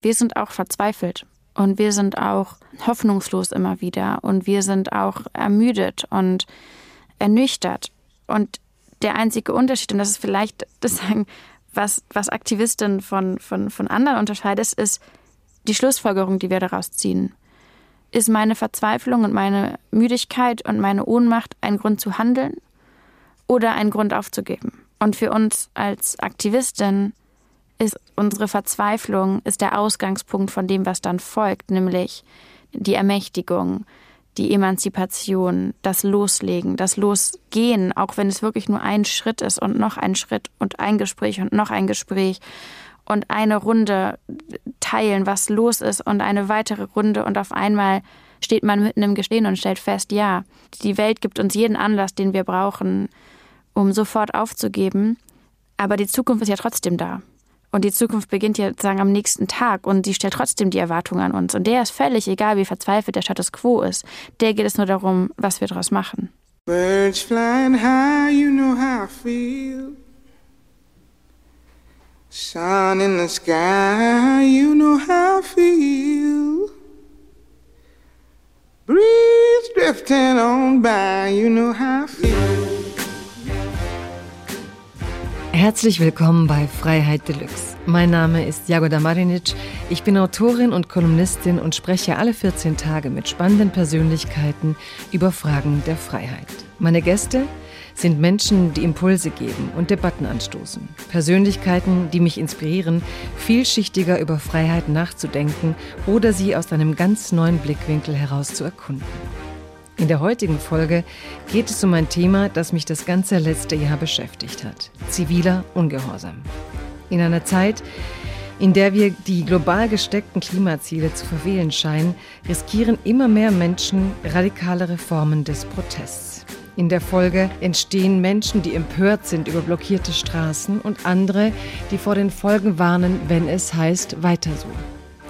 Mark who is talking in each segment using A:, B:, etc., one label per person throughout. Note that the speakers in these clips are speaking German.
A: Wir sind auch verzweifelt und wir sind auch hoffnungslos immer wieder und wir sind auch ermüdet und ernüchtert. Und der einzige Unterschied, und das ist vielleicht das was, was Aktivistinnen von, von, von anderen unterscheidet, ist die Schlussfolgerung, die wir daraus ziehen. Ist meine Verzweiflung und meine Müdigkeit und meine Ohnmacht ein Grund zu handeln oder ein Grund aufzugeben? Und für uns als Aktivistin ist unsere Verzweiflung ist der Ausgangspunkt von dem, was dann folgt, nämlich die Ermächtigung, die Emanzipation, das Loslegen, das Losgehen, auch wenn es wirklich nur ein Schritt ist und noch ein Schritt und ein Gespräch und noch ein Gespräch und eine Runde teilen, was los ist und eine weitere Runde und auf einmal steht man mitten im Gestehen und stellt fest, ja, die Welt gibt uns jeden Anlass, den wir brauchen, um sofort aufzugeben, aber die Zukunft ist ja trotzdem da. Und die Zukunft beginnt ja sozusagen am nächsten Tag und die stellt trotzdem die Erwartungen an uns. Und der ist völlig egal, wie verzweifelt der Status quo ist. Der geht es nur darum, was wir daraus machen. Birds flying high, you know how I feel. Sun in the sky, you know how I feel. Breeze drifting on by, you know how I feel. Herzlich willkommen bei Freiheit Deluxe. Mein Name ist Jagoda Marinic. Ich bin Autorin und Kolumnistin und spreche alle 14 Tage mit spannenden Persönlichkeiten über Fragen der Freiheit. Meine Gäste sind Menschen, die Impulse geben und Debatten anstoßen. Persönlichkeiten, die mich inspirieren, vielschichtiger über Freiheit nachzudenken oder sie aus einem ganz neuen Blickwinkel heraus zu erkunden. In der heutigen Folge geht es um ein Thema, das mich das ganze letzte Jahr beschäftigt hat. Ziviler Ungehorsam. In einer Zeit, in der wir die global gesteckten Klimaziele zu verfehlen scheinen, riskieren immer mehr Menschen radikalere Formen des Protests. In der Folge entstehen Menschen, die empört sind über blockierte Straßen und andere, die vor den Folgen warnen, wenn es heißt weiter so.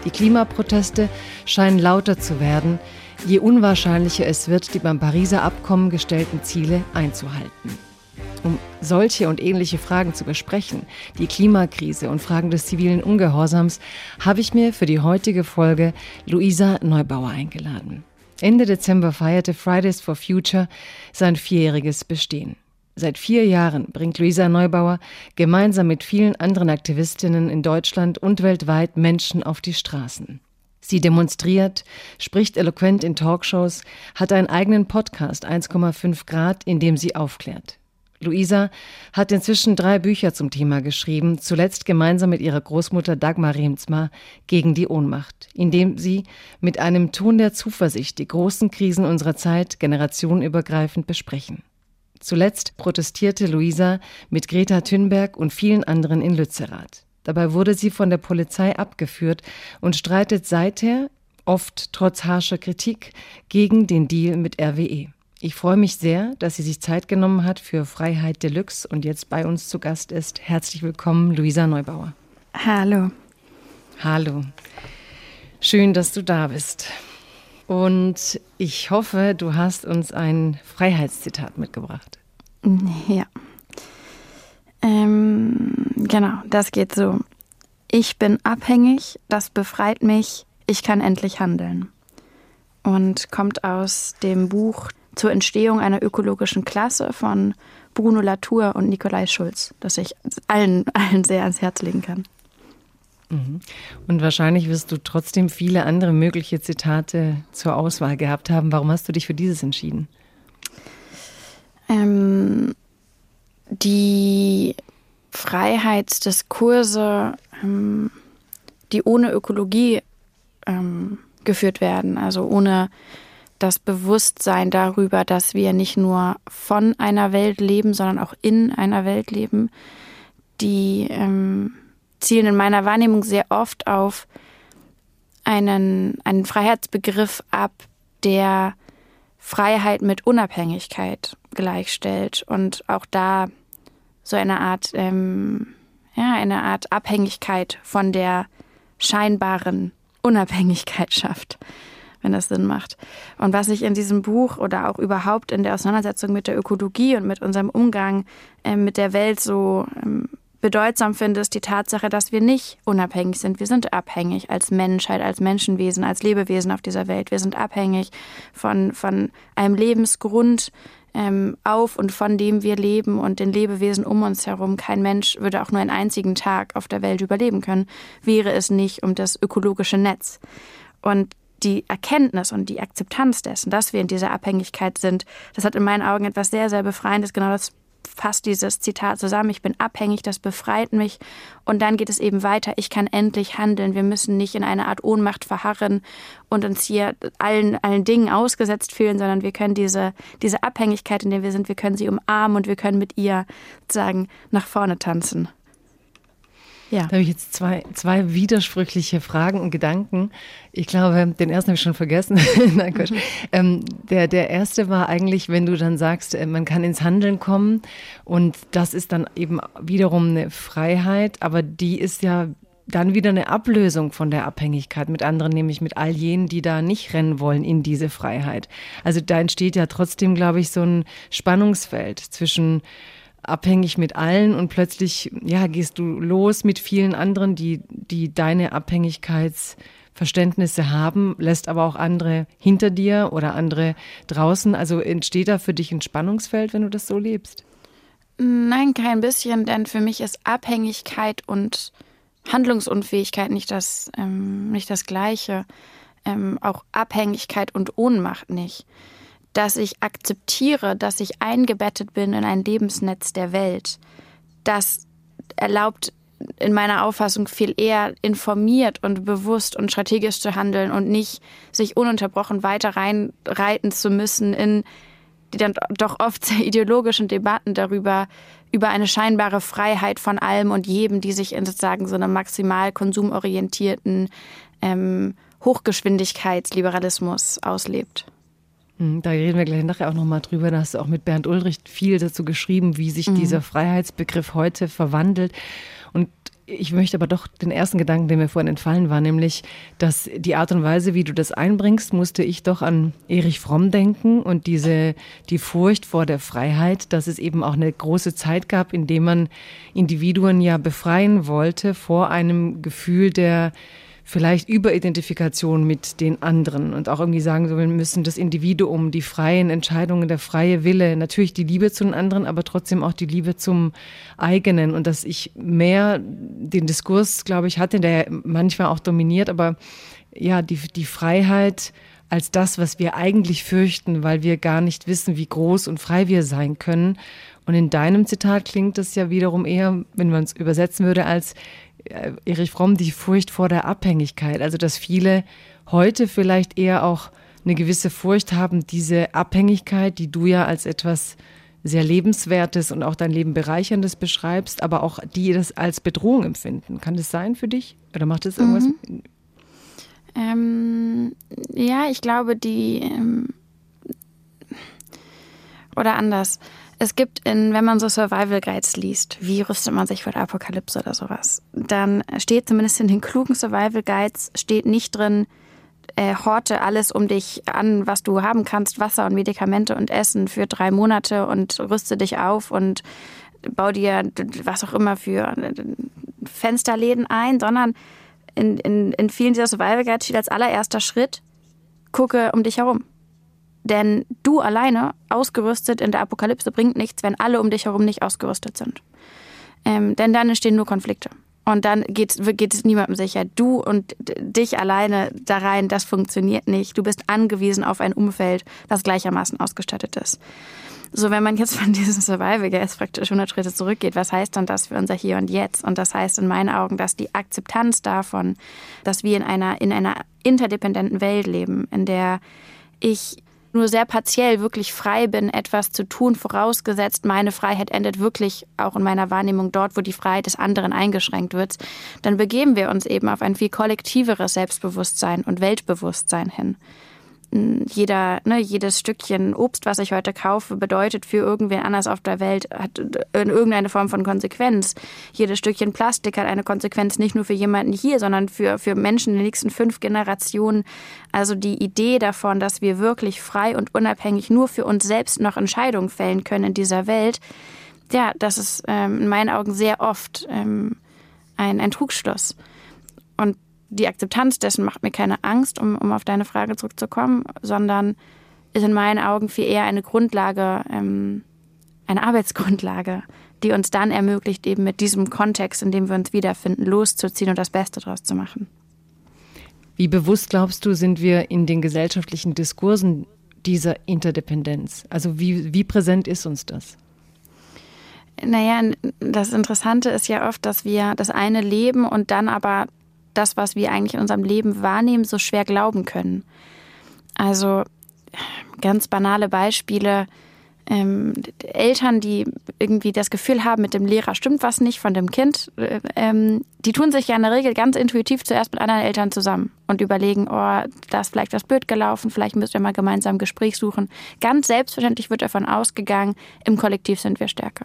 A: Die Klimaproteste scheinen lauter zu werden, je unwahrscheinlicher es wird, die beim Pariser Abkommen gestellten Ziele einzuhalten. Um solche und ähnliche Fragen zu besprechen, die Klimakrise und Fragen des zivilen Ungehorsams, habe ich mir für die heutige Folge Luisa Neubauer eingeladen. Ende Dezember feierte Fridays for Future sein vierjähriges Bestehen. Seit vier Jahren bringt Luisa Neubauer gemeinsam mit vielen anderen Aktivistinnen in Deutschland und weltweit Menschen auf die Straßen. Sie demonstriert, spricht eloquent in Talkshows, hat einen eigenen Podcast 1,5 Grad, in dem sie aufklärt. Luisa hat inzwischen drei Bücher zum Thema geschrieben, zuletzt gemeinsam mit ihrer Großmutter Dagmar Remsmar gegen die Ohnmacht, indem sie mit einem Ton der Zuversicht die großen Krisen unserer Zeit generationenübergreifend besprechen. Zuletzt protestierte Luisa mit Greta Thunberg und vielen anderen in Lützerath. Dabei wurde sie von der Polizei abgeführt und streitet seither, oft trotz harscher Kritik, gegen den Deal mit RWE. Ich freue mich sehr, dass sie sich Zeit genommen hat für Freiheit Deluxe und jetzt bei uns zu Gast ist. Herzlich willkommen, Luisa Neubauer.
B: Hallo.
A: Hallo. Schön, dass du da bist. Und ich hoffe, du hast uns ein Freiheitszitat mitgebracht.
B: Ja. Ähm, genau, das geht so. Ich bin abhängig, das befreit mich, ich kann endlich handeln. Und kommt aus dem Buch zur Entstehung einer ökologischen Klasse von Bruno Latour und Nikolai Schulz, das ich allen, allen sehr ans Herz legen kann.
A: Mhm. Und wahrscheinlich wirst du trotzdem viele andere mögliche Zitate zur Auswahl gehabt haben. Warum hast du dich für dieses entschieden?
B: Ähm, die Freiheitsdiskurse, ähm, die ohne Ökologie ähm, geführt werden, also ohne das Bewusstsein darüber, dass wir nicht nur von einer Welt leben, sondern auch in einer Welt leben, die ähm, zielen in meiner Wahrnehmung sehr oft auf einen, einen Freiheitsbegriff ab, der Freiheit mit Unabhängigkeit gleichstellt. Und auch da so eine Art, ähm, ja, eine Art Abhängigkeit von der scheinbaren Unabhängigkeit schafft, wenn das Sinn macht. Und was ich in diesem Buch oder auch überhaupt in der Auseinandersetzung mit der Ökologie und mit unserem Umgang ähm, mit der Welt so ähm, bedeutsam finde, ist die Tatsache, dass wir nicht unabhängig sind. Wir sind abhängig als Menschheit, als Menschenwesen, als Lebewesen auf dieser Welt. Wir sind abhängig von, von einem Lebensgrund ähm, auf und von dem wir leben und den Lebewesen um uns herum. Kein Mensch würde auch nur einen einzigen Tag auf der Welt überleben können, wäre es nicht um das ökologische Netz. Und die Erkenntnis und die Akzeptanz dessen, dass wir in dieser Abhängigkeit sind, das hat in meinen Augen etwas sehr, sehr Befreiendes. Genau das fasst dieses Zitat zusammen. Ich bin abhängig, das befreit mich. Und dann geht es eben weiter. Ich kann endlich handeln. Wir müssen nicht in eine Art Ohnmacht verharren und uns hier allen, allen Dingen ausgesetzt fühlen, sondern wir können diese, diese Abhängigkeit, in der wir sind, wir können sie umarmen und wir können mit ihr sagen, nach vorne tanzen.
A: Ja. Da habe ich jetzt zwei, zwei widersprüchliche Fragen und Gedanken. Ich glaube, den ersten habe ich schon vergessen. Nein, Gott. Mhm. Ähm, der, der erste war eigentlich, wenn du dann sagst, äh, man kann ins Handeln kommen und das ist dann eben wiederum eine Freiheit, aber die ist ja dann wieder eine Ablösung von der Abhängigkeit mit anderen, nämlich mit all jenen, die da nicht rennen wollen in diese Freiheit. Also da entsteht ja trotzdem, glaube ich, so ein Spannungsfeld zwischen abhängig mit allen und plötzlich ja gehst du los mit vielen anderen, die die deine Abhängigkeitsverständnisse haben, lässt aber auch andere hinter dir oder andere draußen. Also entsteht da für dich ein Spannungsfeld, wenn du das so lebst?
B: Nein, kein bisschen, denn für mich ist Abhängigkeit und Handlungsunfähigkeit nicht das, ähm, nicht das Gleiche. Ähm, auch Abhängigkeit und Ohnmacht nicht dass ich akzeptiere, dass ich eingebettet bin in ein Lebensnetz der Welt. Das erlaubt in meiner Auffassung viel eher informiert und bewusst und strategisch zu handeln und nicht sich ununterbrochen weiter reinreiten zu müssen in die dann doch oft sehr ideologischen Debatten darüber, über eine scheinbare Freiheit von allem und jedem, die sich in sozusagen so einem maximal konsumorientierten ähm, Hochgeschwindigkeitsliberalismus auslebt.
A: Hm, da reden wir gleich nachher auch nochmal drüber. Da hast du auch mit Bernd Ulrich viel dazu geschrieben, wie sich mhm. dieser Freiheitsbegriff heute verwandelt. Und ich möchte aber doch den ersten Gedanken, der mir vorhin entfallen war, nämlich, dass die Art und Weise, wie du das einbringst, musste ich doch an Erich Fromm denken und diese, die Furcht vor der Freiheit, dass es eben auch eine große Zeit gab, in der man Individuen ja befreien wollte vor einem Gefühl der, vielleicht Überidentifikation mit den anderen und auch irgendwie sagen, wir müssen das Individuum, die freien Entscheidungen, der freie Wille, natürlich die Liebe zu den anderen, aber trotzdem auch die Liebe zum eigenen und dass ich mehr den Diskurs, glaube ich, hatte, der manchmal auch dominiert, aber ja, die, die Freiheit als das, was wir eigentlich fürchten, weil wir gar nicht wissen, wie groß und frei wir sein können. Und in deinem Zitat klingt das ja wiederum eher, wenn man es übersetzen würde, als Erich Fromm die Furcht vor der Abhängigkeit. Also dass viele heute vielleicht eher auch eine gewisse Furcht haben, diese Abhängigkeit, die du ja als etwas sehr lebenswertes und auch dein Leben bereicherndes beschreibst, aber auch die das als Bedrohung empfinden. Kann das sein für dich? Oder macht das irgendwas? Mhm.
B: Ähm, ja, ich glaube, die ähm, oder anders. Es gibt in, wenn man so Survival Guides liest, wie rüstet man sich vor der Apokalypse oder sowas, dann steht zumindest in den klugen Survival Guides steht nicht drin, äh, horte alles um dich an, was du haben kannst, Wasser und Medikamente und Essen für drei Monate und rüste dich auf und bau dir was auch immer für äh, Fensterläden ein, sondern in, in, in vielen dieser Survival Guides steht als allererster Schritt, gucke um dich herum. Denn du alleine, ausgerüstet in der Apokalypse, bringt nichts, wenn alle um dich herum nicht ausgerüstet sind. Ähm, denn dann entstehen nur Konflikte. Und dann geht, geht es niemandem sicher. Du und dich alleine da rein, das funktioniert nicht. Du bist angewiesen auf ein Umfeld, das gleichermaßen ausgestattet ist. So, wenn man jetzt von diesem Survival Guys praktisch 100 Schritte zurückgeht, was heißt dann das für unser Hier und Jetzt? Und das heißt in meinen Augen, dass die Akzeptanz davon, dass wir in einer, in einer interdependenten Welt leben, in der ich nur sehr partiell wirklich frei bin, etwas zu tun, vorausgesetzt, meine Freiheit endet wirklich auch in meiner Wahrnehmung dort, wo die Freiheit des anderen eingeschränkt wird, dann begeben wir uns eben auf ein viel kollektiveres Selbstbewusstsein und Weltbewusstsein hin jeder, ne, jedes Stückchen Obst, was ich heute kaufe, bedeutet für irgendwen anders auf der Welt, hat irgendeine Form von Konsequenz. Jedes Stückchen Plastik hat eine Konsequenz nicht nur für jemanden hier, sondern für, für Menschen in den nächsten fünf Generationen. Also die Idee davon, dass wir wirklich frei und unabhängig nur für uns selbst noch Entscheidungen fällen können in dieser Welt, ja, das ist ähm, in meinen Augen sehr oft ähm, ein, ein Trugschluss. Und die Akzeptanz dessen macht mir keine Angst, um, um auf deine Frage zurückzukommen, sondern ist in meinen Augen viel eher eine Grundlage, ähm, eine Arbeitsgrundlage, die uns dann ermöglicht, eben mit diesem Kontext, in dem wir uns wiederfinden, loszuziehen und das Beste daraus zu machen.
A: Wie bewusst glaubst du, sind wir in den gesellschaftlichen Diskursen dieser Interdependenz? Also wie, wie präsent ist uns das?
B: Naja, das Interessante ist ja oft, dass wir das eine leben und dann aber das, was wir eigentlich in unserem Leben wahrnehmen, so schwer glauben können. Also ganz banale Beispiele. Ähm, Eltern, die irgendwie das Gefühl haben, mit dem Lehrer stimmt was nicht von dem Kind, äh, ähm, die tun sich ja in der Regel ganz intuitiv zuerst mit anderen Eltern zusammen und überlegen, oh, da ist vielleicht was blöd gelaufen, vielleicht müsst ihr mal gemeinsam ein Gespräch suchen. Ganz selbstverständlich wird davon ausgegangen, im Kollektiv sind wir stärker.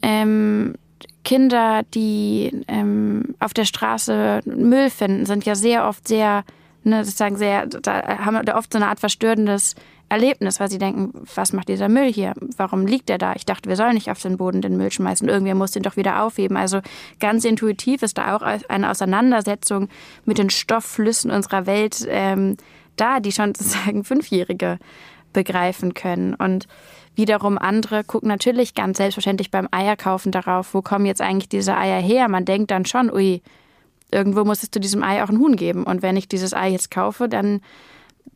B: Ähm, Kinder, die ähm, auf der Straße Müll finden, sind ja sehr oft sehr, ne, sozusagen sehr, da haben da oft so eine Art verstörendes Erlebnis, weil sie denken, was macht dieser Müll hier? Warum liegt der da? Ich dachte, wir sollen nicht auf den Boden den Müll schmeißen. Irgendwer muss den doch wieder aufheben. Also ganz intuitiv ist da auch eine Auseinandersetzung mit den Stoffflüssen unserer Welt ähm, da, die schon sozusagen Fünfjährige begreifen können. Und Wiederum andere gucken natürlich ganz selbstverständlich beim Eierkaufen darauf, wo kommen jetzt eigentlich diese Eier her. Man denkt dann schon, ui, irgendwo muss es zu diesem Ei auch ein Huhn geben. Und wenn ich dieses Ei jetzt kaufe, dann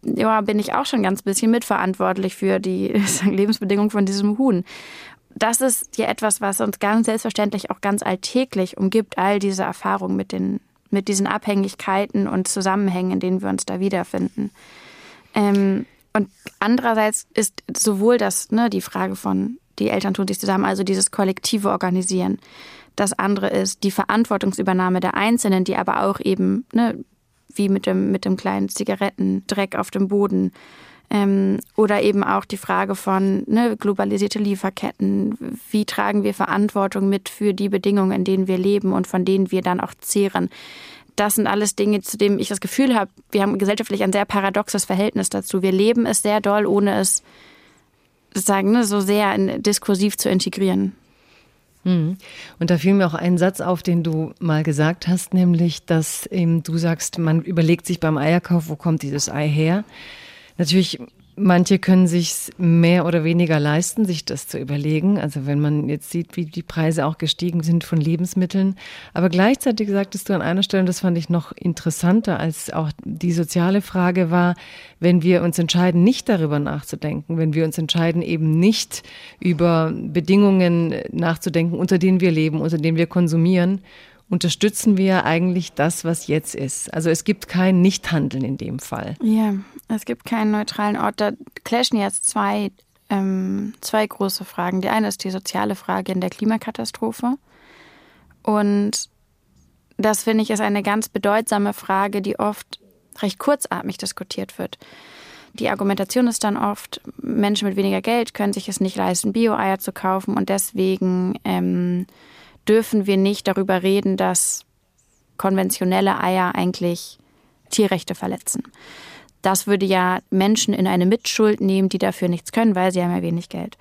B: ja, bin ich auch schon ganz bisschen mitverantwortlich für die Lebensbedingungen von diesem Huhn. Das ist ja etwas, was uns ganz selbstverständlich auch ganz alltäglich umgibt, all diese Erfahrungen mit, mit diesen Abhängigkeiten und Zusammenhängen, in denen wir uns da wiederfinden. Ähm, und andererseits ist sowohl das, ne, die Frage von, die Eltern tun sich zusammen, also dieses kollektive Organisieren. Das andere ist die Verantwortungsübernahme der Einzelnen, die aber auch eben, ne, wie mit dem, mit dem kleinen Zigarettendreck auf dem Boden, ähm, oder eben auch die Frage von ne, globalisierte Lieferketten. Wie tragen wir Verantwortung mit für die Bedingungen, in denen wir leben und von denen wir dann auch zehren? Das sind alles Dinge, zu denen ich das Gefühl habe, wir haben gesellschaftlich ein sehr paradoxes Verhältnis dazu. Wir leben es sehr doll, ohne es sozusagen ne, so sehr in, diskursiv zu integrieren.
A: Mhm. Und da fiel mir auch ein Satz auf, den du mal gesagt hast, nämlich, dass eben du sagst, man überlegt sich beim Eierkauf, wo kommt dieses Ei her? Natürlich Manche können sich mehr oder weniger leisten, sich das zu überlegen. Also wenn man jetzt sieht, wie die Preise auch gestiegen sind von Lebensmitteln. Aber gleichzeitig sagtest du an einer Stelle, und das fand ich noch interessanter als auch die soziale Frage war, wenn wir uns entscheiden, nicht darüber nachzudenken, wenn wir uns entscheiden, eben nicht über Bedingungen nachzudenken, unter denen wir leben, unter denen wir konsumieren, unterstützen wir eigentlich das, was jetzt ist. Also es gibt kein Nichthandeln in dem Fall.
B: Ja, es gibt keinen neutralen Ort. Da clashen jetzt zwei, ähm, zwei große Fragen. Die eine ist die soziale Frage in der Klimakatastrophe. Und das finde ich ist eine ganz bedeutsame Frage, die oft recht kurzatmig diskutiert wird. Die Argumentation ist dann oft, Menschen mit weniger Geld können sich es nicht leisten, Bio-Eier zu kaufen und deswegen ähm, dürfen wir nicht darüber reden, dass konventionelle Eier eigentlich Tierrechte verletzen. Das würde ja Menschen in eine Mitschuld nehmen, die dafür nichts können, weil sie haben ja wenig Geld.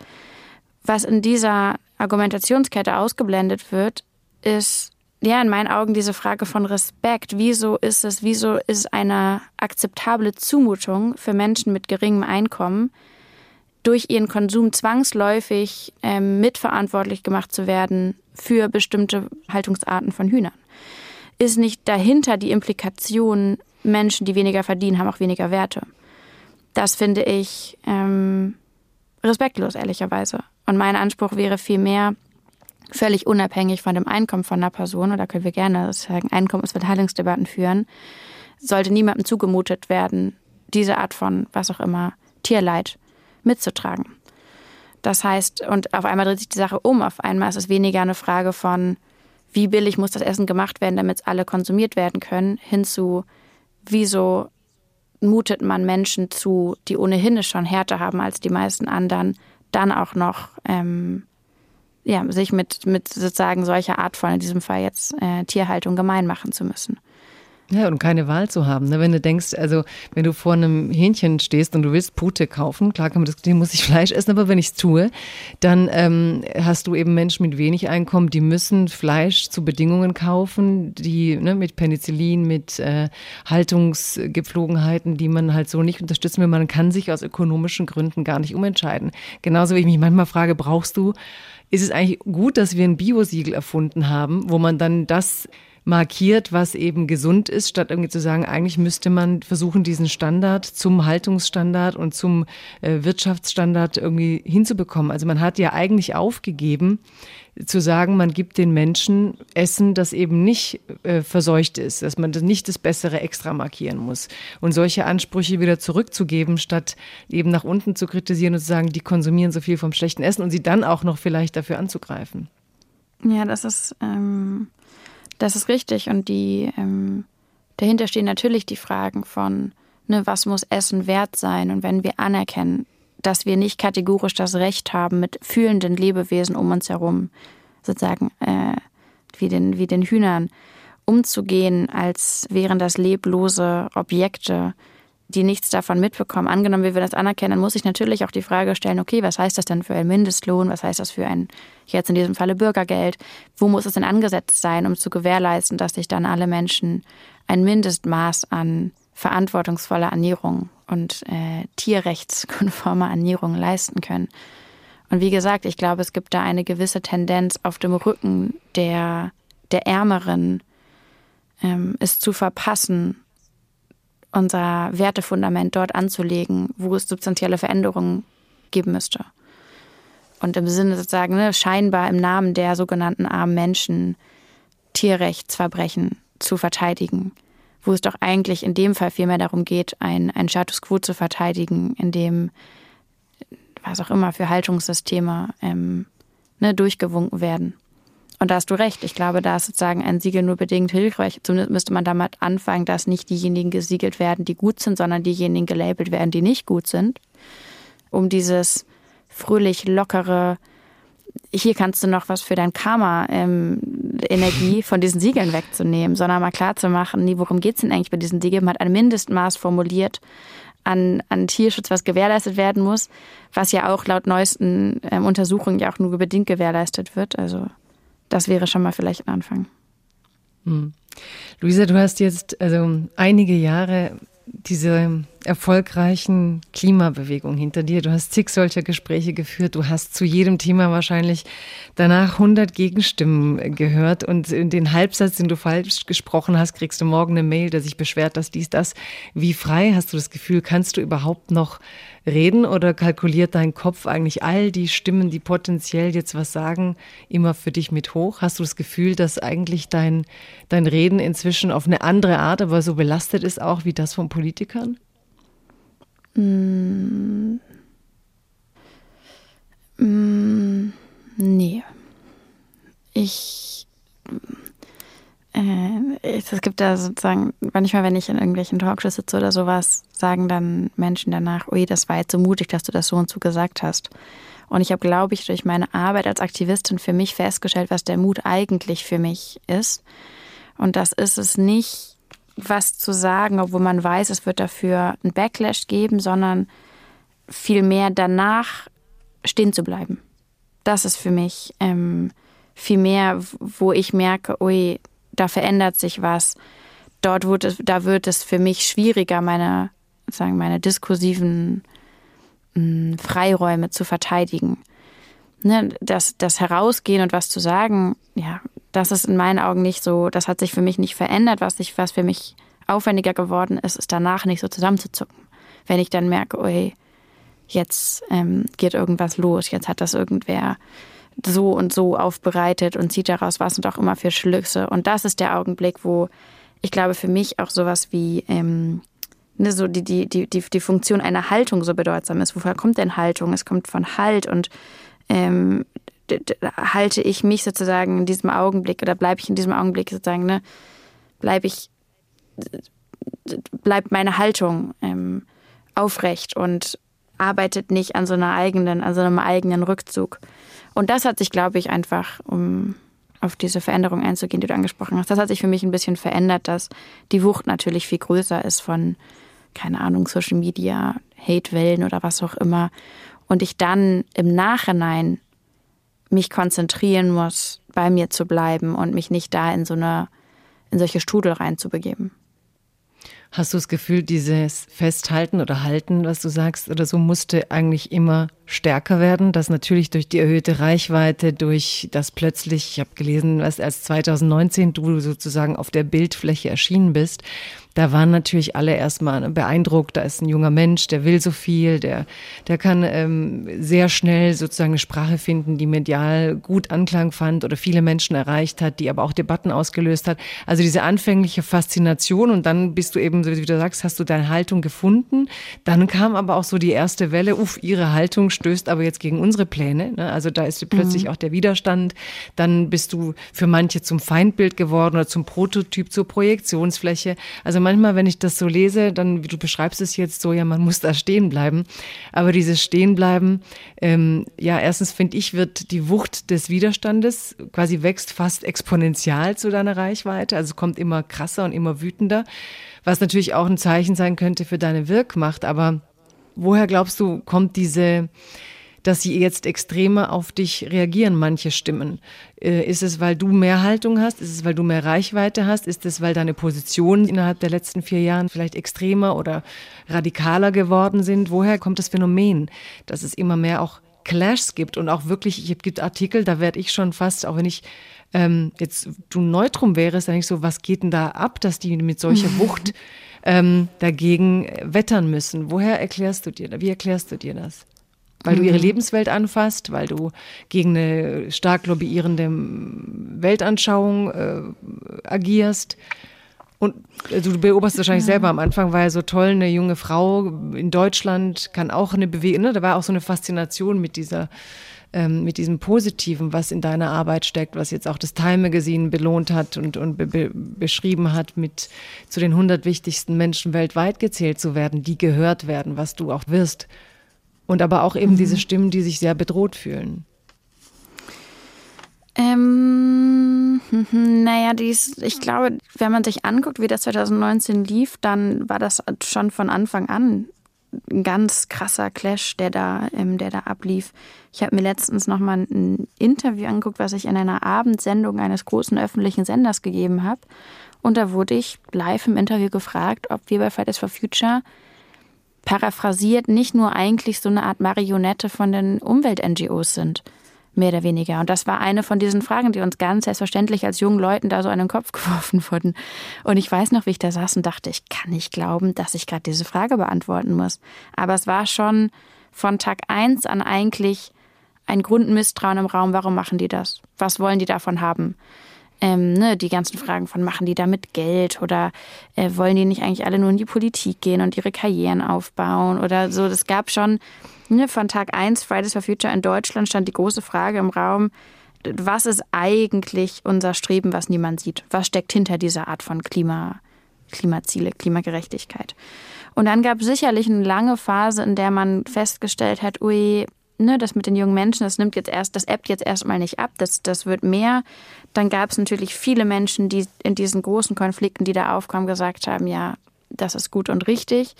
B: Was in dieser Argumentationskette ausgeblendet wird, ist ja in meinen Augen diese Frage von Respekt. Wieso ist es, wieso ist eine akzeptable Zumutung für Menschen mit geringem Einkommen, durch ihren Konsum zwangsläufig ähm, mitverantwortlich gemacht zu werden für bestimmte Haltungsarten von Hühnern. Ist nicht dahinter die Implikation, Menschen, die weniger verdienen, haben auch weniger Werte. Das finde ich ähm, respektlos, ehrlicherweise. Und mein Anspruch wäre vielmehr, völlig unabhängig von dem Einkommen von einer Person, oder können wir gerne sagen, Einkommensverteilungsdebatten führen, sollte niemandem zugemutet werden, diese Art von, was auch immer, Tierleid mitzutragen. Das heißt, und auf einmal dreht sich die Sache um. Auf einmal ist es weniger eine Frage von, wie billig muss das Essen gemacht werden, damit alle konsumiert werden können, hinzu, wieso mutet man Menschen zu, die ohnehin es schon härter haben als die meisten anderen, dann auch noch ähm, ja, sich mit, mit sozusagen solcher Art von, in diesem Fall jetzt äh, Tierhaltung gemein machen zu müssen.
A: Ja, und keine Wahl zu haben. Ne? Wenn du denkst, also wenn du vor einem Hähnchen stehst und du willst Pute kaufen, klar kann man diskutieren, muss ich Fleisch essen, aber wenn ich es tue, dann ähm, hast du eben Menschen mit wenig Einkommen, die müssen Fleisch zu Bedingungen kaufen, die ne, mit Penicillin, mit äh, Haltungsgepflogenheiten, die man halt so nicht unterstützen will. Man kann sich aus ökonomischen Gründen gar nicht umentscheiden. Genauso wie ich mich manchmal frage, brauchst du, ist es eigentlich gut, dass wir ein Biosiegel erfunden haben, wo man dann das markiert, was eben gesund ist, statt irgendwie zu sagen, eigentlich müsste man versuchen, diesen Standard zum Haltungsstandard und zum äh, Wirtschaftsstandard irgendwie hinzubekommen. Also man hat ja eigentlich aufgegeben, zu sagen, man gibt den Menschen Essen, das eben nicht äh, verseucht ist, dass man nicht das Bessere extra markieren muss. Und solche Ansprüche wieder zurückzugeben, statt eben nach unten zu kritisieren und zu sagen, die konsumieren so viel vom schlechten Essen und sie dann auch noch vielleicht dafür anzugreifen.
B: Ja, das ist ähm, das ist richtig. Und die ähm, dahinter stehen natürlich die Fragen von, ne, was muss Essen wert sein? Und wenn wir anerkennen, dass wir nicht kategorisch das Recht haben, mit fühlenden Lebewesen um uns herum, sozusagen äh, wie, den, wie den Hühnern, umzugehen, als wären das leblose Objekte, die nichts davon mitbekommen. Angenommen, wir würden das anerkennen, dann muss ich natürlich auch die Frage stellen, okay, was heißt das denn für einen Mindestlohn? Was heißt das für ein, jetzt in diesem Falle Bürgergeld? Wo muss es denn angesetzt sein, um zu gewährleisten, dass sich dann alle Menschen ein Mindestmaß an verantwortungsvoller Ernährung und äh, tierrechtskonformer Ernährung leisten können? Und wie gesagt, ich glaube, es gibt da eine gewisse Tendenz auf dem Rücken der, der Ärmeren, ähm, es zu verpassen, unser Wertefundament dort anzulegen, wo es substanzielle Veränderungen geben müsste. Und im Sinne sozusagen ne, scheinbar im Namen der sogenannten armen Menschen Tierrechtsverbrechen zu verteidigen, wo es doch eigentlich in dem Fall vielmehr darum geht, ein, ein Status quo zu verteidigen, in dem was auch immer für Haltungssysteme ähm, ne, durchgewunken werden. Und da hast du recht. Ich glaube, da ist sozusagen ein Siegel nur bedingt hilfreich. Zumindest müsste man damit anfangen, dass nicht diejenigen gesiegelt werden, die gut sind, sondern diejenigen gelabelt werden, die nicht gut sind. Um dieses fröhlich lockere, hier kannst du noch was für dein Karma-Energie ähm, von diesen Siegeln wegzunehmen, sondern mal klar zu machen, nee, worum geht es denn eigentlich bei diesen Siegeln? Man hat ein Mindestmaß formuliert an, an Tierschutz, was gewährleistet werden muss, was ja auch laut neuesten ähm, Untersuchungen ja auch nur bedingt gewährleistet wird. Also das wäre schon mal vielleicht ein Anfang.
A: Hm. Luisa, du hast jetzt also einige Jahre diese erfolgreichen Klimabewegung hinter dir. Du hast zig solcher Gespräche geführt. Du hast zu jedem Thema wahrscheinlich danach 100 Gegenstimmen gehört. Und in den Halbsatz, den du falsch gesprochen hast, kriegst du morgen eine Mail, der sich beschwert, dass dies, das. Wie frei hast du das Gefühl? Kannst du überhaupt noch reden oder kalkuliert dein Kopf eigentlich all die Stimmen, die potenziell jetzt was sagen, immer für dich mit hoch? Hast du das Gefühl, dass eigentlich dein, dein Reden inzwischen auf eine andere Art, aber so belastet ist auch wie das von Politikern?
B: Mm. Mm, nee. Ich es gibt da sozusagen, manchmal, wenn ich in irgendwelchen Talkshows sitze oder sowas, sagen dann Menschen danach, ui, das war jetzt so mutig, dass du das so und so gesagt hast. Und ich habe, glaube ich, durch meine Arbeit als Aktivistin für mich festgestellt, was der Mut eigentlich für mich ist. Und das ist es nicht, was zu sagen, obwohl man weiß, es wird dafür einen Backlash geben, sondern vielmehr danach stehen zu bleiben. Das ist für mich ähm, viel mehr, wo ich merke, ui, da verändert sich was. Dort wird es, da wird es für mich schwieriger, meine, sagen, meine diskursiven mh, hm, Freiräume zu verteidigen. Ne, das, das Herausgehen und was zu sagen, ja, das ist in meinen Augen nicht so, das hat sich für mich nicht verändert. Was, ich, was für mich aufwendiger geworden ist, ist danach nicht so zusammenzuzucken. Wenn ich dann merke, oh, jetzt ähm, geht irgendwas los, jetzt hat das irgendwer so und so aufbereitet und zieht daraus was und auch immer für Schlüsse. Und das ist der Augenblick, wo ich glaube, für mich auch sowas wie ähm, ne, so die, die, die, die, Funktion einer Haltung so bedeutsam ist. Woher kommt denn Haltung? Es kommt von Halt und ähm, halte ich mich sozusagen in diesem Augenblick oder bleibe ich in diesem Augenblick sozusagen, ne, bleibe ich, bleibt meine Haltung ähm, aufrecht und arbeitet nicht an so einer eigenen, an so einem eigenen Rückzug. Und das hat sich, glaube ich, einfach um, auf diese Veränderung einzugehen, die du angesprochen hast. Das hat sich für mich ein bisschen verändert, dass die Wucht natürlich viel größer ist von, keine Ahnung, Social Media, Hatewellen oder was auch immer. Und ich dann im Nachhinein mich konzentrieren muss, bei mir zu bleiben und mich nicht da in so eine, in solche Strudel reinzubegeben.
A: Hast du das Gefühl, dieses Festhalten oder Halten, was du sagst, oder so musste eigentlich immer stärker werden, dass natürlich durch die erhöhte Reichweite, durch das plötzlich, ich habe gelesen, was als 2019 du sozusagen auf der Bildfläche erschienen bist, da waren natürlich alle erstmal beeindruckt, da ist ein junger Mensch, der will so viel, der, der kann ähm, sehr schnell sozusagen eine Sprache finden, die medial gut Anklang fand oder viele Menschen erreicht hat, die aber auch Debatten ausgelöst hat. Also diese anfängliche Faszination und dann bist du eben, wie du sagst, hast du deine Haltung gefunden. Dann kam aber auch so die erste Welle, uff, ihre Haltung stößt aber jetzt gegen unsere Pläne. Ne? Also da ist plötzlich mhm. auch der Widerstand. Dann bist du für manche zum Feindbild geworden oder zum Prototyp, zur Projektionsfläche. Also manchmal, wenn ich das so lese, dann, wie du beschreibst es jetzt so, ja, man muss da stehen bleiben. Aber dieses Stehenbleiben, ähm, ja, erstens finde ich, wird die Wucht des Widerstandes quasi wächst fast exponentiell zu deiner Reichweite. Also kommt immer krasser und immer wütender. Was natürlich auch ein Zeichen sein könnte für deine Wirkmacht. Aber woher glaubst du, kommt diese, dass sie jetzt extremer auf dich reagieren, manche Stimmen? Äh, ist es, weil du mehr Haltung hast? Ist es, weil du mehr Reichweite hast? Ist es, weil deine Positionen innerhalb der letzten vier Jahren vielleicht extremer oder radikaler geworden sind? Woher kommt das Phänomen, dass es immer mehr auch Clashs gibt und auch wirklich, es gibt Artikel, da werde ich schon fast, auch wenn ich ähm, jetzt du Neutrum wärst, dann ich so, was geht denn da ab, dass die mit solcher Wucht ähm, dagegen wettern müssen? Woher erklärst du dir, wie erklärst du dir das? Weil du ihre mhm. Lebenswelt anfasst, weil du gegen eine stark lobbyierende Weltanschauung äh, agierst. Und also du beobachtest wahrscheinlich ja. selber am Anfang war ja so toll, eine junge Frau in Deutschland kann auch eine Bewegung, ne? da war auch so eine Faszination mit dieser ähm, mit diesem Positiven, was in deiner Arbeit steckt, was jetzt auch das Time Magazine belohnt hat und, und be be beschrieben hat, mit zu den 100 wichtigsten Menschen weltweit gezählt zu werden, die gehört werden, was du auch wirst. Und aber auch eben mhm. diese Stimmen, die sich sehr bedroht fühlen.
B: Ähm, naja, dies, ich glaube, wenn man sich anguckt, wie das 2019 lief, dann war das schon von Anfang an ein ganz krasser Clash, der da, ähm, der da ablief. Ich habe mir letztens noch mal ein Interview angeguckt, was ich in einer Abendsendung eines großen öffentlichen Senders gegeben habe. Und da wurde ich live im Interview gefragt, ob wir bei Fridays for Future paraphrasiert nicht nur eigentlich so eine Art Marionette von den Umwelt-NGOs sind, mehr oder weniger. Und das war eine von diesen Fragen, die uns ganz selbstverständlich als jungen Leuten da so an den Kopf geworfen wurden. Und ich weiß noch, wie ich da saß und dachte, ich kann nicht glauben, dass ich gerade diese Frage beantworten muss. Aber es war schon von Tag eins an eigentlich ein Grundmisstrauen im Raum. Warum machen die das? Was wollen die davon haben? Ähm, ne, die ganzen Fragen von, machen die damit Geld oder äh, wollen die nicht eigentlich alle nur in die Politik gehen und ihre Karrieren aufbauen oder so. Das gab schon ne, von Tag 1 Fridays for Future in Deutschland stand die große Frage im Raum, was ist eigentlich unser Streben, was niemand sieht? Was steckt hinter dieser Art von Klima, Klimaziele, Klimagerechtigkeit? Und dann gab es sicherlich eine lange Phase, in der man festgestellt hat, ui, ne, das mit den jungen Menschen, das nimmt jetzt erst, das ebbt jetzt erstmal nicht ab, das, das wird mehr. Dann gab es natürlich viele Menschen, die in diesen großen Konflikten, die da aufkamen, gesagt haben, ja, das ist gut und richtig.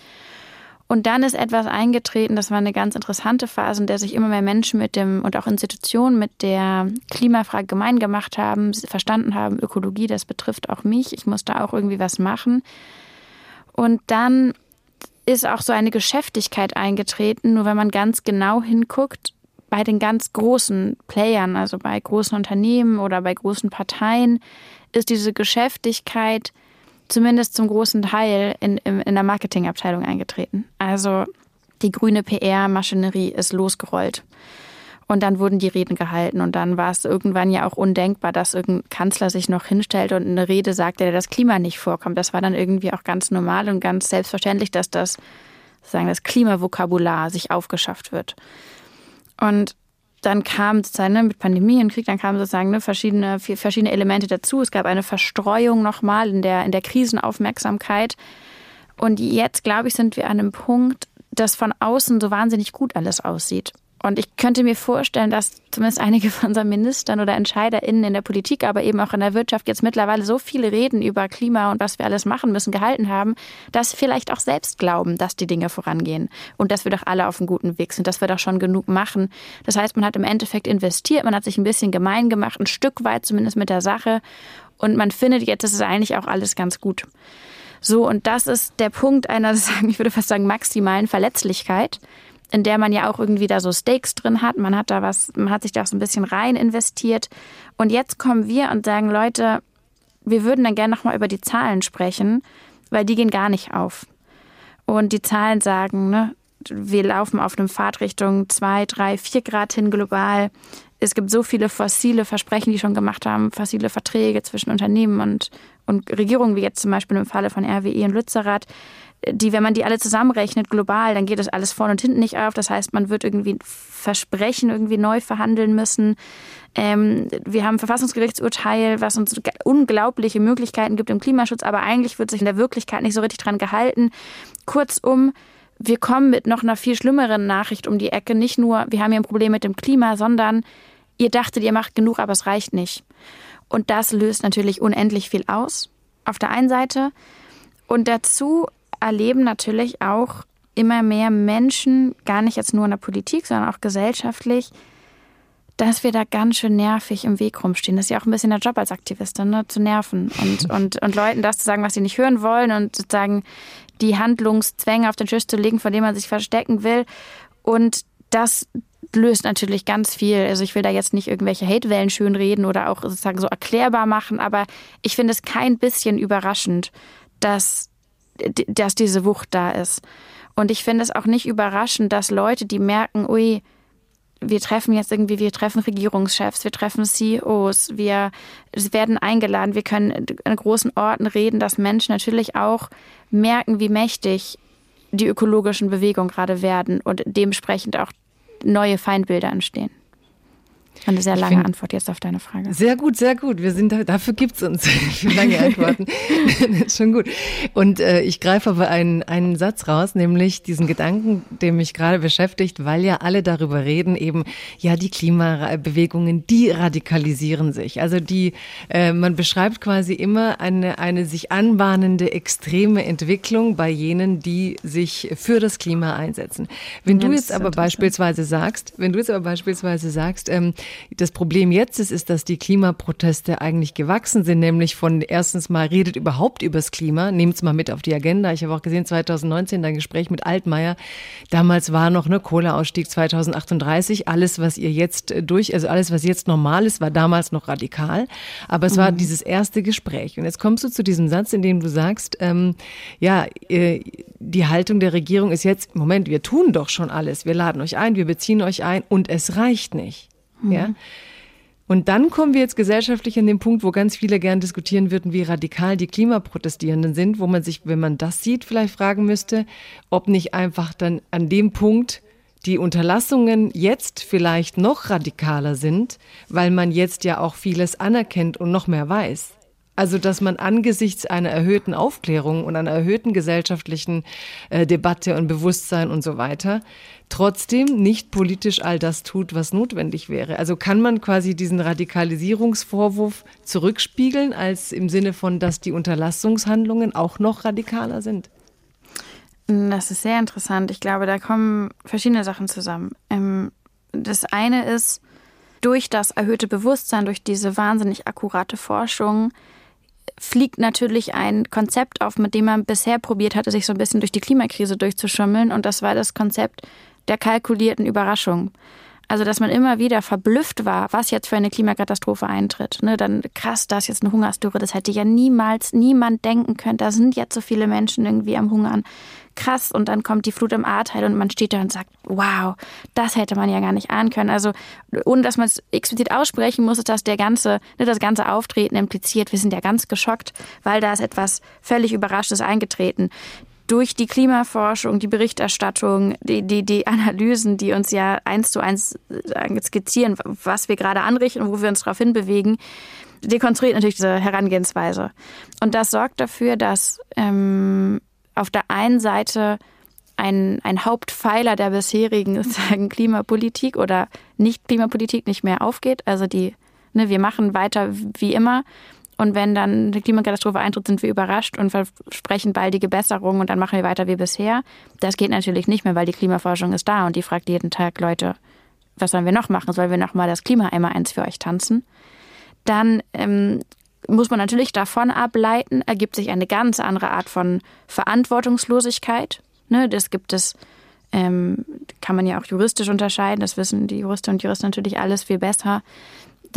B: Und dann ist etwas eingetreten, das war eine ganz interessante Phase, in der sich immer mehr Menschen mit dem und auch Institutionen mit der Klimafrage gemein gemacht haben, verstanden haben, Ökologie, das betrifft auch mich, ich muss da auch irgendwie was machen. Und dann ist auch so eine Geschäftigkeit eingetreten, nur wenn man ganz genau hinguckt, bei den ganz großen Playern, also bei großen Unternehmen oder bei großen Parteien, ist diese Geschäftigkeit zumindest zum großen Teil in, in, in der Marketingabteilung eingetreten. Also die grüne PR-Maschinerie ist losgerollt. Und dann wurden die Reden gehalten und dann war es irgendwann ja auch undenkbar, dass irgendein Kanzler sich noch hinstellt und eine Rede sagt, der das Klima nicht vorkommt. Das war dann irgendwie auch ganz normal und ganz selbstverständlich, dass das, sagen das Klimavokabular sich aufgeschafft wird. Und dann kam sozusagen ne, mit Pandemie und Krieg, dann kamen sozusagen ne, verschiedene, verschiedene Elemente dazu. Es gab eine Verstreuung nochmal in der, in der Krisenaufmerksamkeit. Und jetzt, glaube ich, sind wir an einem Punkt, dass von außen so wahnsinnig gut alles aussieht Und ich könnte mir vorstellen, dass zumindest einige von unseren Ministern oder EntscheiderInnen in der Politik, aber eben auch in der Wirtschaft jetzt mittlerweile so viele Reden über Klima und was wir alles machen müssen gehalten haben, dass sie vielleicht auch selbst glauben, dass die Dinge vorangehen und dass wir doch alle auf einem guten Weg sind, dass wir doch schon genug machen. Das heißt, man hat im Endeffekt investiert, man hat sich ein bisschen gemein gemacht, ein Stück weit zumindest mit der Sache und man findet jetzt, das ist eigentlich auch alles ganz gut. So, und das ist der Punkt einer, ich würde fast sagen, maximalen Verletzlichkeit in der man ja auch irgendwie da so Stakes drin hat. Man hat da was, man hat sich da auch so ein bisschen rein investiert. Und jetzt kommen wir und sagen, Leute, wir würden dann gerne nochmal über die Zahlen sprechen, weil die gehen gar nicht auf. Und die Zahlen sagen, ne, wir laufen auf einem Pfad Richtung 2, 3, 4 Grad hin global. Es gibt so viele fossile Versprechen, die schon gemacht haben, fossile Verträge zwischen Unternehmen und, und Regierungen, wie jetzt zum Beispiel im Falle von RWE und Lützerath die, wenn man die alle zusammenrechnet, global, dann geht das alles vorne und hinten nicht auf. Das heißt, man wird irgendwie Versprechen irgendwie neu verhandeln müssen. Ähm, wir haben ein Verfassungsgerichtsurteil, was uns unglaubliche Möglichkeiten gibt im Klimaschutz, aber eigentlich wird sich in der Wirklichkeit nicht so richtig dran gehalten. Kurzum, wir kommen mit noch einer viel schlimmeren Nachricht um die Ecke. Nicht nur, wir haben hier ein Problem mit dem Klima, sondern ihr dachtet, ihr macht genug, aber es reicht nicht. Und das löst natürlich unendlich viel aus. Auf der einen Seite. Und dazu erleben natürlich auch immer mehr Menschen, gar nicht jetzt nur in der Politik, sondern auch gesellschaftlich, dass wir da ganz schön nervig im Weg rumstehen. Das ist ja auch ein bisschen der Job als Aktivistin, ne? zu nerven und, und, und Leuten das zu sagen, was sie nicht hören wollen und sozusagen die Handlungszwänge auf den Tisch zu legen, vor dem man sich verstecken will. Und das löst natürlich ganz viel. Also ich will da jetzt nicht irgendwelche Hatewellen schönreden oder auch sozusagen so erklärbar machen, aber ich finde es kein bisschen überraschend, dass dass diese Wucht da ist. Und ich finde es auch nicht überraschend, dass Leute, die merken, ui, wir treffen jetzt irgendwie, wir treffen Regierungschefs, wir treffen CEOs, wir werden eingeladen, wir können in großen Orten reden, dass Menschen natürlich auch merken, wie mächtig die ökologischen Bewegungen gerade werden und dementsprechend auch neue Feindbilder entstehen. Eine sehr lange Antwort jetzt auf deine Frage.
A: Sehr gut, sehr gut. Wir sind da, dafür gibt's uns für lange Antworten. Schon gut. Und äh, ich greife aber einen, einen Satz raus, nämlich diesen Gedanken, der mich gerade beschäftigt, weil ja alle darüber reden, eben, ja, die Klimabewegungen, die radikalisieren sich. Also die, äh, man beschreibt quasi immer eine, eine sich anbahnende extreme Entwicklung bei jenen, die sich für das Klima einsetzen. Wenn ja, du jetzt aber beispielsweise sagst, wenn du jetzt aber beispielsweise sagst, ähm, das Problem jetzt ist, ist, dass die Klimaproteste eigentlich gewachsen sind, nämlich von erstens mal redet überhaupt übers Klima, nehmt es mal mit auf die Agenda. Ich habe auch gesehen, 2019 ein Gespräch mit Altmaier. Damals war noch ne Kohleausstieg 2038. Alles, was ihr jetzt durch, also alles, was jetzt normal ist, war damals noch radikal. Aber es mhm. war dieses erste Gespräch. Und jetzt kommst du zu diesem Satz, in dem du sagst, ähm, ja, äh, die Haltung der Regierung ist jetzt, Moment, wir tun doch schon alles. Wir laden euch ein, wir beziehen euch ein und es reicht nicht. Mhm. Ja. Und dann kommen wir jetzt gesellschaftlich an den Punkt, wo ganz viele gern diskutieren würden, wie radikal die Klimaprotestierenden sind, wo man sich, wenn man das sieht, vielleicht fragen müsste, ob nicht einfach dann an dem Punkt die Unterlassungen jetzt vielleicht noch radikaler sind, weil man jetzt ja auch vieles anerkennt und noch mehr weiß. Also, dass man angesichts einer erhöhten Aufklärung und einer erhöhten gesellschaftlichen äh, Debatte und Bewusstsein und so weiter trotzdem nicht politisch all das tut, was notwendig wäre. Also kann man quasi diesen Radikalisierungsvorwurf zurückspiegeln, als im Sinne von, dass die Unterlassungshandlungen auch noch radikaler sind?
B: Das ist sehr interessant. Ich glaube, da kommen verschiedene Sachen zusammen. Ähm, das eine ist, durch das erhöhte Bewusstsein, durch diese wahnsinnig akkurate Forschung, fliegt natürlich ein Konzept auf, mit dem man bisher probiert hatte, sich so ein bisschen durch die Klimakrise durchzuschummeln. Und das war das Konzept der kalkulierten Überraschung. Also, dass man immer wieder verblüfft war, was jetzt für eine Klimakatastrophe eintritt. Ne, dann krass, da ist jetzt eine Hungersdürre. Das hätte ja niemals niemand denken können. Da sind jetzt so viele Menschen irgendwie am Hungern. Krass. Und dann kommt die Flut im Ahrteil und man steht da und sagt, wow, das hätte man ja gar nicht ahnen können. Also, ohne dass man es explizit aussprechen muss, ist das der ganze, ne, das ganze Auftreten impliziert. Wir sind ja ganz geschockt, weil da ist etwas völlig Überraschtes eingetreten durch die Klimaforschung, die Berichterstattung, die, die, die Analysen, die uns ja eins zu eins skizzieren, was wir gerade anrichten und wo wir uns darauf hinbewegen, dekonstruiert natürlich diese Herangehensweise. Und das sorgt dafür, dass ähm, auf der einen Seite ein, ein Hauptpfeiler der bisherigen sagen, Klimapolitik oder Nicht-Klimapolitik nicht mehr aufgeht. Also die, ne, wir machen weiter wie immer. Und wenn dann eine Klimakatastrophe eintritt, sind wir überrascht und versprechen baldige Besserung und dann machen wir weiter wie bisher. Das geht natürlich nicht mehr, weil die Klimaforschung ist da und die fragt jeden Tag Leute, was sollen wir noch machen? Sollen wir noch mal das Klima einmal eins für euch tanzen? Dann ähm, muss man natürlich davon ableiten, ergibt sich eine ganz andere Art von Verantwortungslosigkeit. Ne, das gibt es, ähm, kann man ja auch juristisch unterscheiden, das wissen die Juristen und Juristen natürlich alles viel besser,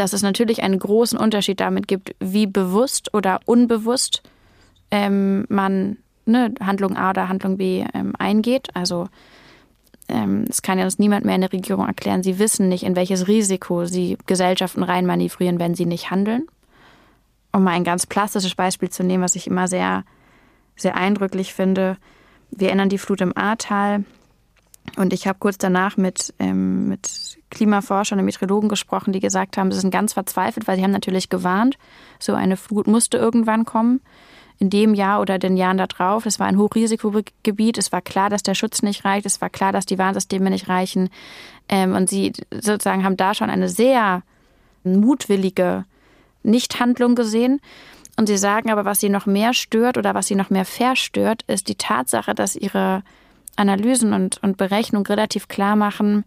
B: dass es natürlich einen großen Unterschied damit gibt, wie bewusst oder unbewusst ähm, man ne, Handlung A oder Handlung B ähm, eingeht. Also ähm, es kann ja uns niemand mehr in der Regierung erklären, sie wissen nicht, in welches Risiko sie Gesellschaften reinmanövrieren, wenn sie nicht handeln um mal ein ganz plastisches Beispiel zu nehmen, was ich immer sehr, sehr eindrücklich finde. Wir erinnern die Flut im Ahrtal. Und ich habe kurz danach mit, ähm, mit Klimaforschern und Meteorologen gesprochen, die gesagt haben, sie sind ganz verzweifelt, weil sie haben natürlich gewarnt, so eine Flut musste irgendwann kommen. In dem Jahr oder den Jahren darauf. Es war ein Hochrisikogebiet. Es war klar, dass der Schutz nicht reicht. Es war klar, dass die Warnsysteme nicht reichen. Ähm, und sie sozusagen haben da schon eine sehr mutwillige Nichthandlung gesehen. Und sie sagen aber, was sie noch mehr stört oder was sie noch mehr verstört, ist die Tatsache, dass ihre Analysen und, und Berechnungen relativ klar machen,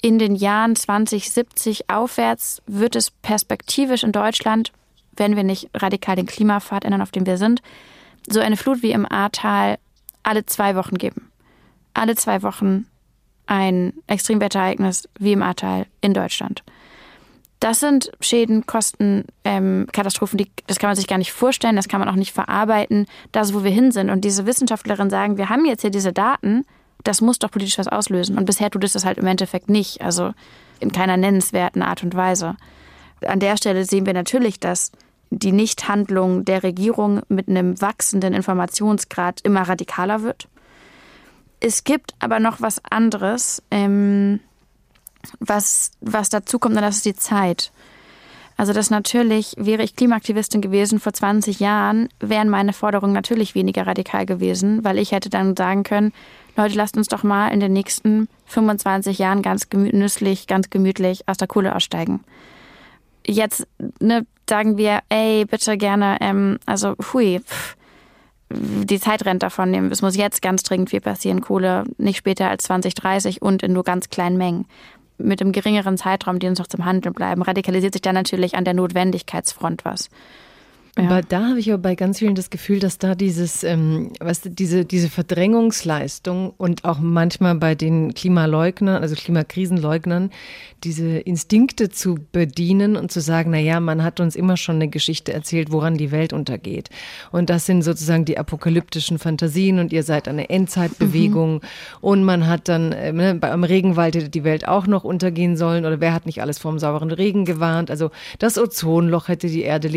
B: in den Jahren 2070 aufwärts wird es perspektivisch in Deutschland, wenn wir nicht radikal den Klimapfad ändern, auf dem wir sind, so eine Flut wie im Ahrtal alle zwei Wochen geben. Alle zwei Wochen ein Extremwetterereignis wie im Ahrtal in Deutschland. Das sind Schäden, Kosten, ähm, Katastrophen, die, das kann man sich gar nicht vorstellen, das kann man auch nicht verarbeiten, das, wo wir hin sind. Und diese Wissenschaftlerinnen sagen, wir haben jetzt hier diese Daten, das muss doch politisch was auslösen. Und bisher tut es das halt im Endeffekt nicht, also in keiner nennenswerten Art und Weise. An der Stelle sehen wir natürlich, dass die Nichthandlung der Regierung mit einem wachsenden Informationsgrad immer radikaler wird. Es gibt aber noch was anderes. Ähm, was, was dazu kommt, das ist die Zeit. Also das natürlich, wäre ich Klimaaktivistin gewesen vor 20 Jahren, wären meine Forderungen natürlich weniger radikal gewesen, weil ich hätte dann sagen können, Leute, lasst uns doch mal in den nächsten 25 Jahren ganz genüsslich, ganz gemütlich aus der Kohle aussteigen. Jetzt ne, sagen wir, ey, bitte gerne, ähm, also hui, pff, die Zeit rennt davon. Es muss jetzt ganz dringend viel passieren, Kohle nicht später als 2030 und in nur ganz kleinen Mengen mit einem geringeren Zeitraum, die uns noch zum Handeln bleiben, radikalisiert sich dann natürlich an der Notwendigkeitsfront was.
A: Ja. Aber da habe ich aber bei ganz vielen das Gefühl, dass da dieses, ähm, was diese, diese Verdrängungsleistung und auch manchmal bei den Klimaleugnern, also Klimakrisenleugnern, diese Instinkte zu bedienen und zu sagen, na ja, man hat uns immer schon eine Geschichte erzählt, woran die Welt untergeht. Und das sind sozusagen die apokalyptischen Fantasien und ihr seid eine Endzeitbewegung mhm. und man hat dann, äh, ne, beim Regenwald hätte die Welt auch noch untergehen sollen oder wer hat nicht alles vom sauberen Regen gewarnt? Also das Ozonloch hätte die Erde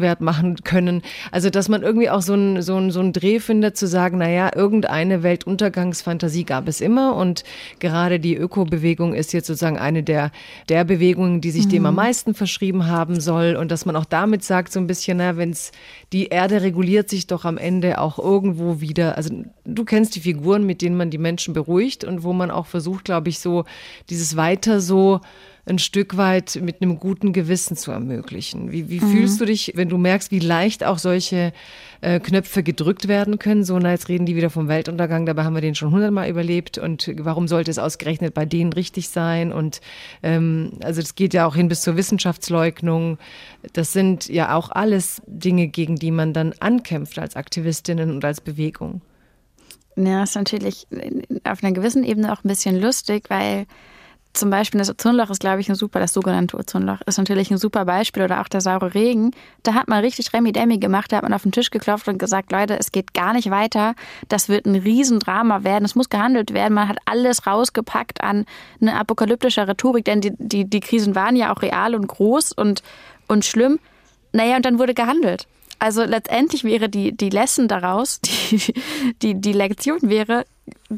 A: lebensunwert machen können. Also dass man irgendwie auch so ein, so so ein Dreh findet, zu sagen, na ja, irgendeine Weltuntergangsfantasie gab es immer und gerade die Ökobewegung ist jetzt sozusagen eine der, der Bewegungen, die sich mhm. dem am meisten verschrieben haben soll. Und dass man auch damit sagt, so ein bisschen, na, wenn es die Erde reguliert sich doch am Ende auch irgendwo wieder. Also du kennst die Figuren, mit denen man die Menschen beruhigt und wo man auch versucht, glaube ich, so dieses weiter so ein Stück weit mit einem guten Gewissen zu ermöglichen. Wie, wie mhm. fühlst du dich, wenn du merkst, wie leicht auch solche äh, Knöpfe gedrückt werden können? So, na, jetzt reden die wieder vom Weltuntergang, dabei haben wir den schon hundertmal überlebt und warum sollte es ausgerechnet bei denen richtig sein? Und ähm, also es geht ja auch hin bis zur Wissenschaftsleugnung. Das sind ja auch alles Dinge, gegen die man dann ankämpft als Aktivistinnen und als Bewegung.
B: Ja, ist natürlich auf einer gewissen Ebene auch ein bisschen lustig, weil zum Beispiel das Ozonloch ist, glaube ich, ein super, das sogenannte Ozonloch ist natürlich ein super Beispiel oder auch der saure Regen. Da hat man richtig Remi-Demi gemacht, da hat man auf den Tisch geklopft und gesagt, Leute, es geht gar nicht weiter. Das wird ein Riesendrama werden. Es muss gehandelt werden. Man hat alles rausgepackt an eine apokalyptische Rhetorik, denn die, die, die Krisen waren ja auch real und groß und, und schlimm. Naja, und dann wurde gehandelt. Also letztendlich wäre die, die Lesson daraus, die, die, die Lektion wäre,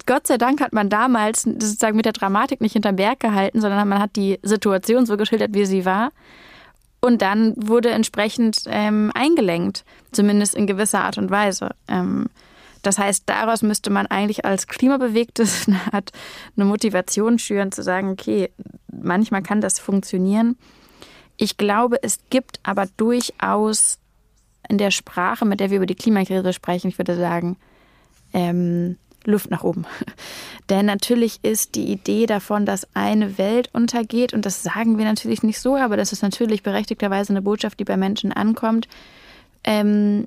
B: Gott sei Dank hat man damals sozusagen mit der Dramatik nicht hinterm Berg gehalten, sondern man hat die Situation so geschildert, wie sie war. Und dann wurde entsprechend ähm, eingelenkt, zumindest in gewisser Art und Weise. Ähm, Das heißt, daraus müsste man eigentlich als Klimabewegtes eine Art eine Motivation schüren, zu sagen, okay, manchmal kann das funktionieren. Ich glaube, es gibt aber durchaus in der Sprache, mit der wir über die Klimakrise sprechen, ich würde sagen, ähm, Luft nach oben. Denn natürlich ist die Idee davon, dass eine Welt untergeht, und das sagen wir natürlich nicht so, aber das ist natürlich berechtigterweise eine Botschaft, die bei Menschen ankommt, ähm,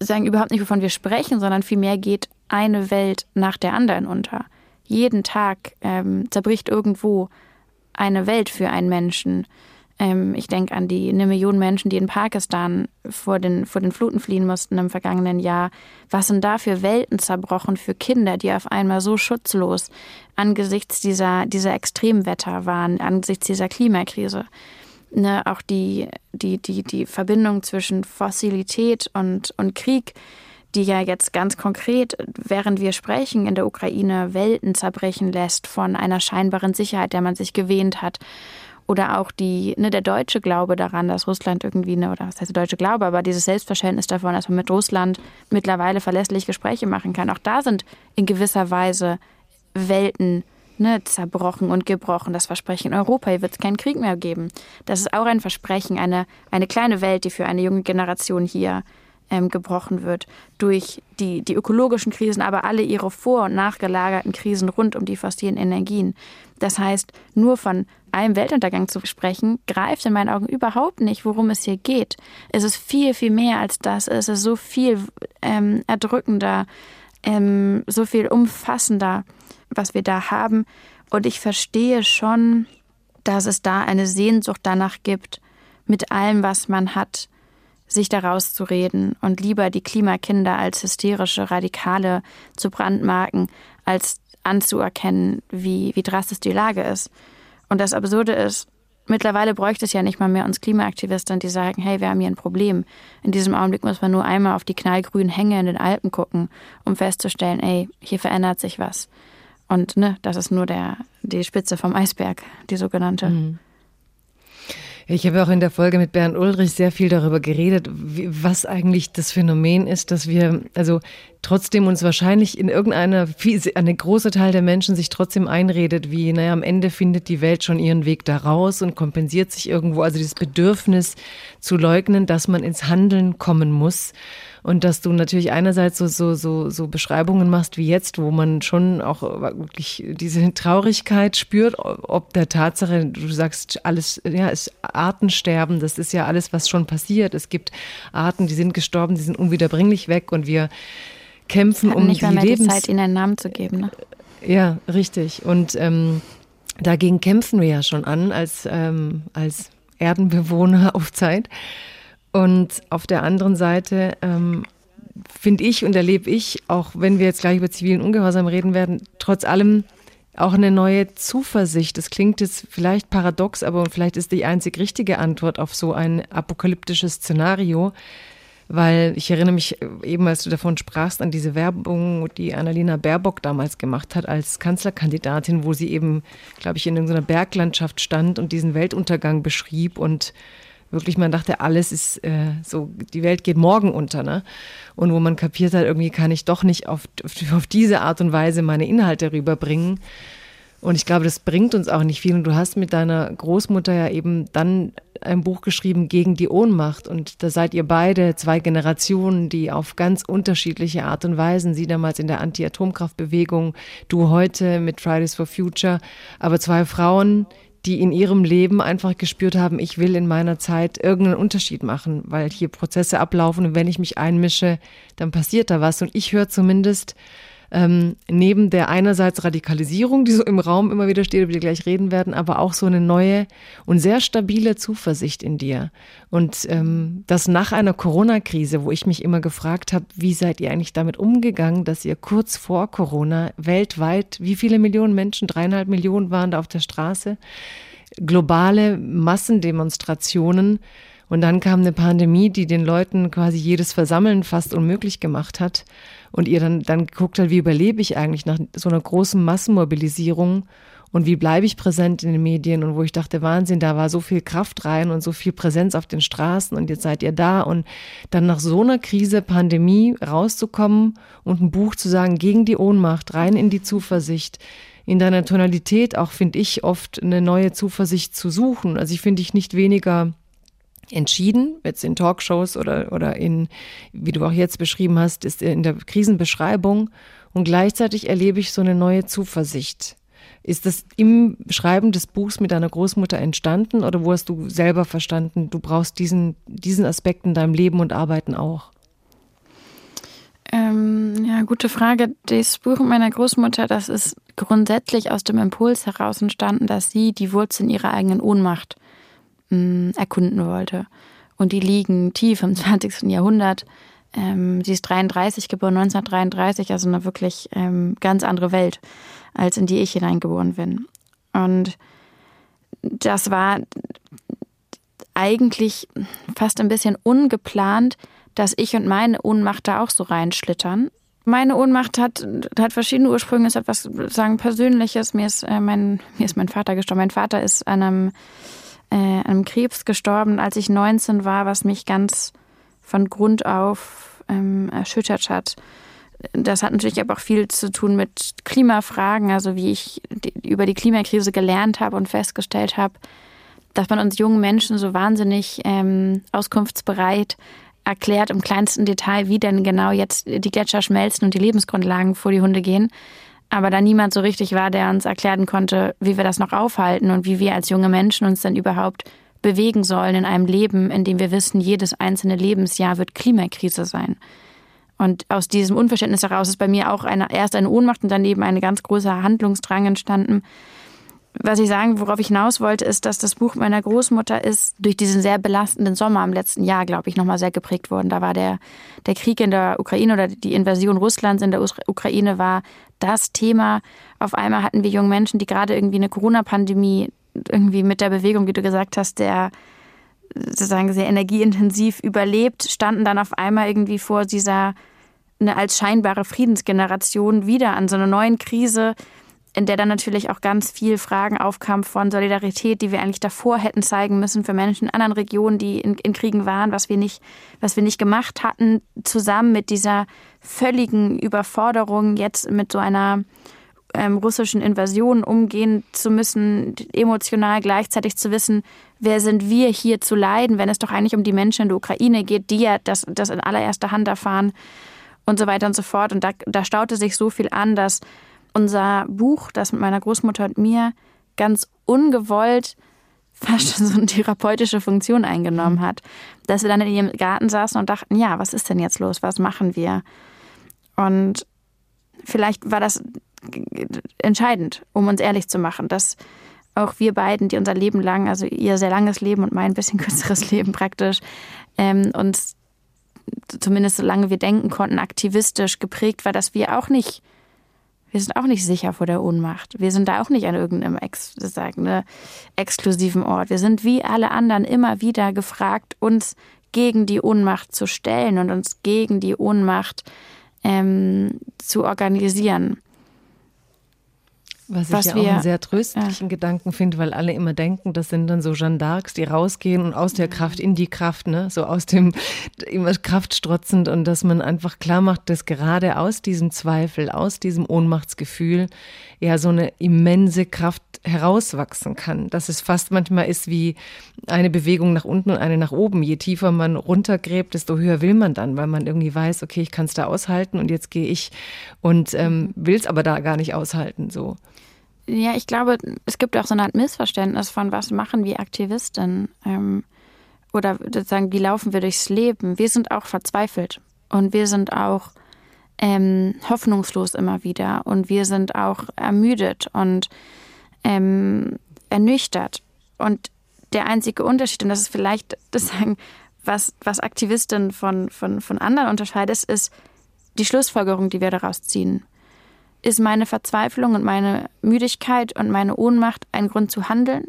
B: sagen überhaupt nicht, wovon wir sprechen, sondern vielmehr geht eine Welt nach der anderen unter. Jeden Tag ähm, zerbricht irgendwo eine Welt für einen Menschen. Ähm, ich denke an die eine Million Menschen, die in Pakistan vor den, vor den Fluten fliehen mussten im vergangenen Jahr. Was sind da für Welten zerbrochen für Kinder, die auf einmal so schutzlos angesichts dieser, dieser Extremwetter waren, angesichts dieser Klimakrise? Ne, auch die, die, die, die Verbindung zwischen Fossilität und, und Krieg, die ja jetzt ganz konkret, während wir sprechen, in der Ukraine Welten zerbrechen lässt von einer scheinbaren Sicherheit, der man sich gewähnt hat oder auch die, ne, der deutsche Glaube daran, dass Russland irgendwie, ne, oder was heißt der deutsche Glaube, aber dieses Selbstverständnis davon, dass man mit Russland mittlerweile verlässlich Gespräche machen kann. Auch da sind in gewisser Weise Welten ne, zerbrochen und gebrochen. Das Versprechen in Europa, hier wird es keinen Krieg mehr geben. Das ist auch ein Versprechen, eine, eine kleine Welt, die für eine junge Generation hier ähm, gebrochen wird durch die, die ökologischen Krisen, aber alle ihre vor- und nachgelagerten Krisen rund um die fossilen Energien. Das heißt, nur von einem Weltuntergang zu sprechen, greift in meinen Augen überhaupt nicht, worum es hier geht. Es ist viel, viel mehr als das. Es ist so viel ähm, erdrückender, ähm, so viel umfassender, was wir da haben. Und ich verstehe schon, dass es da eine Sehnsucht danach gibt, mit allem, was man hat, sich daraus zu reden und lieber die Klimakinder als hysterische Radikale zu brandmarken, als anzuerkennen, wie, wie drastisch die Lage ist. Und das Absurde ist, mittlerweile bräuchte es ja nicht mal mehr uns Klimaaktivisten, die sagen, hey, wir haben hier ein Problem. In diesem Augenblick muss man nur einmal auf die knallgrünen Hänge in den Alpen gucken, um festzustellen, ey, hier verändert sich was. Und ne, das ist nur der, die Spitze vom Eisberg, die sogenannte. Mhm.
A: Ich habe auch in der Folge mit Bernd Ulrich sehr viel darüber geredet, was eigentlich das Phänomen ist, dass wir, also trotzdem uns wahrscheinlich in irgendeiner, eine große Teil der Menschen sich trotzdem einredet, wie, naja, am Ende findet die Welt schon ihren Weg da raus und kompensiert sich irgendwo. Also dieses Bedürfnis zu leugnen, dass man ins Handeln kommen muss. Und dass du natürlich einerseits so, so, so, so Beschreibungen machst wie jetzt, wo man schon auch wirklich diese Traurigkeit spürt, ob der Tatsache, du sagst, alles, ja, ist Artensterben, das ist ja alles, was schon passiert. Es gibt Arten, die sind gestorben, die sind unwiederbringlich weg und wir kämpfen um
B: nicht
A: die
B: mehr
A: Lebens...
B: die Zeit, ihnen einen Namen zu geben. Ne?
A: Ja, richtig. Und ähm, dagegen kämpfen wir ja schon an als, ähm, als Erdenbewohner auf Zeit. Und auf der anderen Seite ähm, finde ich und erlebe ich, auch wenn wir jetzt gleich über zivilen Ungehorsam reden werden, trotz allem auch eine neue Zuversicht. Das klingt jetzt vielleicht paradox, aber vielleicht ist die einzig richtige Antwort auf so ein apokalyptisches Szenario. Weil ich erinnere mich eben, als du davon sprachst, an diese Werbung, die Annalena Baerbock damals gemacht hat als Kanzlerkandidatin, wo sie eben, glaube ich, in irgendeiner Berglandschaft stand und diesen Weltuntergang beschrieb und wirklich man dachte, alles ist äh, so, die Welt geht morgen unter, ne? Und wo man kapiert hat, irgendwie kann ich doch nicht auf, auf diese Art und Weise meine Inhalte rüberbringen. Und ich glaube, das bringt uns auch nicht viel. Und du hast mit deiner Großmutter ja eben dann ein Buch geschrieben gegen die Ohnmacht. Und da seid ihr beide zwei Generationen, die auf ganz unterschiedliche Art und Weisen, sie damals in der Anti-Atomkraftbewegung, du heute mit Fridays for Future, aber zwei Frauen, die in ihrem Leben einfach gespürt haben, ich will in meiner Zeit irgendeinen Unterschied machen, weil hier Prozesse ablaufen und wenn ich mich einmische, dann passiert da was. Und ich höre zumindest ähm, neben der einerseits Radikalisierung, die so im Raum immer wieder steht, über die wir gleich reden werden, aber auch so eine neue und sehr stabile Zuversicht in dir. Und ähm, das nach einer Corona-Krise, wo ich mich immer gefragt habe, wie seid ihr eigentlich damit umgegangen, dass ihr kurz vor Corona weltweit, wie viele Millionen Menschen, dreieinhalb Millionen waren da auf der Straße, globale Massendemonstrationen, und dann kam eine Pandemie, die den Leuten quasi jedes Versammeln fast unmöglich gemacht hat und ihr dann, dann geguckt hat, wie überlebe ich eigentlich nach so einer großen Massenmobilisierung? Und wie bleibe ich präsent in den Medien? Und wo ich dachte, Wahnsinn, da war so viel Kraft rein und so viel Präsenz auf den Straßen und jetzt seid ihr da. Und dann nach so einer Krise, Pandemie rauszukommen und ein Buch zu sagen gegen die Ohnmacht, rein in die Zuversicht, in deiner Tonalität auch, finde ich, oft eine neue Zuversicht zu suchen. Also ich finde dich nicht weniger entschieden, jetzt in Talkshows oder, oder in, wie du auch jetzt beschrieben hast, ist in der Krisenbeschreibung und gleichzeitig erlebe ich so eine neue Zuversicht. Ist das im Schreiben des Buchs mit deiner Großmutter entstanden oder wo hast du selber verstanden, du brauchst diesen, diesen Aspekt in deinem Leben und Arbeiten auch?
B: Ähm, ja, gute Frage. Das Buch meiner Großmutter, das ist grundsätzlich aus dem Impuls heraus entstanden, dass sie die Wurzeln ihrer eigenen Ohnmacht mh, erkunden wollte. Und die liegen tief im 20. Jahrhundert. Ähm, sie ist 33 geboren, 1933, also eine wirklich ähm, ganz andere Welt, als in die ich hineingeboren bin. Und das war eigentlich fast ein bisschen ungeplant, dass ich und meine Ohnmacht da auch so reinschlittern. Meine Ohnmacht hat, hat verschiedene Ursprünge, ist etwas sagen Persönliches. Mir ist, äh, mein, mir ist mein Vater gestorben. Mein Vater ist an einem, äh, einem Krebs gestorben, als ich 19 war, was mich ganz von Grund auf ähm, erschüttert hat. Das hat natürlich aber auch viel zu tun mit Klimafragen, also wie ich über die Klimakrise gelernt habe und festgestellt habe, dass man uns jungen Menschen so wahnsinnig ähm, auskunftsbereit erklärt im kleinsten Detail, wie denn genau jetzt die Gletscher schmelzen und die Lebensgrundlagen vor die Hunde gehen. Aber da niemand so richtig war, der uns erklären konnte, wie wir das noch aufhalten und wie wir als junge Menschen uns dann überhaupt bewegen sollen in einem Leben, in dem wir wissen, jedes einzelne Lebensjahr wird Klimakrise sein. Und aus diesem Unverständnis heraus ist bei mir auch eine, erst eine Ohnmacht und daneben ein ganz großer Handlungsdrang entstanden, was ich sagen, worauf ich hinaus wollte, ist, dass das Buch meiner Großmutter ist durch diesen sehr belastenden Sommer im letzten Jahr, glaube ich, nochmal sehr geprägt worden. Da war der, der Krieg in der Ukraine oder die Invasion Russlands in der Ukraine war das Thema. Auf einmal hatten wir junge Menschen, die gerade irgendwie eine Corona-Pandemie irgendwie mit der Bewegung, wie du gesagt hast, der sozusagen sehr energieintensiv überlebt, standen dann auf einmal irgendwie vor dieser eine als scheinbare Friedensgeneration wieder an so einer neuen Krise, in der dann natürlich auch ganz viel Fragen aufkam von Solidarität, die wir eigentlich davor hätten zeigen müssen für Menschen in anderen Regionen, die in, in, Kriegen waren, was wir nicht, was wir nicht gemacht hatten, zusammen mit dieser völligen Überforderung jetzt mit so einer ähm, russischen Invasion umgehen zu müssen, emotional gleichzeitig zu wissen, wer sind wir hier zu leiden, wenn es doch eigentlich um die Menschen in der Ukraine geht, die ja das, das in allererster Hand erfahren und so weiter und so fort. Und da, da staute sich so viel an, dass unser Buch, das mit meiner Großmutter und mir ganz ungewollt fast so eine therapeutische Funktion eingenommen hat. Dass wir dann in ihrem Garten saßen und dachten, ja, was ist denn jetzt los? Was machen wir? Und vielleicht war das entscheidend, um uns ehrlich zu machen, dass auch wir beiden, die unser Leben lang, also ihr sehr langes Leben und mein bisschen kürzeres Leben praktisch, ähm, uns zumindest solange wir denken konnten, aktivistisch geprägt war, dass wir auch nicht wir sind auch nicht sicher vor der Ohnmacht. Wir sind da auch nicht an irgendeinem ex, ne, exklusiven Ort. Wir sind wie alle anderen immer wieder gefragt, uns gegen die Ohnmacht zu stellen und uns gegen die Ohnmacht ähm, zu organisieren.
A: Was, was ich ja wir, auch einen sehr tröstlichen ja. Gedanken finde, weil alle immer denken, das sind dann so Jeanne d'Arcs, die rausgehen und aus der Kraft in die Kraft, ne, so aus dem immer kraftstrotzend und dass man einfach klar macht, dass gerade aus diesem Zweifel, aus diesem Ohnmachtsgefühl ja so eine immense Kraft herauswachsen kann. Dass es fast manchmal ist wie eine Bewegung nach unten und eine nach oben. Je tiefer man runtergräbt, desto höher will man dann, weil man irgendwie weiß, okay, ich kann es da aushalten und jetzt gehe ich und ähm, will es aber da gar nicht aushalten, so.
B: Ja, ich glaube, es gibt auch so eine Art Missverständnis von, was machen wir Aktivisten ähm, oder sozusagen, wie laufen wir durchs Leben. Wir sind auch verzweifelt und wir sind auch ähm, hoffnungslos immer wieder und wir sind auch ermüdet und ähm, ernüchtert. Und der einzige Unterschied, und das ist vielleicht das sagen, was, was Aktivisten von, von, von anderen unterscheidet, ist die Schlussfolgerung, die wir daraus ziehen. Ist meine Verzweiflung und meine Müdigkeit und meine Ohnmacht ein Grund zu handeln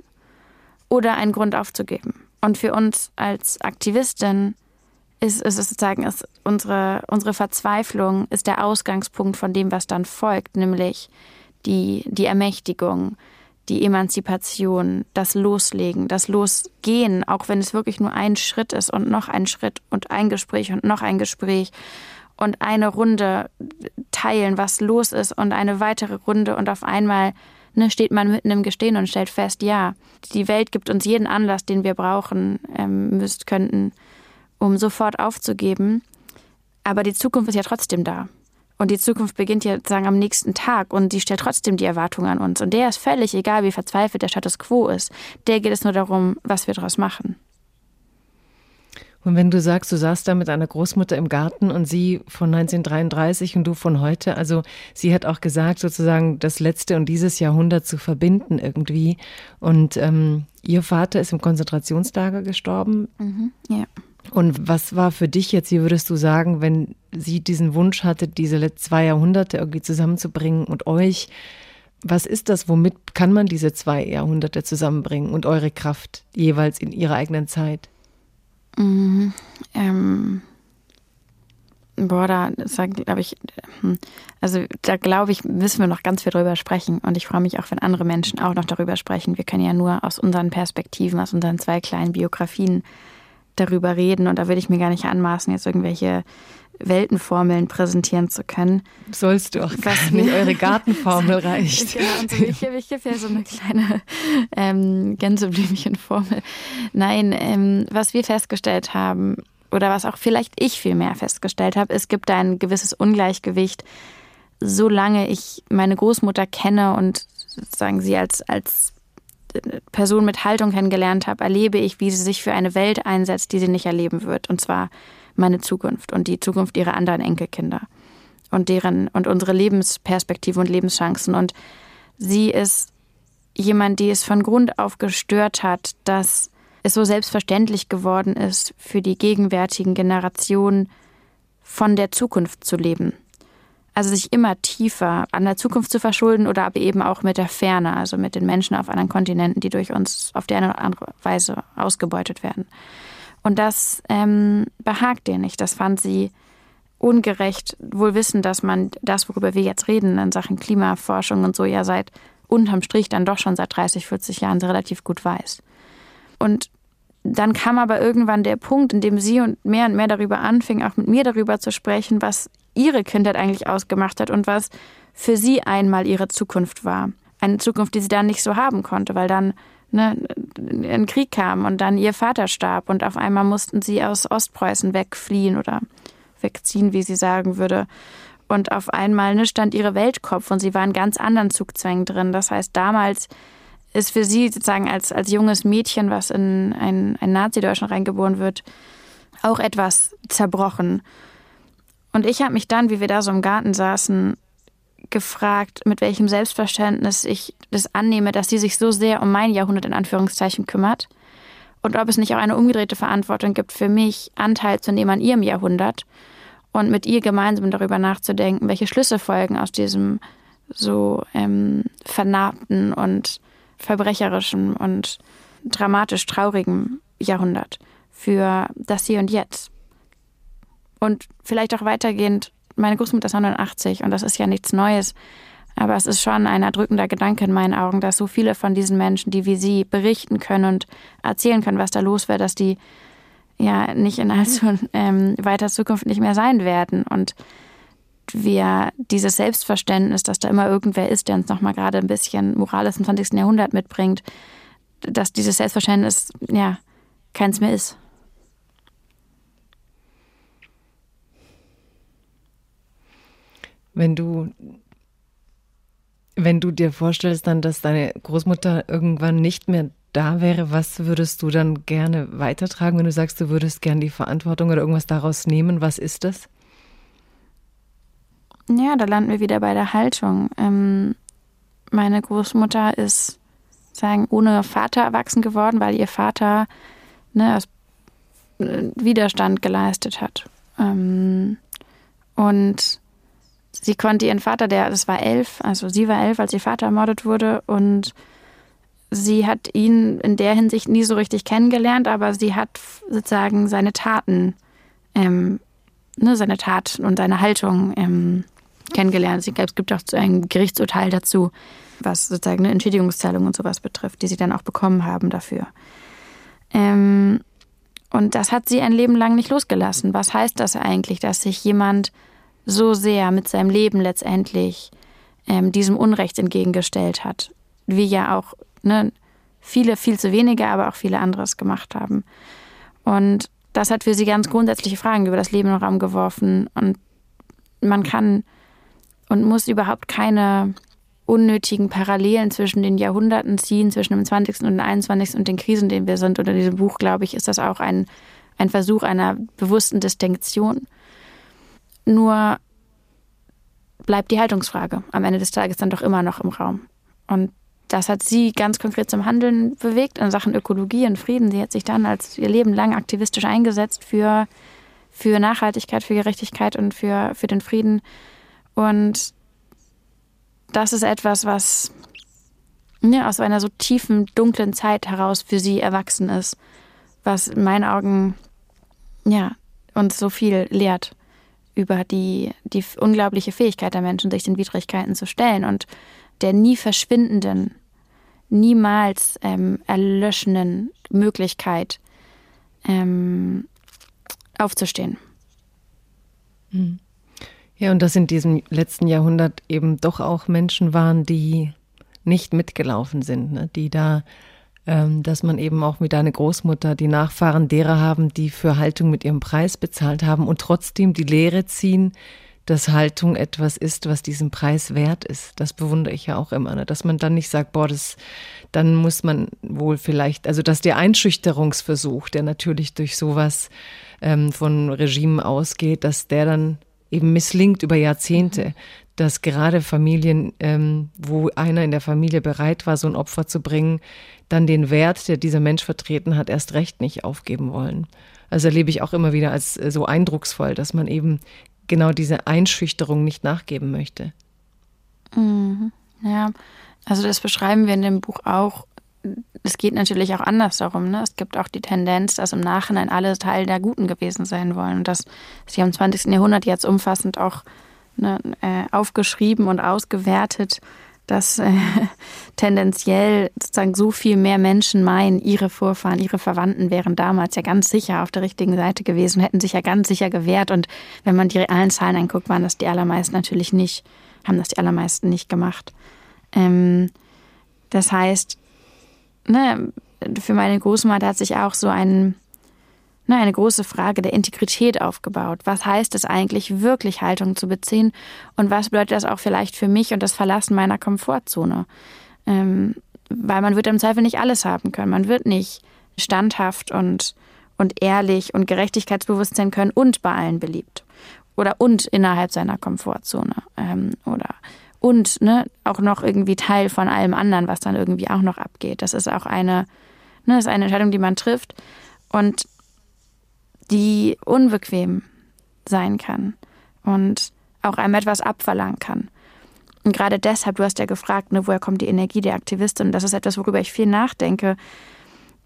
B: oder ein Grund aufzugeben? Und für uns als Aktivistin ist, ist sozusagen ist unsere, unsere Verzweiflung ist der Ausgangspunkt von dem, was dann folgt, nämlich die, die Ermächtigung, die Emanzipation, das Loslegen, das Losgehen, auch wenn es wirklich nur ein Schritt ist und noch ein Schritt und ein Gespräch und noch ein Gespräch und eine Runde teilen, was los ist und eine weitere Runde und auf einmal ne, steht man mitten im Gestehen und stellt fest, ja, die Welt gibt uns jeden Anlass, den wir brauchen, ähm, müsst, könnten, um sofort aufzugeben. Aber die Zukunft ist ja trotzdem da. Und die Zukunft beginnt ja sagen am nächsten Tag und die stellt trotzdem die Erwartungen an uns. Und der ist völlig egal, wie verzweifelt der Status quo ist. Der geht es nur darum, was wir daraus machen.
A: Und wenn du sagst, du saßt da mit einer Großmutter im Garten und sie von 1933 und du von heute, also sie hat auch gesagt, sozusagen das letzte und dieses Jahrhundert zu verbinden irgendwie. Und ähm, ihr Vater ist im Konzentrationslager gestorben.
B: Mhm, ja.
A: Und was war für dich jetzt, wie würdest du sagen, wenn sie diesen Wunsch hatte, diese zwei Jahrhunderte irgendwie zusammenzubringen und euch, was ist das, womit kann man diese zwei Jahrhunderte zusammenbringen und eure Kraft jeweils in ihrer eigenen Zeit?
B: Mhm. Ähm, boah, da glaube ich, hm, also da glaube ich, müssen wir noch ganz viel drüber sprechen. Und ich freue mich auch, wenn andere Menschen auch noch darüber sprechen. Wir können ja nur aus unseren Perspektiven, aus unseren zwei kleinen Biografien darüber reden. Und da würde ich mir gar nicht anmaßen, jetzt irgendwelche Weltenformeln präsentieren zu können.
A: Sollst du auch gar Was nicht, eure Gartenformel reicht.
B: genau, und so, ich, ich gebe ja so eine kleine ähm, Gänseblümchenformel. Nein, ähm, was wir festgestellt haben, oder was auch vielleicht ich viel mehr festgestellt habe, es gibt da ein gewisses Ungleichgewicht, solange ich meine Großmutter kenne und sozusagen sie als, als Person mit Haltung kennengelernt habe, erlebe ich, wie sie sich für eine Welt einsetzt, die sie nicht erleben wird. Und zwar meine Zukunft und die Zukunft ihrer anderen Enkelkinder und deren und unsere Lebensperspektive und Lebenschancen. Und sie ist jemand, die es von Grund auf gestört hat, dass es so selbstverständlich geworden ist, für die gegenwärtigen Generationen von der Zukunft zu leben. Also sich immer tiefer an der Zukunft zu verschulden oder aber eben auch mit der Ferne, also mit den Menschen auf anderen Kontinenten, die durch uns auf die eine oder andere Weise ausgebeutet werden. Und das ähm, behagt ihr nicht. Das fand sie ungerecht, wohl wissen, dass man das, worüber wir jetzt reden, in Sachen Klimaforschung und so ja seit unterm Strich dann doch schon seit 30, 40 Jahren relativ gut weiß. Und dann kam aber irgendwann der Punkt, in dem sie und mehr und mehr darüber anfing, auch mit mir darüber zu sprechen, was ihre Kindheit eigentlich ausgemacht hat und was für sie einmal ihre Zukunft war. Eine Zukunft, die sie dann nicht so haben konnte, weil dann ne, ein Krieg kam und dann ihr Vater starb und auf einmal mussten sie aus Ostpreußen wegfliehen oder wegziehen, wie sie sagen würde. Und auf einmal ne, stand ihre Weltkopf und sie war in ganz anderen Zugzwängen drin. Das heißt, damals ist für sie sozusagen als, als junges Mädchen, was in ein, ein Nazi-Deutschland reingeboren wird, auch etwas zerbrochen. Und ich habe mich dann, wie wir da so im Garten saßen, gefragt, mit welchem Selbstverständnis ich das annehme, dass sie sich so sehr um mein Jahrhundert in Anführungszeichen kümmert und ob es nicht auch eine umgedrehte Verantwortung gibt für mich, Anteil zu nehmen an ihrem Jahrhundert und mit ihr gemeinsam darüber nachzudenken, welche Schlüsse folgen aus diesem so ähm, vernarbten und verbrecherischen und dramatisch traurigen Jahrhundert für das Hier und Jetzt. Und vielleicht auch weitergehend meine Großmutter ist 89 und das ist ja nichts Neues. Aber es ist schon ein erdrückender Gedanke in meinen Augen, dass so viele von diesen Menschen, die wie sie berichten können und erzählen können, was da los wäre, dass die ja nicht in allzu ähm, weiter Zukunft nicht mehr sein werden. Und wir dieses Selbstverständnis, dass da immer irgendwer ist, der uns nochmal gerade ein bisschen Morales im 20. Jahrhundert mitbringt, dass dieses Selbstverständnis ja keins mehr ist.
A: Wenn du, wenn du dir vorstellst dann, dass deine Großmutter irgendwann nicht mehr da wäre, was würdest du dann gerne weitertragen, wenn du sagst, du würdest gerne die Verantwortung oder irgendwas daraus nehmen? Was ist das?
B: Ja, da landen wir wieder bei der Haltung. Ähm, meine Großmutter ist, sagen, ohne Vater erwachsen geworden, weil ihr Vater ne, äh, Widerstand geleistet hat. Ähm, und sie konnte ihren Vater, der, das war elf, also sie war elf, als ihr Vater ermordet wurde und sie hat ihn in der Hinsicht nie so richtig kennengelernt, aber sie hat sozusagen seine Taten, ähm, ne, seine Tat und seine Haltung ähm, kennengelernt. Es gibt auch ein Gerichtsurteil dazu, was sozusagen eine Entschädigungszahlung und sowas betrifft, die sie dann auch bekommen haben dafür. Ähm, und das hat sie ein Leben lang nicht losgelassen. Was heißt das eigentlich, dass sich jemand so sehr mit seinem Leben letztendlich ähm, diesem Unrecht entgegengestellt hat? Wie ja auch ne, viele, viel zu wenige, aber auch viele anderes gemacht haben. Und das hat für sie ganz grundsätzliche Fragen über das Leben in den Raum geworfen. Und man kann und muss überhaupt keine unnötigen Parallelen zwischen den Jahrhunderten ziehen, zwischen dem 20. und dem 21. und den Krisen, in denen wir sind. Und in diesem Buch, glaube ich, ist das auch ein, ein Versuch einer bewussten Distinktion. Nur bleibt die Haltungsfrage am Ende des Tages dann doch immer noch im Raum. Und das hat sie ganz konkret zum Handeln bewegt in Sachen Ökologie und Frieden. Sie hat sich dann als ihr Leben lang aktivistisch eingesetzt für, für Nachhaltigkeit, für Gerechtigkeit und für, für den Frieden. Und das ist etwas, was ja, aus einer so tiefen, dunklen Zeit heraus für sie erwachsen ist, was in meinen Augen ja, uns so viel lehrt über die, die unglaubliche Fähigkeit der Menschen, sich den Widrigkeiten zu stellen und der nie verschwindenden, niemals ähm, erlöschenden Möglichkeit ähm, aufzustehen.
A: Mhm. Ja, und dass in diesem letzten Jahrhundert eben doch auch Menschen waren, die nicht mitgelaufen sind, ne? die da, dass man eben auch wie deine Großmutter die Nachfahren derer haben, die für Haltung mit ihrem Preis bezahlt haben und trotzdem die Lehre ziehen, dass Haltung etwas ist, was diesen Preis wert ist. Das bewundere ich ja auch immer, ne? dass man dann nicht sagt, boah, das, dann muss man wohl vielleicht, also dass der Einschüchterungsversuch, der natürlich durch sowas ähm, von Regimen ausgeht, dass der dann eben misslingt über Jahrzehnte, dass gerade Familien, ähm, wo einer in der Familie bereit war, so ein Opfer zu bringen, dann den Wert, der dieser Mensch vertreten hat, erst recht nicht aufgeben wollen. Also erlebe ich auch immer wieder als äh, so eindrucksvoll, dass man eben genau diese Einschüchterung nicht nachgeben möchte.
B: Mhm. Ja, also das beschreiben wir in dem Buch auch es geht natürlich auch anders darum. Ne? Es gibt auch die Tendenz, dass im Nachhinein alle Teil der Guten gewesen sein wollen. Und dass sie im 20. Jahrhundert jetzt umfassend auch ne, äh, aufgeschrieben und ausgewertet, dass äh, tendenziell sozusagen so viel mehr Menschen meinen, ihre Vorfahren, ihre Verwandten wären damals ja ganz sicher auf der richtigen Seite gewesen, hätten sich ja ganz sicher gewehrt. Und wenn man die realen Zahlen anguckt, waren das die allermeisten natürlich nicht, haben das die allermeisten nicht gemacht. Ähm, das heißt, ne, für meine Großmutter hat sich auch so ein, ne, eine große Frage der Integrität aufgebaut. Was heißt es eigentlich, wirklich Haltung zu beziehen? Und was bedeutet das auch vielleicht für mich und das Verlassen meiner Komfortzone? Ähm, weil man wird im Zweifel nicht alles haben können. Man wird nicht standhaft und, und ehrlich und Gerechtigkeitsbewusst sein können und bei allen beliebt. Oder und innerhalb seiner Komfortzone. Ähm, oder und ne, auch noch irgendwie Teil von allem anderen, was dann irgendwie auch noch abgeht. Das ist auch eine, ne, ist eine Entscheidung, die man trifft und die unbequem sein kann und auch einem etwas abverlangen kann. Und gerade deshalb, du hast ja gefragt, ne, woher kommt die Energie der Aktivistin? Das ist etwas, worüber ich viel nachdenke.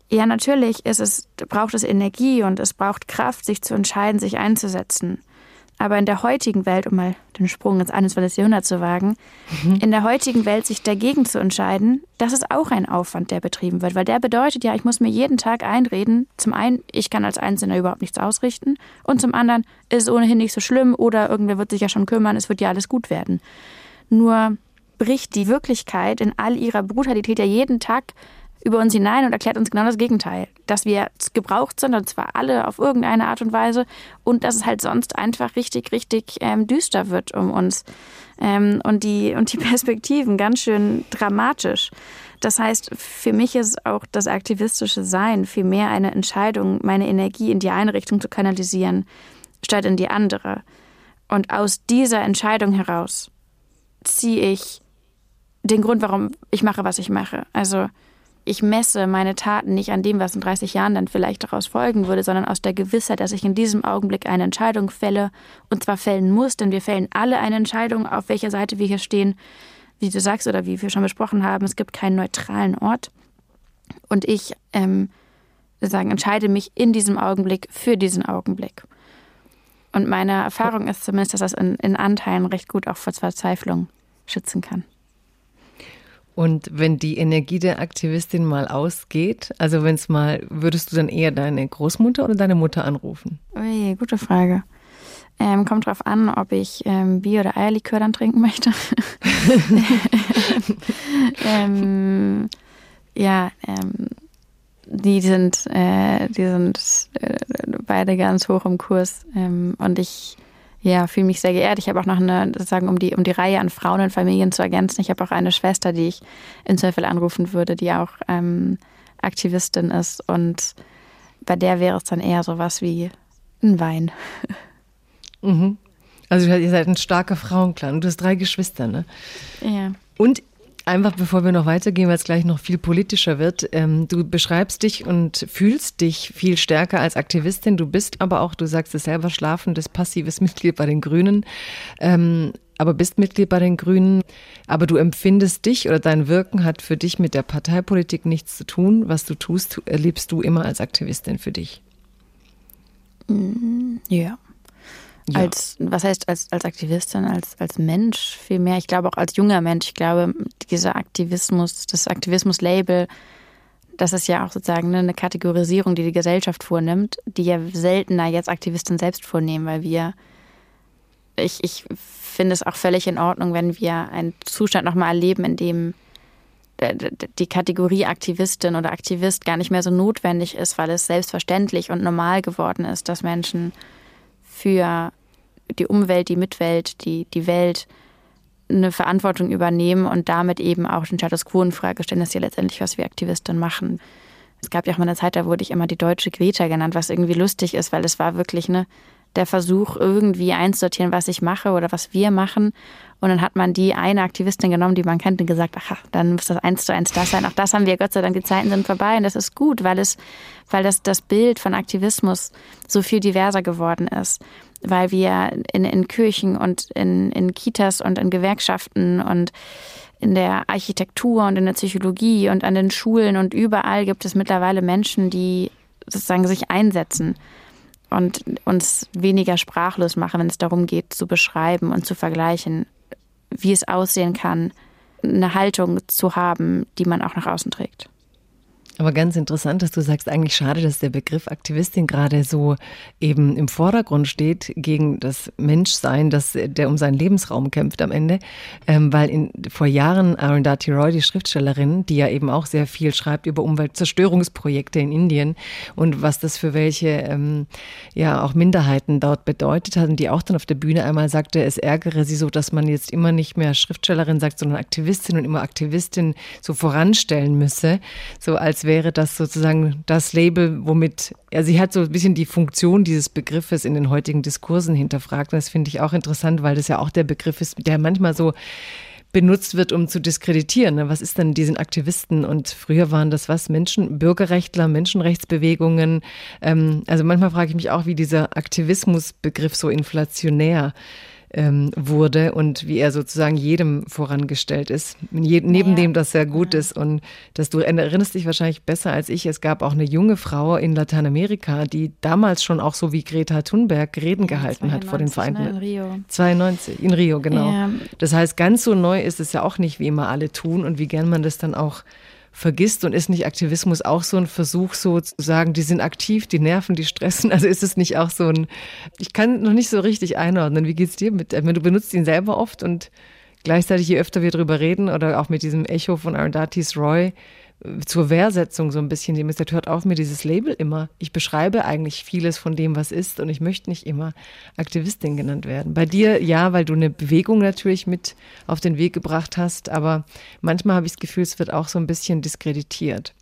B: Ja, natürlich ist es, braucht es Energie und es braucht Kraft, sich zu entscheiden, sich einzusetzen. Aber in der heutigen Welt, um mal den Sprung ins 21. Jahrhundert zu wagen, mhm. in der heutigen Welt sich dagegen zu entscheiden, das ist auch ein Aufwand, der betrieben wird. Weil der bedeutet ja, ich muss mir jeden Tag einreden, zum einen, ich kann als Einzelner überhaupt nichts ausrichten und zum anderen ist es ohnehin nicht so schlimm oder irgendwer wird sich ja schon kümmern, es wird ja alles gut werden. Nur bricht die Wirklichkeit in all ihrer Brutalität ja jeden Tag über uns hinein und erklärt uns genau das Gegenteil. Dass wir gebraucht sind, und zwar alle auf irgendeine Art und Weise, und dass es halt sonst einfach richtig, richtig ähm, düster wird um uns. Ähm, und, die, und die Perspektiven ganz schön dramatisch. Das heißt, für mich ist auch das aktivistische Sein vielmehr eine Entscheidung, meine Energie in die eine Richtung zu kanalisieren, statt in die andere. Und aus dieser Entscheidung heraus ziehe ich den Grund, warum ich mache, was ich mache. Also ich messe meine Taten nicht an dem, was in 30 Jahren dann vielleicht daraus folgen würde, sondern aus der Gewissheit, dass ich in diesem Augenblick eine Entscheidung fälle und zwar fällen muss, denn wir fällen alle eine Entscheidung, auf welcher Seite wir hier stehen. Wie du sagst oder wie wir schon besprochen haben, es gibt keinen neutralen Ort. Und ich ähm, sagen, entscheide mich in diesem Augenblick für diesen Augenblick. Und meine Erfahrung ist zumindest, dass das in, in Anteilen recht gut auch vor Verzweiflung schützen kann.
A: Und wenn die Energie der Aktivistin mal ausgeht, also wenn es mal, würdest du dann eher deine Großmutter oder deine Mutter anrufen?
B: Ui, gute Frage. Ähm, kommt drauf an, ob ich ähm, Bier- oder Eierlikör dann trinken möchte. ähm, ja, ähm, die sind, äh, die sind äh, beide ganz hoch im Kurs. Ähm, und ich ja, fühle mich sehr geehrt. Ich habe auch noch eine, sozusagen, um die, um die Reihe an Frauen und Familien zu ergänzen, ich habe auch eine Schwester, die ich in Zweifel anrufen würde, die auch ähm, Aktivistin ist. Und bei der wäre es dann eher so was wie ein Wein.
A: Mhm. Also ihr seid ein starker Frauenclan. Du hast drei Geschwister, ne?
B: Ja.
A: Und einfach bevor wir noch weitergehen, weil es gleich noch viel politischer wird, ähm, du beschreibst dich und fühlst dich viel stärker als Aktivistin. Du bist aber auch, du sagst es selber, schlafendes, passives Mitglied bei den Grünen. Ähm, aber bist Mitglied bei den Grünen, aber du empfindest dich oder dein Wirken hat für dich mit der Parteipolitik nichts zu tun. Was du tust, erlebst du immer als Aktivistin für dich.
B: Mm, ja. Ja. Als, was heißt als, als Aktivistin, als, als Mensch vielmehr? Ich glaube auch als junger Mensch. Ich glaube, dieser Aktivismus, das Aktivismus-Label, das ist ja auch sozusagen eine Kategorisierung, die die Gesellschaft vornimmt, die ja seltener jetzt Aktivisten selbst vornehmen, weil wir, ich, ich finde es auch völlig in Ordnung, wenn wir einen Zustand nochmal erleben, in dem die Kategorie Aktivistin oder Aktivist gar nicht mehr so notwendig ist, weil es selbstverständlich und normal geworden ist, dass Menschen für die Umwelt, die Mitwelt, die, die Welt eine Verantwortung übernehmen und damit eben auch den Status quo in Frage stellen. Das ist ja letztendlich, was wir Aktivisten machen. Es gab ja auch mal eine Zeit, da wurde ich immer die deutsche Greta genannt, was irgendwie lustig ist, weil es war wirklich ne, der Versuch, irgendwie einzusortieren, was ich mache oder was wir machen. Und dann hat man die eine Aktivistin genommen, die man kennt, und gesagt, ach, dann muss das eins zu eins das sein. Auch das haben wir, Gott sei Dank, die Zeiten sind vorbei. Und das ist gut, weil es, weil das, das Bild von Aktivismus so viel diverser geworden ist weil wir in, in Kirchen und in, in Kitas und in Gewerkschaften und in der Architektur und in der Psychologie und an den Schulen und überall gibt es mittlerweile Menschen, die sozusagen sich einsetzen und uns weniger sprachlos machen, wenn es darum geht, zu beschreiben und zu vergleichen, wie es aussehen kann, eine Haltung zu haben, die man auch nach außen trägt.
A: Aber ganz interessant, dass du sagst, eigentlich schade, dass der Begriff Aktivistin gerade so eben im Vordergrund steht gegen das Menschsein, das, der um seinen Lebensraum kämpft am Ende. Ähm, weil in, vor Jahren Arundhati Roy, die Schriftstellerin, die ja eben auch sehr viel schreibt über Umweltzerstörungsprojekte in Indien und was das für welche ähm, ja auch Minderheiten dort bedeutet hat und die auch dann auf der Bühne einmal sagte, es ärgere sie so, dass man jetzt immer nicht mehr Schriftstellerin sagt, sondern Aktivistin und immer Aktivistin so voranstellen müsse, so als wäre das sozusagen das Label, womit, ja, sie hat so ein bisschen die Funktion dieses Begriffes in den heutigen Diskursen hinterfragt. Und das finde ich auch interessant, weil das ja auch der Begriff ist, der manchmal so benutzt wird, um zu diskreditieren. Ne? Was ist denn diesen Aktivisten? Und früher waren das was? Menschen, Bürgerrechtler, Menschenrechtsbewegungen. Ähm, also manchmal frage ich mich auch, wie dieser Aktivismusbegriff so inflationär ähm, wurde und wie er sozusagen jedem vorangestellt ist. Je, neben ja. dem, dass er gut ja. ist und dass du erinnerst dich wahrscheinlich besser als ich. Es gab auch eine junge Frau in Lateinamerika, die damals schon auch so wie Greta Thunberg Reden gehalten 92, hat vor den Vereinten.
B: In Rio.
A: 92 in Rio genau. Ja. Das heißt, ganz so neu ist es ja auch nicht, wie immer alle tun und wie gern man das dann auch vergisst und ist nicht Aktivismus auch so ein Versuch, so zu sagen, die sind aktiv, die nerven, die stressen? Also ist es nicht auch so ein, ich kann noch nicht so richtig einordnen. Wie geht's dir mit, du benutzt ihn selber oft und gleichzeitig, je öfter wir darüber reden oder auch mit diesem Echo von Arundatis Roy, zur Wehrsetzung so ein bisschen. Dem ist, hört auf mir dieses Label immer. Ich beschreibe eigentlich vieles von dem, was ist und ich möchte nicht immer Aktivistin genannt werden. Bei dir ja, weil du eine Bewegung natürlich mit auf den Weg gebracht hast, aber manchmal habe ich das Gefühl, es wird auch so ein bisschen diskreditiert.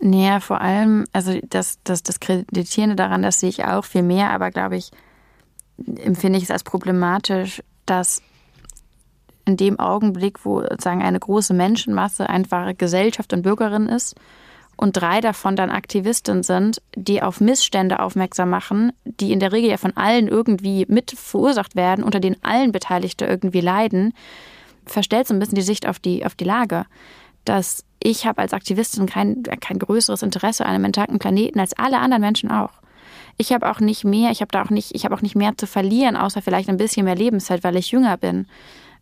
B: Naja, vor allem, also das, das Diskreditierende daran, das sehe ich auch viel mehr, aber glaube ich, empfinde ich es als problematisch, dass in dem Augenblick, wo sozusagen eine große Menschenmasse einfach Gesellschaft und Bürgerin ist und drei davon dann Aktivistinnen sind, die auf Missstände aufmerksam machen, die in der Regel ja von allen irgendwie mit verursacht werden, unter denen allen Beteiligte irgendwie leiden, verstellt so ein bisschen die Sicht auf die, auf die Lage. Dass ich habe als Aktivistin kein, kein größeres Interesse an einem intakten Planeten als alle anderen Menschen auch. ich habe auch nicht mehr, ich habe da auch nicht, ich habe auch nicht mehr zu verlieren, außer vielleicht ein bisschen mehr Lebenszeit, weil ich jünger bin.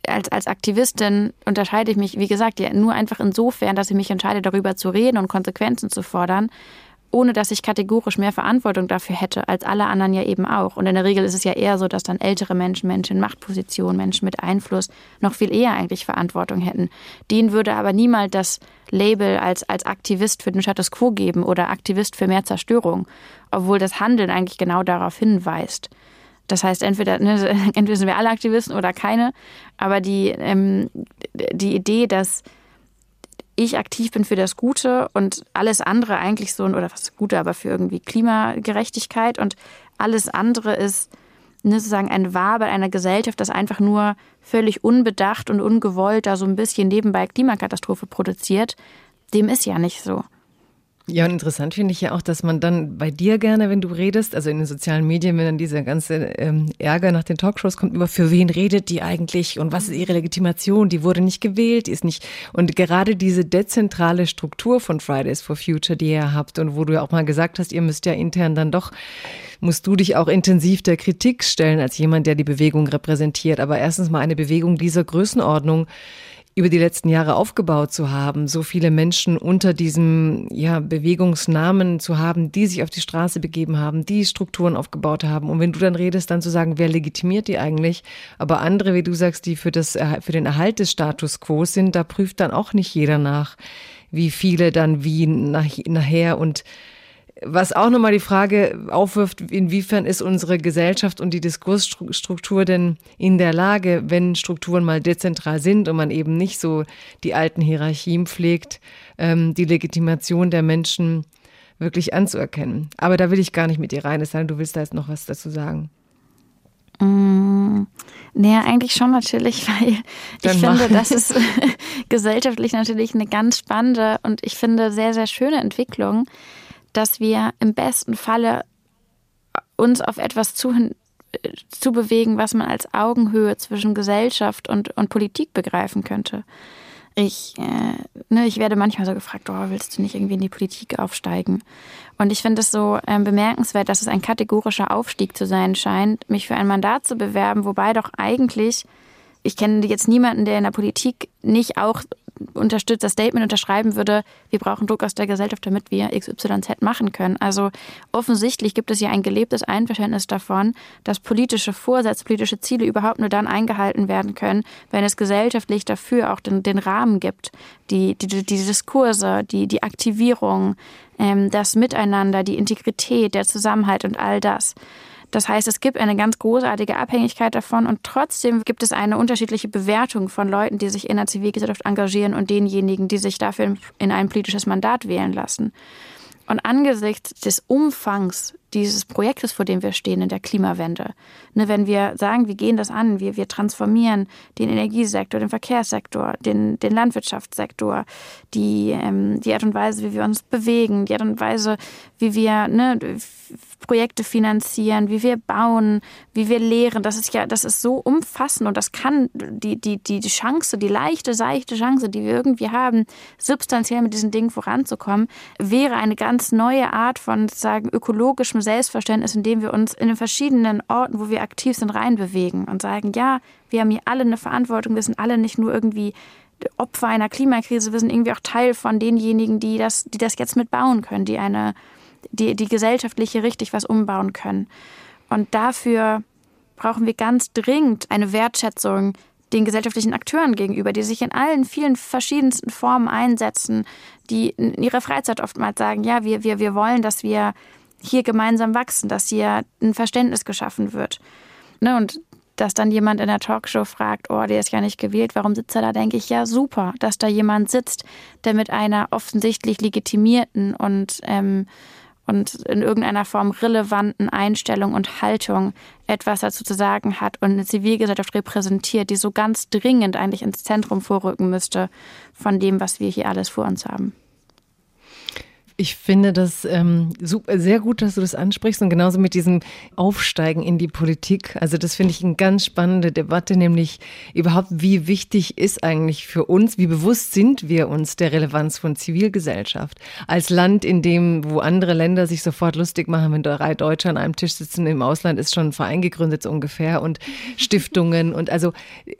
B: Als, als Aktivistin unterscheide ich mich, wie gesagt, ja, nur einfach insofern, dass ich mich entscheide, darüber zu reden und Konsequenzen zu fordern, ohne dass ich kategorisch mehr Verantwortung dafür hätte, als alle anderen ja eben auch. Und in der Regel ist es ja eher so, dass dann ältere Menschen, Menschen in Machtpositionen, Menschen mit Einfluss noch viel eher eigentlich Verantwortung hätten. Denen würde aber niemals das Label als, als Aktivist für den Status quo geben oder Aktivist für mehr Zerstörung, obwohl das Handeln eigentlich genau darauf hinweist. Das heißt, entweder, ne, entweder sind wir alle Aktivisten oder keine, aber die, ähm, die Idee, dass ich aktiv bin für das Gute und alles andere eigentlich so, oder was Gute, aber für irgendwie Klimagerechtigkeit und alles andere ist ne, sozusagen ein Wabel einer Gesellschaft, das einfach nur völlig unbedacht und ungewollt da so ein bisschen nebenbei Klimakatastrophe produziert, dem ist ja nicht so.
A: Ja, und interessant finde ich ja auch, dass man dann bei dir gerne, wenn du redest, also in den sozialen Medien, wenn dann dieser ganze ähm, Ärger nach den Talkshows kommt, über für wen redet die eigentlich und was ist ihre Legitimation? Die wurde nicht gewählt, die ist nicht. Und gerade diese dezentrale Struktur von Fridays for Future, die ihr habt und wo du ja auch mal gesagt hast, ihr müsst ja intern dann doch musst du dich auch intensiv der Kritik stellen als jemand, der die Bewegung repräsentiert. Aber erstens mal eine Bewegung dieser Größenordnung über die letzten Jahre aufgebaut zu haben, so viele Menschen unter diesem ja, Bewegungsnamen zu haben, die sich auf die Straße begeben haben, die Strukturen aufgebaut haben. Und wenn du dann redest, dann zu sagen, wer legitimiert die eigentlich? Aber andere, wie du sagst, die für, das, für den Erhalt des Status quo sind, da prüft dann auch nicht jeder nach, wie viele dann wie nach, nachher und was auch nochmal die Frage aufwirft, inwiefern ist unsere Gesellschaft und die Diskursstruktur denn in der Lage, wenn Strukturen mal dezentral sind und man eben nicht so die alten Hierarchien pflegt, ähm, die Legitimation der Menschen wirklich anzuerkennen. Aber da will ich gar nicht mit dir rein, es sei denn, du willst da jetzt noch was dazu sagen.
B: Mmh. Naja, eigentlich schon natürlich, weil Dann ich finde, das ist gesellschaftlich natürlich eine ganz spannende und ich finde sehr, sehr schöne Entwicklung dass wir im besten Falle uns auf etwas zu, zu bewegen, was man als Augenhöhe zwischen Gesellschaft und, und Politik begreifen könnte. Ich, äh, ne, ich werde manchmal so gefragt, oh, willst du nicht irgendwie in die Politik aufsteigen? Und ich finde es so äh, bemerkenswert, dass es ein kategorischer Aufstieg zu sein scheint, mich für ein Mandat zu bewerben, wobei doch eigentlich, ich kenne jetzt niemanden, der in der Politik nicht auch unterstützt, das Statement unterschreiben würde, wir brauchen Druck aus der Gesellschaft, damit wir XYZ machen können. Also offensichtlich gibt es ja ein gelebtes Einverständnis davon, dass politische Vorsätze, politische Ziele überhaupt nur dann eingehalten werden können, wenn es gesellschaftlich dafür auch den, den Rahmen gibt, die, die, die Diskurse, die, die Aktivierung, ähm, das Miteinander, die Integrität, der Zusammenhalt und all das. Das heißt, es gibt eine ganz großartige Abhängigkeit davon und trotzdem gibt es eine unterschiedliche Bewertung von Leuten, die sich in der Zivilgesellschaft engagieren und denjenigen, die sich dafür in ein politisches Mandat wählen lassen. Und angesichts des Umfangs dieses Projektes, vor dem wir stehen, in der Klimawende, ne, wenn wir sagen, wir gehen das an, wir, wir transformieren den Energiesektor, den Verkehrssektor, den, den Landwirtschaftssektor, die, ähm, die Art und Weise, wie wir uns bewegen, die Art und Weise, wie wir ne, Projekte finanzieren, wie wir bauen, wie wir lehren. Das ist ja, das ist so umfassend und das kann die, die, die Chance, die leichte, seichte Chance, die wir irgendwie haben, substanziell mit diesen Dingen voranzukommen, wäre eine ganz neue Art von sagen ökologischem Selbstverständnis, in dem wir uns in den verschiedenen Orten, wo wir aktiv sind, reinbewegen und sagen, ja, wir haben hier alle eine Verantwortung, wir sind alle nicht nur irgendwie Opfer einer Klimakrise, wir sind irgendwie auch Teil von denjenigen, die das, die das jetzt mitbauen können, die eine die, die gesellschaftliche richtig was umbauen können. Und dafür brauchen wir ganz dringend eine Wertschätzung den gesellschaftlichen Akteuren gegenüber, die sich in allen vielen verschiedensten Formen einsetzen, die in ihrer Freizeit oftmals sagen, ja, wir, wir, wir wollen, dass wir hier gemeinsam wachsen, dass hier ein Verständnis geschaffen wird. Ne, und dass dann jemand in der Talkshow fragt, oh, der ist ja nicht gewählt, warum sitzt er da, denke ich, ja, super, dass da jemand sitzt, der mit einer offensichtlich legitimierten und ähm, und in irgendeiner Form relevanten Einstellung und Haltung etwas dazu zu sagen hat und eine Zivilgesellschaft repräsentiert, die so ganz dringend eigentlich ins Zentrum vorrücken müsste von dem, was wir hier alles vor uns haben.
A: Ich finde das ähm, super, sehr gut, dass du das ansprichst und genauso mit diesem Aufsteigen in die Politik. Also das finde ich eine ganz spannende Debatte, nämlich überhaupt, wie wichtig ist eigentlich für uns, wie bewusst sind wir uns der Relevanz von Zivilgesellschaft als Land, in dem, wo andere Länder sich sofort lustig machen, wenn drei Deutsche an einem Tisch sitzen, im Ausland ist schon ein Verein gegründet so ungefähr und Stiftungen und also,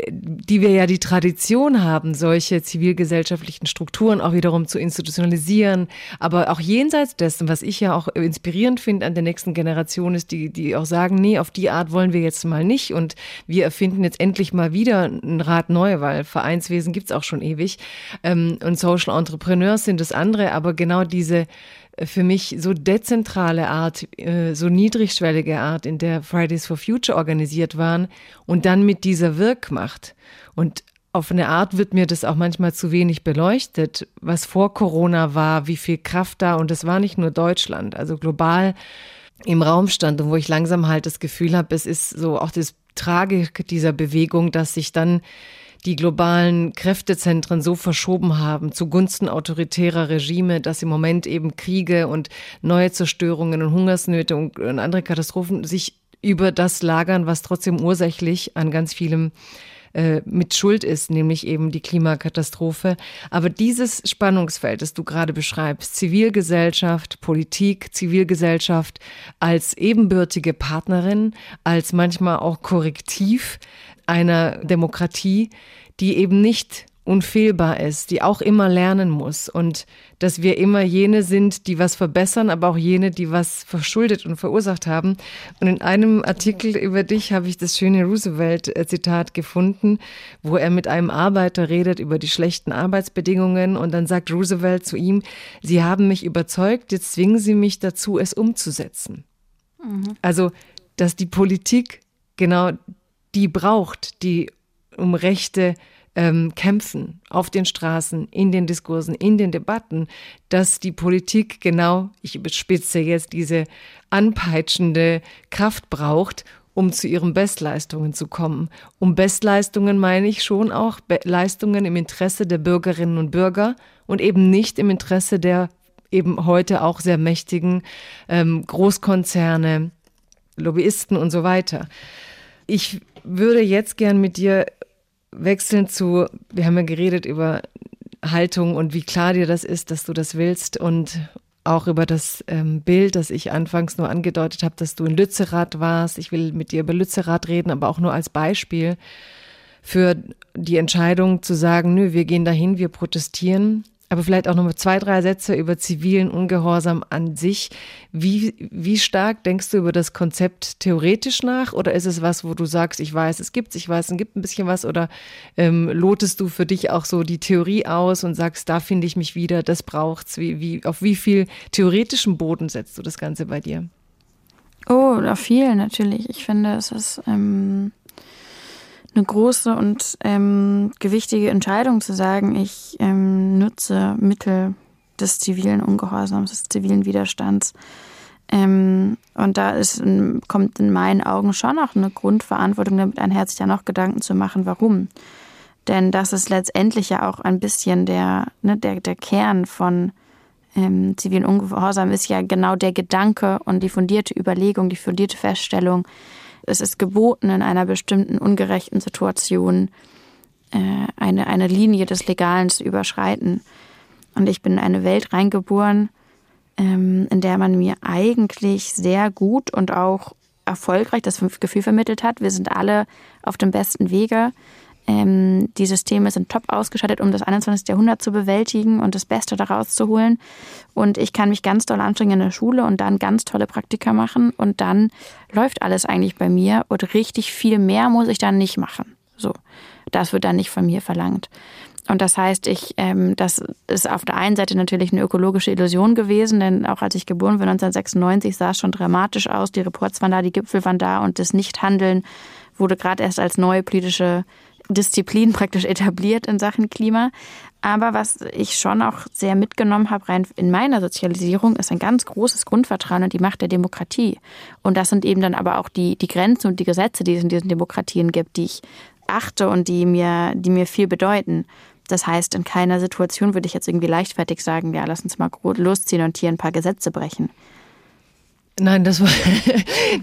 A: die wir ja die Tradition haben, solche zivilgesellschaftlichen Strukturen auch wiederum zu institutionalisieren, aber auch jenseits dessen, was ich ja auch inspirierend finde an der nächsten Generation, ist, die, die auch sagen, nee, auf die Art wollen wir jetzt mal nicht und wir erfinden jetzt endlich mal wieder ein Rad neu, weil Vereinswesen gibt's auch schon ewig. Ähm, und Social Entrepreneurs sind das andere, aber genau diese äh, für mich so dezentrale Art, äh, so niedrigschwellige Art, in der Fridays for Future organisiert waren und dann mit dieser Wirkmacht. Und auf eine Art wird mir das auch manchmal zu wenig beleuchtet, was vor Corona war, wie viel Kraft da. Und es war nicht nur Deutschland, also global im Raum stand. Und wo ich langsam halt das Gefühl habe, es ist so auch das Tragik dieser Bewegung, dass sich dann die globalen Kräftezentren so verschoben haben zugunsten autoritärer Regime, dass im Moment eben Kriege und neue Zerstörungen und Hungersnöte und andere Katastrophen sich über das lagern, was trotzdem ursächlich an ganz vielem äh, mit Schuld ist, nämlich eben die Klimakatastrophe. Aber dieses Spannungsfeld, das du gerade beschreibst, Zivilgesellschaft, Politik, Zivilgesellschaft als ebenbürtige Partnerin, als manchmal auch Korrektiv einer Demokratie, die eben nicht unfehlbar ist, die auch immer lernen muss und dass wir immer jene sind, die was verbessern, aber auch jene, die was verschuldet und verursacht haben. Und in einem Artikel über dich habe ich das schöne Roosevelt-Zitat gefunden, wo er mit einem Arbeiter redet über die schlechten Arbeitsbedingungen und dann sagt Roosevelt zu ihm, Sie haben mich überzeugt, jetzt zwingen Sie mich dazu, es umzusetzen. Mhm. Also, dass die Politik genau die braucht, die um Rechte ähm, kämpfen auf den Straßen, in den Diskursen, in den Debatten, dass die Politik genau, ich überspitze jetzt, diese anpeitschende Kraft braucht, um zu ihren Bestleistungen zu kommen. Um Bestleistungen meine ich schon auch Be Leistungen im Interesse der Bürgerinnen und Bürger und eben nicht im Interesse der eben heute auch sehr mächtigen ähm, Großkonzerne, Lobbyisten und so weiter. Ich würde jetzt gern mit dir wechseln zu, wir haben ja geredet über Haltung und wie klar dir das ist, dass du das willst und auch über das ähm, Bild, das ich anfangs nur angedeutet habe, dass du in Lützerath warst. Ich will mit dir über Lützerath reden, aber auch nur als Beispiel für die Entscheidung zu sagen, nö, wir gehen dahin, wir protestieren aber vielleicht auch noch zwei, drei Sätze über zivilen Ungehorsam an sich. Wie, wie stark denkst du über das Konzept theoretisch nach? Oder ist es was, wo du sagst, ich weiß, es gibt ich weiß, es gibt ein bisschen was? Oder ähm, lotest du für dich auch so die Theorie aus und sagst, da finde ich mich wieder, das braucht's? Wie, wie, auf wie viel theoretischen Boden setzt du das Ganze bei dir?
B: Oh, auf viel natürlich. Ich finde, es ist ähm, eine große und ähm, gewichtige Entscheidung zu sagen, ich ähm, nutze Mittel des zivilen Ungehorsams, des zivilen Widerstands. Ähm, und da ist, kommt in meinen Augen schon auch eine Grundverantwortung damit einher, sich dann auch Gedanken zu machen, warum. Denn das ist letztendlich ja auch ein bisschen der, ne, der, der Kern von ähm, zivilen Ungehorsam, ist ja genau der Gedanke und die fundierte Überlegung, die fundierte Feststellung, es ist geboten, in einer bestimmten ungerechten Situation äh, eine, eine Linie des Legalen zu überschreiten. Und ich bin in eine Welt reingeboren, ähm, in der man mir eigentlich sehr gut und auch erfolgreich das Gefühl vermittelt hat, wir sind alle auf dem besten Wege. Ähm, die Systeme sind top ausgestattet, um das 21. Jahrhundert zu bewältigen und das Beste daraus zu holen. Und ich kann mich ganz doll anstrengen in der Schule und dann ganz tolle Praktika machen. Und dann läuft alles eigentlich bei mir. Und richtig viel mehr muss ich dann nicht machen. So. Das wird dann nicht von mir verlangt. Und das heißt, ich, ähm, das ist auf der einen Seite natürlich eine ökologische Illusion gewesen, denn auch als ich geboren bin 1996 sah es schon dramatisch aus. Die Reports waren da, die Gipfel waren da und das Nichthandeln wurde gerade erst als neue politische Disziplin praktisch etabliert in Sachen Klima. Aber was ich schon auch sehr mitgenommen habe, rein in meiner Sozialisierung, ist ein ganz großes Grundvertrauen in die Macht der Demokratie. Und das sind eben dann aber auch die, die Grenzen und die Gesetze, die es in diesen Demokratien gibt, die ich achte und die mir, die mir viel bedeuten. Das heißt, in keiner Situation würde ich jetzt irgendwie leichtfertig sagen, ja, lass uns mal losziehen und hier ein paar Gesetze brechen.
A: Nein, das war,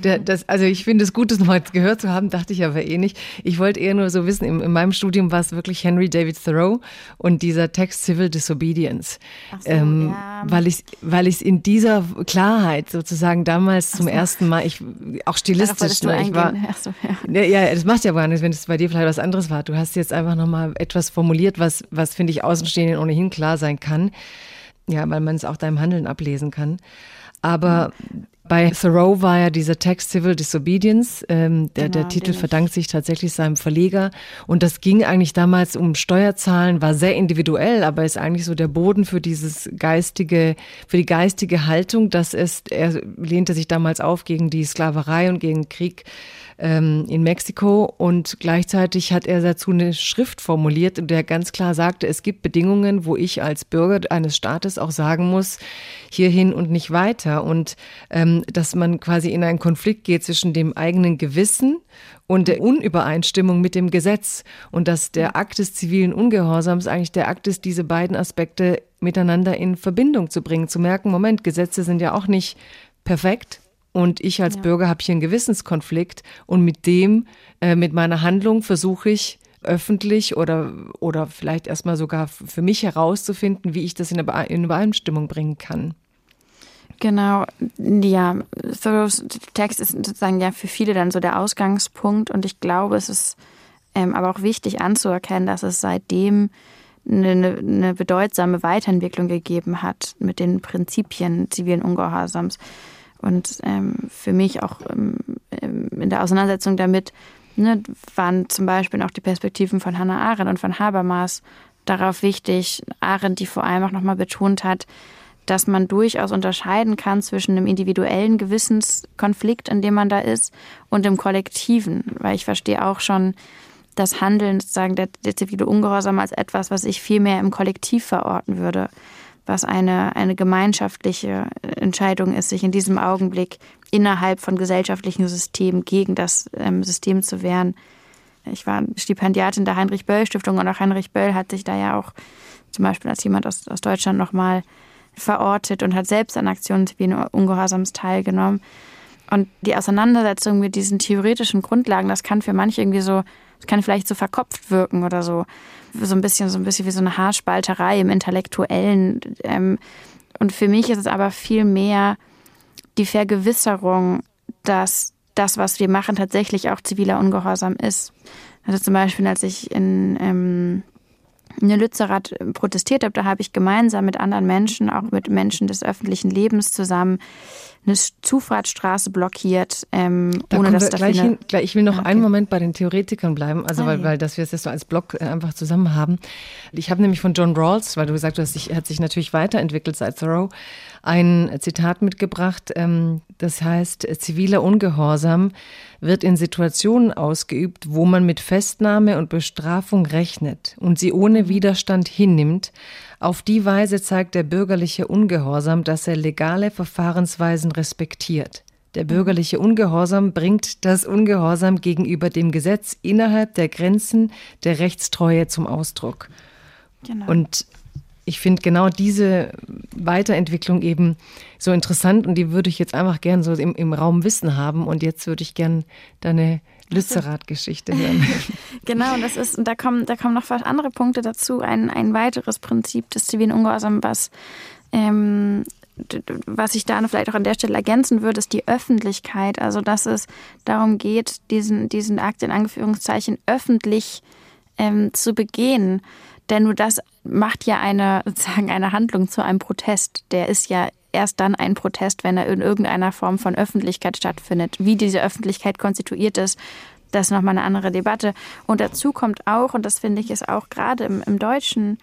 A: das, also ich finde es gut, das nochmal gehört zu haben, dachte ich aber eh nicht. Ich wollte eher nur so wissen, in, in meinem Studium war es wirklich Henry David Thoreau und dieser Text Civil Disobedience. So, ähm, ja. Weil ich weil ich es in dieser Klarheit sozusagen damals so. zum ersten Mal, ich auch stilistisch, ne, ich war, so, ja. ja. das macht ja gar nichts, wenn es bei dir vielleicht was anderes war. Du hast jetzt einfach nochmal etwas formuliert, was, was finde ich Außenstehenden ohnehin klar sein kann. Ja, weil man es auch deinem Handeln ablesen kann. Aber bei Thoreau war ja dieser Text Civil Disobedience. Ähm, der, genau, der Titel verdankt sich tatsächlich seinem Verleger. Und das ging eigentlich damals um Steuerzahlen, war sehr individuell, aber ist eigentlich so der Boden für dieses geistige, für die geistige Haltung, dass es, er lehnte sich damals auf gegen die Sklaverei und gegen Krieg ähm, in Mexiko. Und gleichzeitig hat er dazu eine Schrift formuliert, in der ganz klar sagte, es gibt Bedingungen, wo ich als Bürger eines Staates auch sagen muss, hierhin und nicht weiter. Und ähm, dass man quasi in einen Konflikt geht zwischen dem eigenen Gewissen und der Unübereinstimmung mit dem Gesetz. Und dass der Akt des zivilen Ungehorsams eigentlich der Akt ist, diese beiden Aspekte miteinander in Verbindung zu bringen, zu merken, Moment, Gesetze sind ja auch nicht perfekt, und ich als ja. Bürger habe hier einen Gewissenskonflikt und mit dem, äh, mit meiner Handlung versuche ich öffentlich oder, oder vielleicht erstmal sogar für mich herauszufinden, wie ich das in, in Übereinstimmung bringen kann.
B: Genau, ja, Thoreaus Text ist sozusagen ja für viele dann so der Ausgangspunkt und ich glaube, es ist ähm, aber auch wichtig anzuerkennen, dass es seitdem eine, eine bedeutsame Weiterentwicklung gegeben hat mit den Prinzipien zivilen Ungehorsams. Und ähm, für mich auch ähm, in der Auseinandersetzung damit ne, waren zum Beispiel auch die Perspektiven von Hannah Arendt und von Habermas darauf wichtig. Arendt, die vor allem auch nochmal betont hat, dass man durchaus unterscheiden kann zwischen einem individuellen Gewissenskonflikt, in dem man da ist, und dem kollektiven. Weil ich verstehe auch schon das Handeln sozusagen der, der zivile Ungehorsam als etwas, was ich viel mehr im Kollektiv verorten würde was eine, eine gemeinschaftliche Entscheidung ist, sich in diesem Augenblick innerhalb von gesellschaftlichen Systemen gegen das ähm, System zu wehren. Ich war Stipendiatin der Heinrich-Böll-Stiftung und auch Heinrich Böll hat sich da ja auch zum Beispiel als jemand aus, aus Deutschland nochmal verortet und hat selbst an Aktionen wie Ungehorsams teilgenommen. Und die Auseinandersetzung mit diesen theoretischen Grundlagen, das kann für manche irgendwie so, das kann vielleicht so verkopft wirken oder so so ein bisschen, so ein bisschen wie so eine Haarspalterei im Intellektuellen. Ähm, und für mich ist es aber viel mehr die Vergewisserung, dass das, was wir machen, tatsächlich auch ziviler Ungehorsam ist. Also zum Beispiel, als ich in, ähm, in Lützerath protestiert habe, da habe ich gemeinsam mit anderen Menschen, auch mit Menschen des öffentlichen Lebens zusammen, eine Zufahrtsstraße blockiert, ähm,
A: da ohne dass da gleich, hin, gleich Ich will noch okay. einen Moment bei den Theoretikern bleiben, also ah, weil, weil dass wir es jetzt so als Block äh, einfach zusammen haben. Ich habe nämlich von John Rawls, weil du gesagt hast, er hat sich natürlich weiterentwickelt seit Thoreau, ein Zitat mitgebracht, ähm, das heißt, ziviler Ungehorsam wird in Situationen ausgeübt, wo man mit Festnahme und Bestrafung rechnet und sie ohne Widerstand hinnimmt, auf die Weise zeigt der bürgerliche Ungehorsam, dass er legale Verfahrensweisen respektiert. Der bürgerliche Ungehorsam bringt das Ungehorsam gegenüber dem Gesetz innerhalb der Grenzen der Rechtstreue zum Ausdruck. Genau. Und ich finde genau diese Weiterentwicklung eben so interessant und die würde ich jetzt einfach gern so im, im Raum Wissen haben. Und jetzt würde ich gern deine Lützerath-Geschichte hören.
B: genau, und das ist, und da kommen, da kommen noch andere Punkte dazu. Ein, ein weiteres Prinzip des zivilen Ungehorsams, was, ähm, was ich da vielleicht auch an der Stelle ergänzen würde, ist die Öffentlichkeit. Also, dass es darum geht, diesen, diesen Akt in Anführungszeichen öffentlich ähm, zu begehen. Denn nur das macht ja eine, sozusagen eine Handlung zu einem Protest. Der ist ja erst dann ein Protest, wenn er in irgendeiner Form von Öffentlichkeit stattfindet. Wie diese Öffentlichkeit konstituiert ist, das ist nochmal eine andere Debatte. Und dazu kommt auch, und das finde ich ist auch gerade im, im deutschen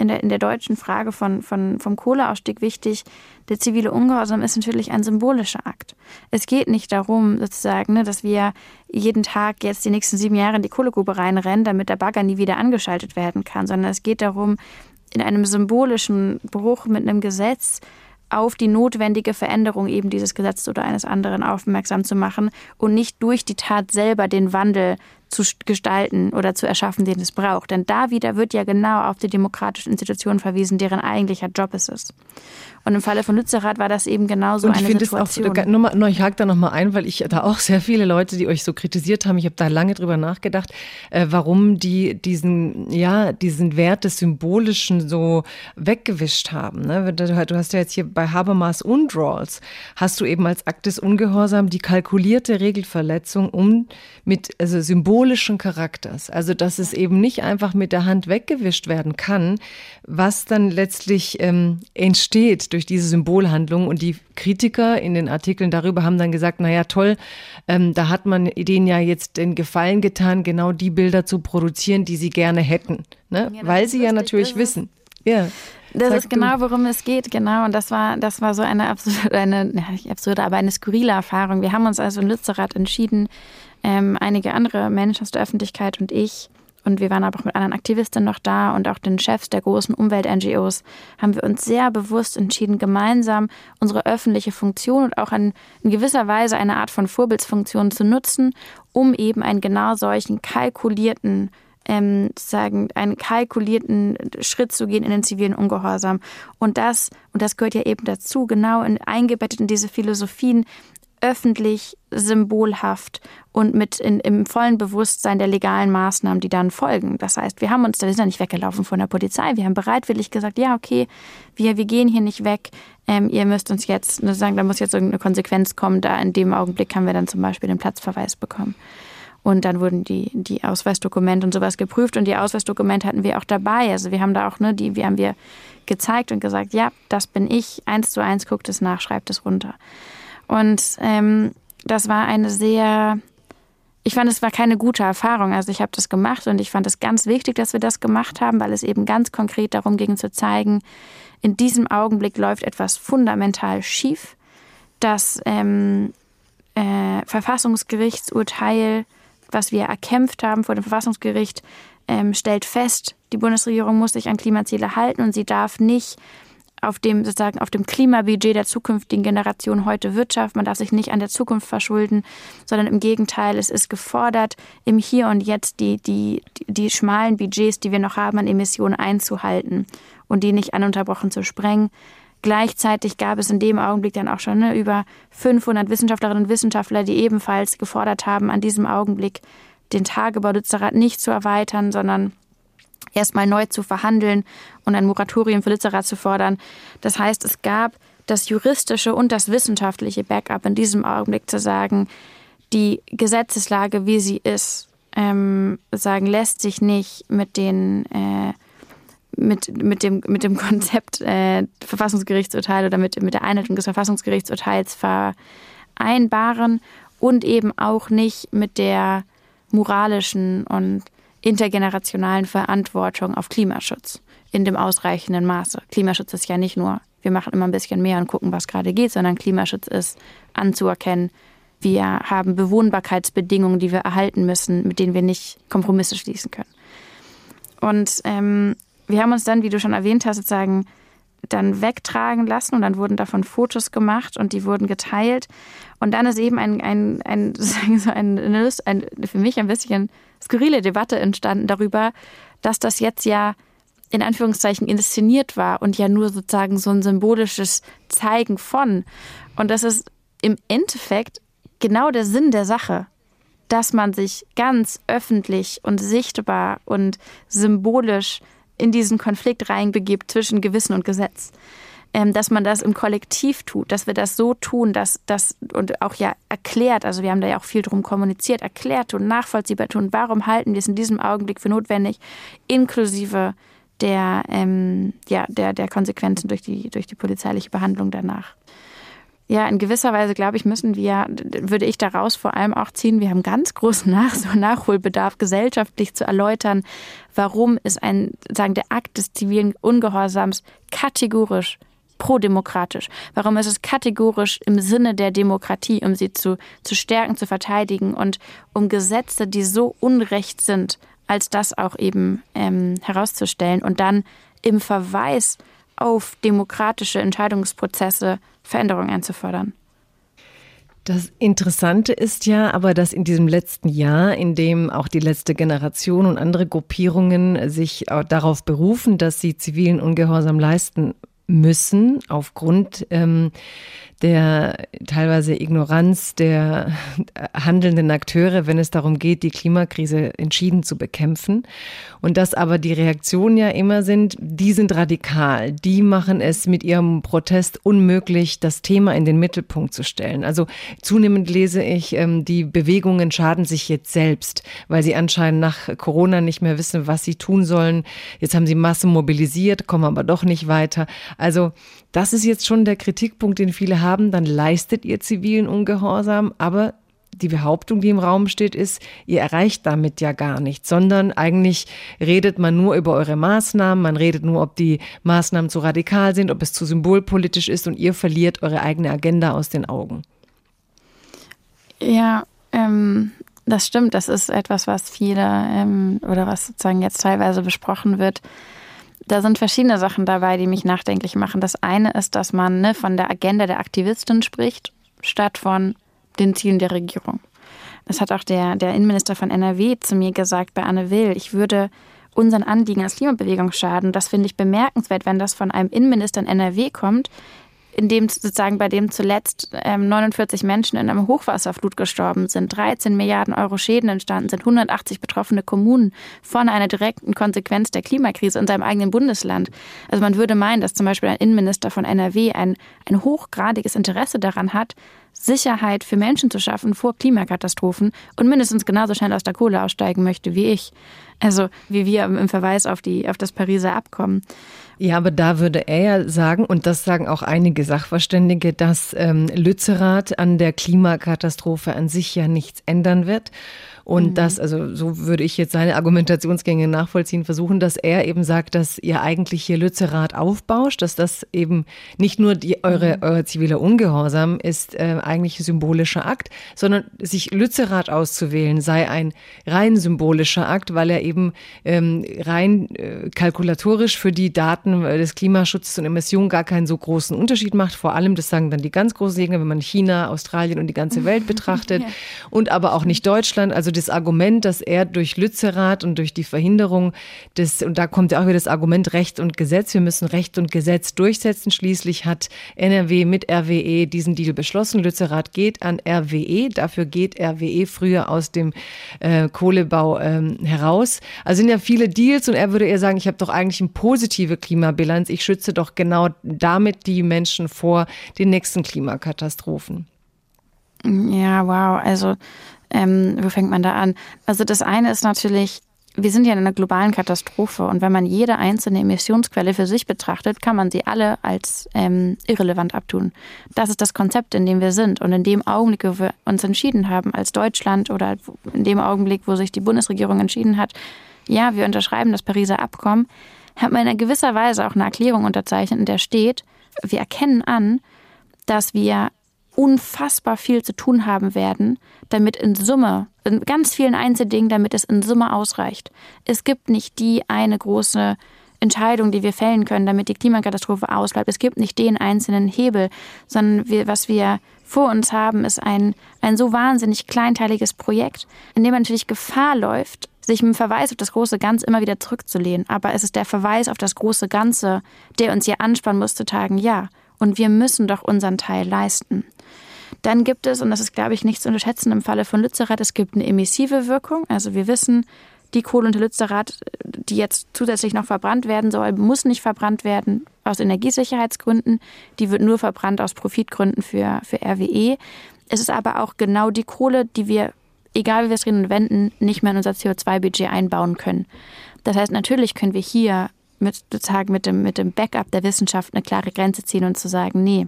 B: in der, in der deutschen Frage von, von, vom Kohleausstieg wichtig, der zivile Ungehorsam ist natürlich ein symbolischer Akt. Es geht nicht darum, sozusagen, ne, dass wir jeden Tag jetzt die nächsten sieben Jahre in die Kohlegrube reinrennen, damit der Bagger nie wieder angeschaltet werden kann, sondern es geht darum, in einem symbolischen Bruch mit einem Gesetz auf die notwendige Veränderung eben dieses Gesetzes oder eines anderen aufmerksam zu machen und nicht durch die Tat selber den Wandel zu gestalten oder zu erschaffen, den es braucht. Denn da wieder wird ja genau auf die demokratischen Institutionen verwiesen, deren eigentlicher Job es ist. Und im Falle von Lützerath war das eben genauso
A: und ich
B: eine
A: Situation. Auch, nur, ich hake da nochmal ein, weil ich da auch sehr viele Leute, die euch so kritisiert haben, ich habe da lange drüber nachgedacht, äh, warum die diesen, ja, diesen Wert des Symbolischen so weggewischt haben. Ne? Du, hast ja jetzt hier bei Habermas Undraws, hast du eben als Akt des Ungehorsam die kalkulierte Regelverletzung um mit also symbolischen Charakters. Also dass es eben nicht einfach mit der Hand weggewischt werden kann, was dann letztlich ähm, entsteht durch diese Symbolhandlung. Und die Kritiker in den Artikeln darüber haben dann gesagt, naja, toll, ähm, da hat man denen ja jetzt den Gefallen getan, genau die Bilder zu produzieren, die sie gerne hätten. Ne? Ja, Weil sie ja natürlich wissen. Ja.
B: Das ist genau, du. worum es geht, genau. Und das war, das war so eine absurde, eine, nicht absurde, aber eine skurrile Erfahrung. Wir haben uns also in Lützerath entschieden, ähm, einige andere Menschen aus der Öffentlichkeit und ich, und wir waren aber auch mit anderen Aktivisten noch da und auch den Chefs der großen Umwelt-NGOs, haben wir uns sehr bewusst entschieden, gemeinsam unsere öffentliche Funktion und auch in, in gewisser Weise eine Art von Vorbildsfunktion zu nutzen, um eben einen genau solchen kalkulierten ähm, sagen, einen kalkulierten Schritt zu gehen in den zivilen Ungehorsam. Und das, und das gehört ja eben dazu, genau in, eingebettet in diese Philosophien, öffentlich, symbolhaft und mit in, im vollen Bewusstsein der legalen Maßnahmen, die dann folgen. Das heißt, wir haben uns, da sind ja nicht weggelaufen von der Polizei, wir haben bereitwillig gesagt, ja, okay, wir, wir gehen hier nicht weg, ähm, ihr müsst uns jetzt, ne, sagen, da muss jetzt irgendeine Konsequenz kommen, da in dem Augenblick haben wir dann zum Beispiel den Platzverweis bekommen. Und dann wurden die, die Ausweisdokumente und sowas geprüft und die Ausweisdokumente hatten wir auch dabei. Also wir haben da auch, ne, die, wir haben wir gezeigt und gesagt, ja, das bin ich, eins zu eins, guckt es nach, schreibt es runter. Und ähm, das war eine sehr, ich fand, es war keine gute Erfahrung. Also ich habe das gemacht und ich fand es ganz wichtig, dass wir das gemacht haben, weil es eben ganz konkret darum ging zu zeigen, in diesem Augenblick läuft etwas fundamental schief. Das ähm, äh, Verfassungsgerichtsurteil, was wir erkämpft haben vor dem Verfassungsgericht, ähm, stellt fest, die Bundesregierung muss sich an Klimaziele halten und sie darf nicht auf dem sozusagen auf dem Klimabudget der zukünftigen Generation heute Wirtschaft. Man darf sich nicht an der Zukunft verschulden, sondern im Gegenteil, es ist gefordert, im Hier und Jetzt die, die, die, schmalen Budgets, die wir noch haben, an Emissionen einzuhalten und die nicht ununterbrochen zu sprengen. Gleichzeitig gab es in dem Augenblick dann auch schon ne, über 500 Wissenschaftlerinnen und Wissenschaftler, die ebenfalls gefordert haben, an diesem Augenblick den Tagebau Lützerath nicht zu erweitern, sondern erstmal neu zu verhandeln und ein Moratorium für Literat zu fordern. Das heißt, es gab das juristische und das wissenschaftliche Backup in diesem Augenblick zu sagen, die Gesetzeslage, wie sie ist, ähm, sagen, lässt sich nicht mit den äh, mit, mit, dem, mit dem Konzept äh, Verfassungsgerichtsurteil oder mit, mit der Einhaltung des Verfassungsgerichtsurteils vereinbaren und eben auch nicht mit der moralischen und intergenerationalen Verantwortung auf Klimaschutz in dem ausreichenden Maße. Klimaschutz ist ja nicht nur, wir machen immer ein bisschen mehr und gucken, was gerade geht, sondern Klimaschutz ist anzuerkennen, wir haben Bewohnbarkeitsbedingungen, die wir erhalten müssen, mit denen wir nicht Kompromisse schließen können. Und ähm, wir haben uns dann, wie du schon erwähnt hast, sozusagen dann wegtragen lassen und dann wurden davon Fotos gemacht und die wurden geteilt. Und dann ist eben ein, ein, ein, so ein, ein, für mich ein bisschen skurrile Debatte entstanden darüber, dass das jetzt ja in Anführungszeichen inszeniert war und ja nur sozusagen so ein symbolisches Zeigen von. Und das ist im Endeffekt genau der Sinn der Sache, dass man sich ganz öffentlich und sichtbar und symbolisch in diesen Konflikt reinbegibt zwischen Gewissen und Gesetz. Ähm, dass man das im Kollektiv tut, dass wir das so tun, dass das und auch ja erklärt, also wir haben da ja auch viel drum kommuniziert, erklärt und nachvollziehbar tun, warum halten wir es in diesem Augenblick für notwendig, inklusive der, ähm, ja, der, der Konsequenzen durch die, durch die polizeiliche Behandlung danach. Ja, in gewisser Weise, glaube ich, müssen wir, würde ich daraus vor allem auch ziehen, wir haben ganz großen Nach so Nachholbedarf, gesellschaftlich zu erläutern, warum ist ein, sagen, der Akt des zivilen Ungehorsams kategorisch prodemokratisch? Warum ist es kategorisch im Sinne der Demokratie, um sie zu, zu stärken, zu verteidigen und um Gesetze, die so unrecht sind, als das auch eben ähm, herauszustellen und dann im Verweis auf demokratische Entscheidungsprozesse Veränderungen einzufordern.
A: Das Interessante ist ja aber, dass in diesem letzten Jahr, in dem auch die letzte Generation und andere Gruppierungen sich darauf berufen, dass sie zivilen Ungehorsam leisten müssen, aufgrund ähm, der teilweise Ignoranz der handelnden Akteure, wenn es darum geht, die Klimakrise entschieden zu bekämpfen. Und dass aber die Reaktionen ja immer sind, die sind radikal. Die machen es mit ihrem Protest unmöglich, das Thema in den Mittelpunkt zu stellen. Also zunehmend lese ich, ähm, die Bewegungen schaden sich jetzt selbst, weil sie anscheinend nach Corona nicht mehr wissen, was sie tun sollen. Jetzt haben sie Masse mobilisiert, kommen aber doch nicht weiter. Also das ist jetzt schon der Kritikpunkt, den viele haben. Dann leistet ihr zivilen Ungehorsam, aber die Behauptung, die im Raum steht, ist, ihr erreicht damit ja gar nichts, sondern eigentlich redet man nur über eure Maßnahmen, man redet nur, ob die Maßnahmen zu radikal sind, ob es zu symbolpolitisch ist und ihr verliert eure eigene Agenda aus den Augen.
B: Ja, ähm, das stimmt. Das ist etwas, was viele ähm, oder was sozusagen jetzt teilweise besprochen wird da sind verschiedene Sachen dabei, die mich nachdenklich machen. Das eine ist, dass man ne, von der Agenda der Aktivistin spricht, statt von den Zielen der Regierung. Das hat auch der, der Innenminister von NRW zu mir gesagt bei Anne Will. Ich würde unseren Anliegen als Klimabewegung schaden. Das finde ich bemerkenswert, wenn das von einem Innenminister in NRW kommt, in dem sozusagen bei dem zuletzt ähm, 49 Menschen in einem Hochwasserflut gestorben sind, 13 Milliarden Euro Schäden entstanden sind, 180 betroffene Kommunen von einer direkten Konsequenz der Klimakrise in seinem eigenen Bundesland. Also man würde meinen, dass zum Beispiel ein Innenminister von NRW ein, ein hochgradiges Interesse daran hat, Sicherheit für Menschen zu schaffen vor Klimakatastrophen und mindestens genauso schnell aus der Kohle aussteigen möchte wie ich. Also wie wir im Verweis auf, die, auf das Pariser Abkommen.
A: Ja, aber da würde er ja sagen, und das sagen auch einige Sachverständige, dass ähm, Lützerath an der Klimakatastrophe an sich ja nichts ändern wird. Und mhm. das, also so würde ich jetzt seine Argumentationsgänge nachvollziehen, versuchen, dass er eben sagt, dass ihr eigentlich hier Lützerath aufbauscht, dass das eben nicht nur die, eure, mhm. euer ziviler Ungehorsam ist äh, eigentlich ein symbolischer Akt, sondern sich Lützerath auszuwählen sei ein rein symbolischer Akt, weil er eben ähm, rein äh, kalkulatorisch für die Daten äh, des Klimaschutzes und Emissionen gar keinen so großen Unterschied macht. Vor allem, das sagen dann die ganz großen Gegner, wenn man China, Australien und die ganze Welt betrachtet ja. und aber auch nicht Deutschland. Also das Argument, dass er durch Lützerath und durch die Verhinderung des, und da kommt ja auch wieder das Argument Recht und Gesetz, wir müssen Recht und Gesetz durchsetzen. Schließlich hat NRW mit RWE diesen Deal beschlossen. Lützerath geht an RWE, dafür geht RWE früher aus dem äh, Kohlebau ähm, heraus. Also sind ja viele Deals und er würde eher sagen, ich habe doch eigentlich eine positive Klimabilanz. Ich schütze doch genau damit die Menschen vor den nächsten Klimakatastrophen.
B: Ja, wow. Also ähm, wo fängt man da an? Also das eine ist natürlich, wir sind ja in einer globalen Katastrophe und wenn man jede einzelne Emissionsquelle für sich betrachtet, kann man sie alle als ähm, irrelevant abtun. Das ist das Konzept, in dem wir sind und in dem Augenblick, wo wir uns entschieden haben, als Deutschland oder in dem Augenblick, wo sich die Bundesregierung entschieden hat, ja, wir unterschreiben das Pariser Abkommen, hat man in gewisser Weise auch eine Erklärung unterzeichnet, in der steht, wir erkennen an, dass wir unfassbar viel zu tun haben werden, damit in Summe, in ganz vielen Einzeldingen, damit es in Summe ausreicht. Es gibt nicht die eine große Entscheidung, die wir fällen können, damit die Klimakatastrophe ausbleibt. Es gibt nicht den einzelnen Hebel, sondern wir, was wir vor uns haben, ist ein, ein so wahnsinnig kleinteiliges Projekt, in dem man natürlich Gefahr läuft, sich mit dem Verweis auf das große Ganze immer wieder zurückzulehnen. Aber es ist der Verweis auf das große Ganze, der uns hier anspannen muss zu tagen, ja. Und wir müssen doch unseren Teil leisten. Dann gibt es, und das ist, glaube ich, nicht zu unterschätzen im Falle von Lützerath, es gibt eine emissive Wirkung. Also wir wissen, die Kohle unter Lützerath, die jetzt zusätzlich noch verbrannt werden soll, muss nicht verbrannt werden aus Energiesicherheitsgründen. Die wird nur verbrannt aus Profitgründen für, für RWE. Es ist aber auch genau die Kohle, die wir, egal wie wir es drehen und wenden, nicht mehr in unser CO2-Budget einbauen können. Das heißt, natürlich können wir hier mit, sozusagen mit dem, mit dem Backup der Wissenschaft eine klare Grenze ziehen und zu sagen, nee,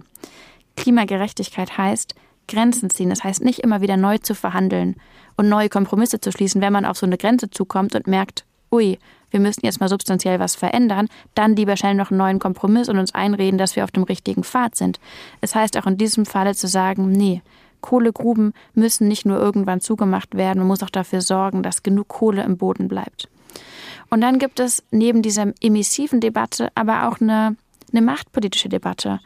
B: Klimagerechtigkeit heißt Grenzen ziehen. Das heißt nicht immer wieder neu zu verhandeln und neue Kompromisse zu schließen, wenn man auf so eine Grenze zukommt und merkt, ui, wir müssen jetzt mal substanziell was verändern, dann lieber schnell noch einen neuen Kompromiss und uns einreden, dass wir auf dem richtigen Pfad sind. Es heißt auch in diesem Falle zu sagen, nee, Kohlegruben müssen nicht nur irgendwann zugemacht werden, man muss auch dafür sorgen, dass genug Kohle im Boden bleibt. Und dann gibt es neben dieser emissiven Debatte aber auch eine, eine machtpolitische Debatte.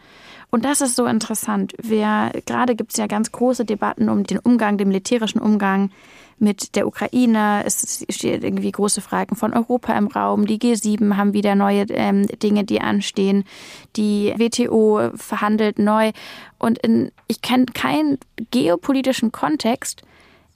B: Und das ist so interessant. Wir, gerade gibt es ja ganz große Debatten um den Umgang, den militärischen Umgang mit der Ukraine. Es stehen irgendwie große Fragen von Europa im Raum. Die G7 haben wieder neue ähm, Dinge, die anstehen. Die WTO verhandelt neu. Und in, ich kenne keinen geopolitischen Kontext,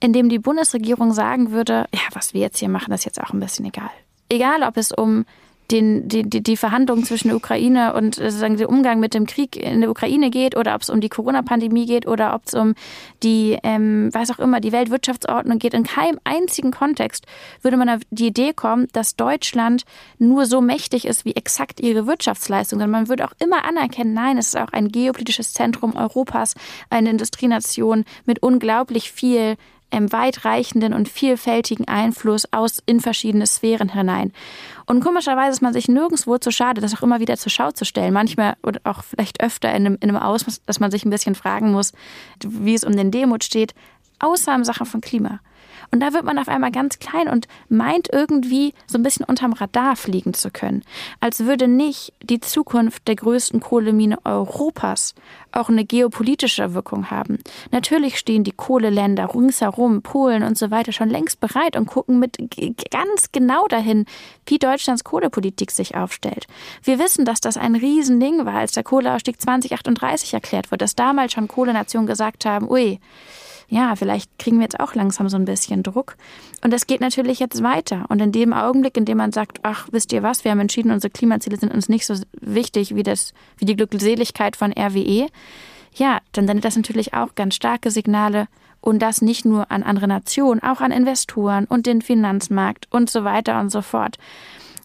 B: in dem die Bundesregierung sagen würde, ja, was wir jetzt hier machen, ist jetzt auch ein bisschen egal. Egal, ob es um den, die, die, Verhandlungen zwischen der Ukraine und äh, sozusagen der Umgang mit dem Krieg in der Ukraine geht oder ob es um die Corona-Pandemie geht oder ob es um die, ähm, was auch immer, die Weltwirtschaftsordnung geht. In keinem einzigen Kontext würde man auf die Idee kommen, dass Deutschland nur so mächtig ist wie exakt ihre Wirtschaftsleistung, sondern man würde auch immer anerkennen, nein, es ist auch ein geopolitisches Zentrum Europas, eine Industrienation mit unglaublich viel ähm, weitreichenden und vielfältigen Einfluss aus in verschiedene Sphären hinein. Und komischerweise ist man sich nirgendwo zu schade, das auch immer wieder zur Schau zu stellen. Manchmal oder auch vielleicht öfter in einem, in einem Ausmaß, dass man sich ein bisschen fragen muss, wie es um den Demut steht, außer in Sachen von Klima. Und da wird man auf einmal ganz klein und meint irgendwie so ein bisschen unterm Radar fliegen zu können. Als würde nicht die Zukunft der größten Kohlemine Europas auch eine geopolitische Wirkung haben. Natürlich stehen die Kohleländer ringsherum, Polen und so weiter schon längst bereit und gucken mit ganz genau dahin, wie Deutschlands Kohlepolitik sich aufstellt. Wir wissen, dass das ein Riesending war, als der Kohleausstieg 2038 erklärt wurde, dass damals schon Kohlenationen gesagt haben, ui, ja, vielleicht kriegen wir jetzt auch langsam so ein bisschen Druck. Und das geht natürlich jetzt weiter. Und in dem Augenblick, in dem man sagt, ach, wisst ihr was, wir haben entschieden, unsere Klimaziele sind uns nicht so wichtig wie das, wie die Glückseligkeit von RWE, ja, dann sendet das natürlich auch ganz starke Signale und das nicht nur an andere Nationen, auch an Investoren und den Finanzmarkt und so weiter und so fort.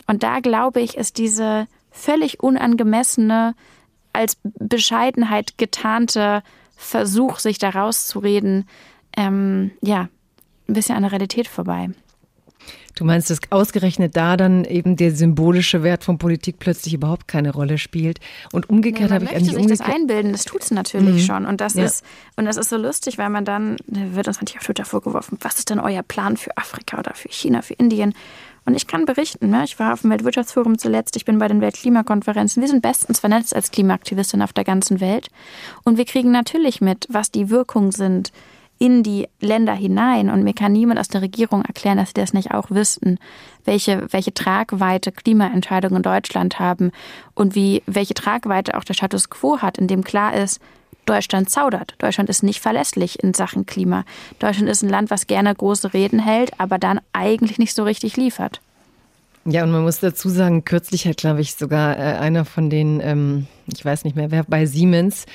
B: Und da glaube ich, ist diese völlig unangemessene, als Bescheidenheit getarnte Versuch, sich da rauszureden, ähm, ja, ein bisschen an der Realität vorbei.
A: Du meinst, dass ausgerechnet da dann eben der symbolische Wert von Politik plötzlich überhaupt keine Rolle spielt und umgekehrt ja, habe ich eigentlich
B: sich das einbilden, das tut es natürlich mhm. schon und das ja. ist und das ist so lustig, weil man dann wird uns natürlich auf Twitter vorgeworfen, was ist denn euer Plan für Afrika oder für China, für Indien? Und ich kann berichten, ne? ich war auf dem Weltwirtschaftsforum zuletzt, ich bin bei den Weltklimakonferenzen. Wir sind bestens vernetzt als Klimaaktivistin auf der ganzen Welt. Und wir kriegen natürlich mit, was die Wirkungen sind in die Länder hinein. Und mir kann niemand aus der Regierung erklären, dass sie das nicht auch wüssten, welche, welche Tragweite Klimaentscheidungen in Deutschland haben und wie, welche Tragweite auch der Status quo hat, in dem klar ist, Deutschland zaudert. Deutschland ist nicht verlässlich in Sachen Klima. Deutschland ist ein Land, was gerne große Reden hält, aber dann eigentlich nicht so richtig liefert.
A: Ja, und man muss dazu sagen, kürzlich hat, glaube ich, sogar äh, einer von den, ähm, ich weiß nicht mehr, wer bei Siemens,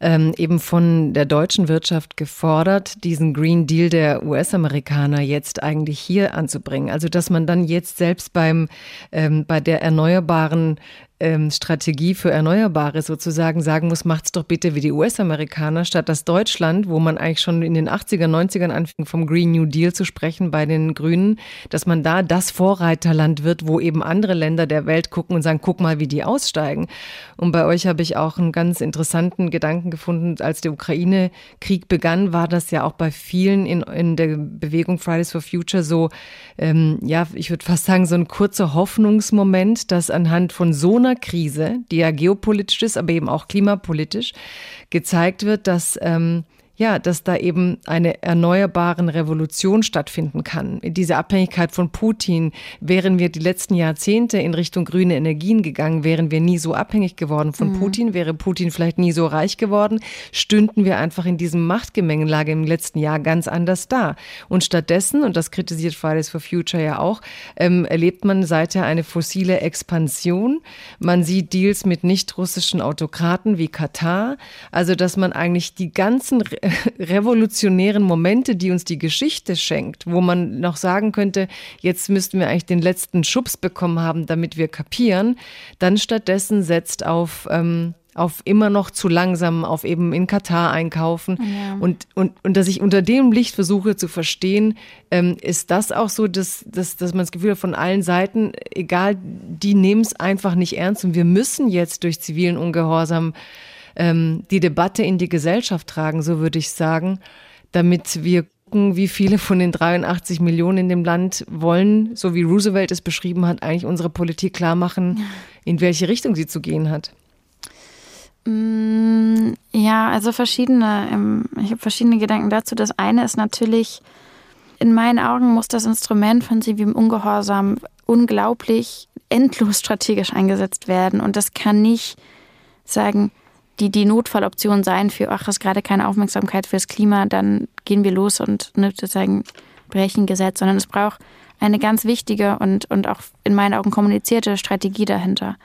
A: ähm, eben von der deutschen Wirtschaft gefordert, diesen Green Deal der US-Amerikaner jetzt eigentlich hier anzubringen. Also dass man dann jetzt selbst beim ähm, bei der erneuerbaren ähm, Strategie für Erneuerbare sozusagen sagen muss, macht's doch bitte wie die US-Amerikaner, statt dass Deutschland, wo man eigentlich schon in den 80er, 90ern anfing, vom Green New Deal zu sprechen bei den Grünen, dass man da das Vorreiterland wird, wo eben andere Länder der Welt gucken und sagen, guck mal, wie die aussteigen. Und bei euch habe ich auch einen ganz interessanten Gedanken gefunden, als der Ukraine-Krieg begann, war das ja auch bei vielen in, in der Bewegung Fridays for Future so, ähm, ja, ich würde fast sagen, so ein kurzer Hoffnungsmoment, dass anhand von so einer Corona-Krise, die ja geopolitisch ist, aber eben auch klimapolitisch, gezeigt wird, dass ähm, ja, dass da eben eine erneuerbaren Revolution stattfinden kann. Diese Abhängigkeit von Putin, wären wir die letzten Jahrzehnte in Richtung grüne Energien gegangen, wären wir nie so abhängig geworden von mhm. Putin, wäre Putin vielleicht nie so reich geworden, stünden wir einfach in diesem Machtgemengelage im letzten Jahr ganz anders da. Und stattdessen, und das kritisiert Fridays for Future ja auch, ähm, erlebt man seither eine fossile Expansion. Man sieht Deals mit nicht russischen Autokraten wie Katar. Also, dass man eigentlich die ganzen revolutionären Momente, die uns die Geschichte schenkt, wo man noch sagen könnte, jetzt müssten wir eigentlich den letzten Schubs bekommen haben, damit wir kapieren, dann stattdessen setzt auf ähm, auf immer noch zu langsam, auf eben in Katar einkaufen. Ja. Und, und, und dass ich unter dem Licht versuche zu verstehen, ähm, ist das auch so, dass, dass, dass man das Gefühl hat von allen Seiten, egal, die nehmen es einfach nicht ernst und wir müssen jetzt durch zivilen Ungehorsam ähm, die Debatte in die Gesellschaft tragen, so würde ich sagen, damit wir gucken, wie viele von den 83 Millionen in dem Land wollen, so wie Roosevelt es beschrieben hat, eigentlich unsere Politik klar machen, in welche Richtung sie zu gehen hat.
B: Mm, ja, also verschiedene. Ähm, ich habe verschiedene Gedanken dazu. Das eine ist natürlich, in meinen Augen muss das Instrument von zivilem Ungehorsam unglaublich endlos strategisch eingesetzt werden. Und das kann nicht sagen, die, die Notfalloption sein für, ach, ist gerade keine Aufmerksamkeit fürs Klima, dann gehen wir los und ne, sozusagen brechen Gesetz, sondern es braucht eine ganz wichtige und, und auch in meinen Augen kommunizierte Strategie dahinter.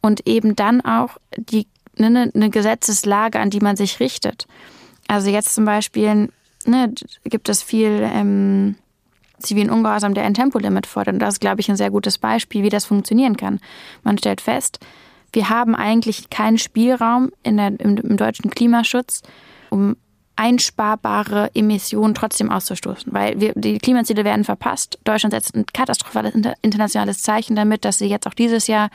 B: Und eben dann auch die, ne, eine Gesetzeslage, an die man sich richtet. Also jetzt zum Beispiel ne, gibt es viel ähm, zivilen Ungehorsam, der ein Tempolimit fordert. Und das ist, glaube ich, ein sehr gutes Beispiel, wie das funktionieren kann. Man stellt fest, wir haben eigentlich keinen Spielraum der, im, im deutschen Klimaschutz, um einsparbare Emissionen trotzdem auszustoßen, weil wir, die Klimaziele werden verpasst. Deutschland setzt ein katastrophales internationales Zeichen damit, dass sie jetzt auch dieses Jahr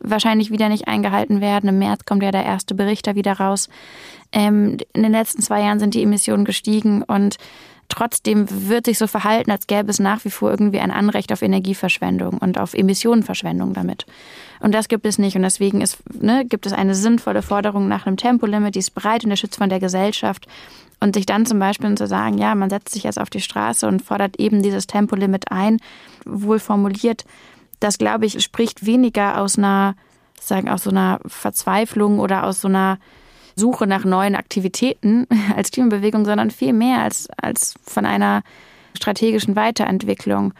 B: wahrscheinlich wieder nicht eingehalten werden. Im März kommt ja der erste Bericht da wieder raus. Ähm, in den letzten zwei Jahren sind die Emissionen gestiegen und Trotzdem wird sich so verhalten, als gäbe es nach wie vor irgendwie ein Anrecht auf Energieverschwendung und auf Emissionenverschwendung damit. Und das gibt es nicht. Und deswegen ist, ne, gibt es eine sinnvolle Forderung nach einem Tempolimit, die ist bereit und der von der Gesellschaft. Und sich dann zum Beispiel zu sagen, ja, man setzt sich jetzt auf die Straße und fordert eben dieses Tempolimit ein, wohl formuliert, das glaube ich spricht weniger aus einer, sagen, aus so einer Verzweiflung oder aus so einer Suche nach neuen Aktivitäten als Klimabewegung, sondern viel mehr als, als von einer strategischen Weiterentwicklung.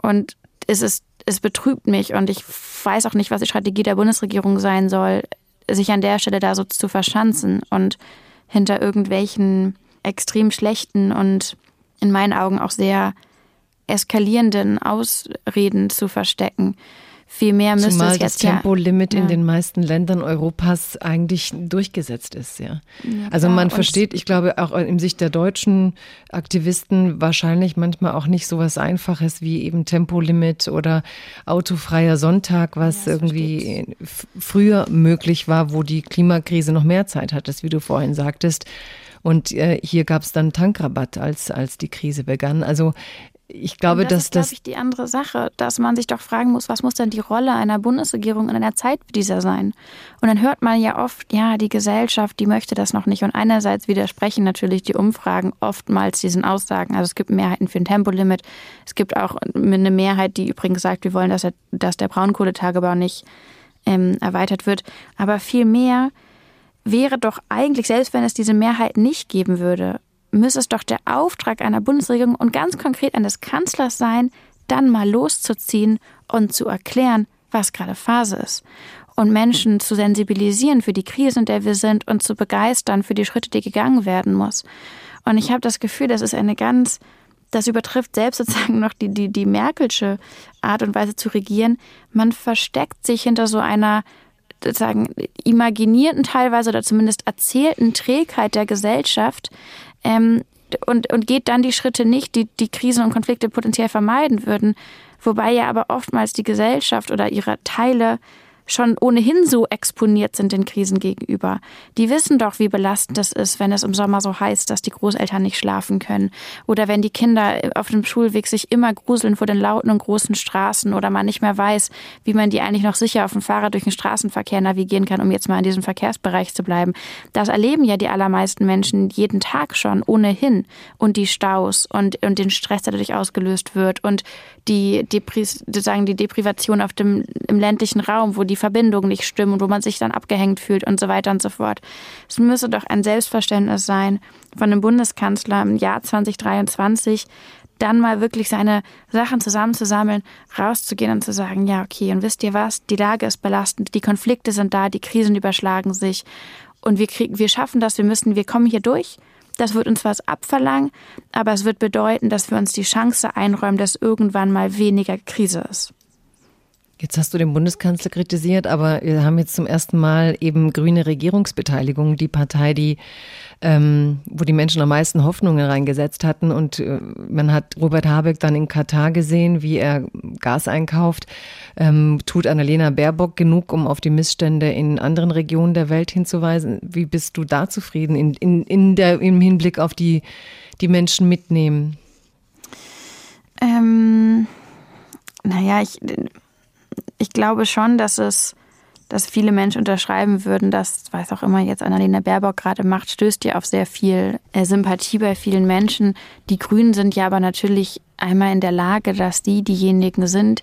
B: Und es ist, es betrübt mich und ich weiß auch nicht, was die Strategie der Bundesregierung sein soll, sich an der Stelle da so zu verschanzen und hinter irgendwelchen extrem schlechten und in meinen Augen auch sehr eskalierenden Ausreden zu verstecken. Vielmehr müsste
A: Zumal
B: es
A: jetzt das Tempolimit ja. in den meisten Ländern Europas eigentlich durchgesetzt ist, ja. ja also man versteht, ich glaube auch in Sicht der deutschen Aktivisten wahrscheinlich manchmal auch nicht so was Einfaches wie eben Tempolimit oder autofreier Sonntag, was ja, irgendwie früher möglich war, wo die Klimakrise noch mehr Zeit hat, wie du vorhin sagtest. Und äh, hier gab es dann Tankrabatt, als, als die Krise begann. Also ich glaube,
B: das
A: dass
B: ist, das. glaube ich, die andere Sache, dass man sich doch fragen muss, was muss denn die Rolle einer Bundesregierung in einer Zeit wie dieser sein? Und dann hört man ja oft, ja, die Gesellschaft, die möchte das noch nicht. Und einerseits widersprechen natürlich die Umfragen oftmals diesen Aussagen. Also es gibt Mehrheiten für ein Tempolimit. Es gibt auch eine Mehrheit, die übrigens sagt, wir wollen, dass, er, dass der Braunkohletagebau nicht ähm, erweitert wird. Aber vielmehr wäre doch eigentlich, selbst wenn es diese Mehrheit nicht geben würde, müsse es doch der Auftrag einer Bundesregierung und ganz konkret eines Kanzlers sein, dann mal loszuziehen und zu erklären, was gerade Phase ist. Und Menschen zu sensibilisieren für die Krise, in der wir sind und zu begeistern für die Schritte, die gegangen werden muss. Und ich habe das Gefühl, das ist eine ganz, das übertrifft selbst sozusagen noch die, die, die Merkelsche Art und Weise zu regieren. Man versteckt sich hinter so einer sozusagen imaginierten teilweise oder zumindest erzählten Trägheit der Gesellschaft, ähm, und, und geht dann die Schritte nicht, die die Krisen und Konflikte potenziell vermeiden würden. Wobei ja aber oftmals die Gesellschaft oder ihre Teile schon ohnehin so exponiert sind den Krisen gegenüber. Die wissen doch, wie belastend es ist, wenn es im Sommer so heiß, dass die Großeltern nicht schlafen können. Oder wenn die Kinder auf dem Schulweg sich immer gruseln vor den lauten und großen Straßen oder man nicht mehr weiß, wie man die eigentlich noch sicher auf dem Fahrrad durch den Straßenverkehr navigieren kann, um jetzt mal in diesem Verkehrsbereich zu bleiben. Das erleben ja die allermeisten Menschen jeden Tag schon ohnehin. Und die Staus und, und den Stress, der dadurch ausgelöst wird und die, Depri sozusagen die Deprivation auf dem, im ländlichen Raum, wo die Verbindungen nicht stimmen und wo man sich dann abgehängt fühlt und so weiter und so fort. Es müsse doch ein Selbstverständnis sein von dem Bundeskanzler im Jahr 2023, dann mal wirklich seine Sachen zusammenzusammeln, rauszugehen und zu sagen, ja, okay, und wisst ihr was, die Lage ist belastend, die Konflikte sind da, die Krisen überschlagen sich und wir kriegen, wir schaffen das, wir müssen, wir kommen hier durch. Das wird uns was abverlangen, aber es wird bedeuten, dass wir uns die Chance einräumen, dass irgendwann mal weniger Krise ist.
A: Jetzt hast du den Bundeskanzler kritisiert, aber wir haben jetzt zum ersten Mal eben grüne Regierungsbeteiligung, die Partei, die, ähm, wo die Menschen am meisten Hoffnungen reingesetzt hatten. Und äh, man hat Robert Habeck dann in Katar gesehen, wie er Gas einkauft. Ähm, tut Annalena Baerbock genug, um auf die Missstände in anderen Regionen der Welt hinzuweisen? Wie bist du da zufrieden in, in, in der, im Hinblick auf die, die Menschen mitnehmen?
B: Ähm, naja, ich ich glaube schon, dass es dass viele Menschen unterschreiben würden, das weiß auch immer jetzt Annalena Baerbock gerade macht, stößt ja auf sehr viel äh, Sympathie bei vielen Menschen. Die Grünen sind ja aber natürlich einmal in der Lage, dass die diejenigen sind,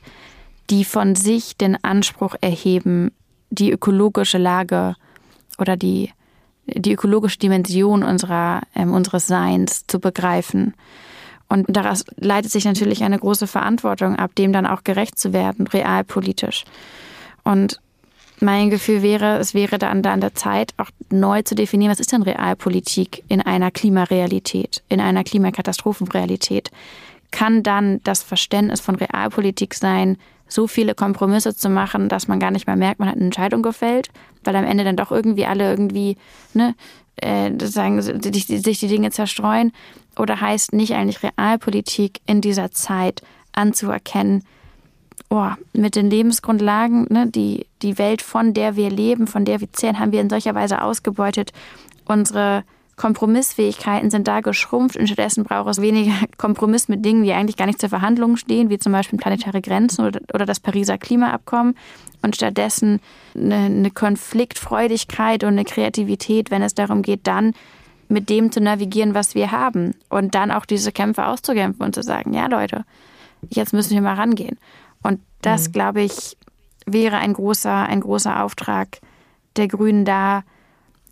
B: die von sich den Anspruch erheben, die ökologische Lage oder die, die ökologische Dimension unserer, äh, unseres Seins zu begreifen. Und daraus leitet sich natürlich eine große Verantwortung ab, dem dann auch gerecht zu werden, realpolitisch. Und mein Gefühl wäre, es wäre dann da an der Zeit, auch neu zu definieren, was ist denn Realpolitik in einer Klimarealität, in einer Klimakatastrophenrealität. Kann dann das Verständnis von Realpolitik sein, so viele Kompromisse zu machen, dass man gar nicht mehr merkt, man hat eine Entscheidung gefällt, weil am Ende dann doch irgendwie alle irgendwie, ne, äh, sich, sich die Dinge zerstreuen? Oder heißt nicht eigentlich Realpolitik in dieser Zeit anzuerkennen, oh, mit den Lebensgrundlagen, ne, die, die Welt, von der wir leben, von der wir zählen, haben wir in solcher Weise ausgebeutet. Unsere Kompromissfähigkeiten sind da geschrumpft. Und stattdessen braucht es weniger Kompromiss mit Dingen, die eigentlich gar nicht zur Verhandlung stehen, wie zum Beispiel planetäre Grenzen oder, oder das Pariser Klimaabkommen. Und stattdessen eine, eine Konfliktfreudigkeit und eine Kreativität, wenn es darum geht, dann mit dem zu navigieren, was wir haben und dann auch diese Kämpfe auszukämpfen und zu sagen, ja Leute, jetzt müssen wir mal rangehen. Und das, mhm. glaube ich, wäre ein großer, ein großer Auftrag der Grünen da,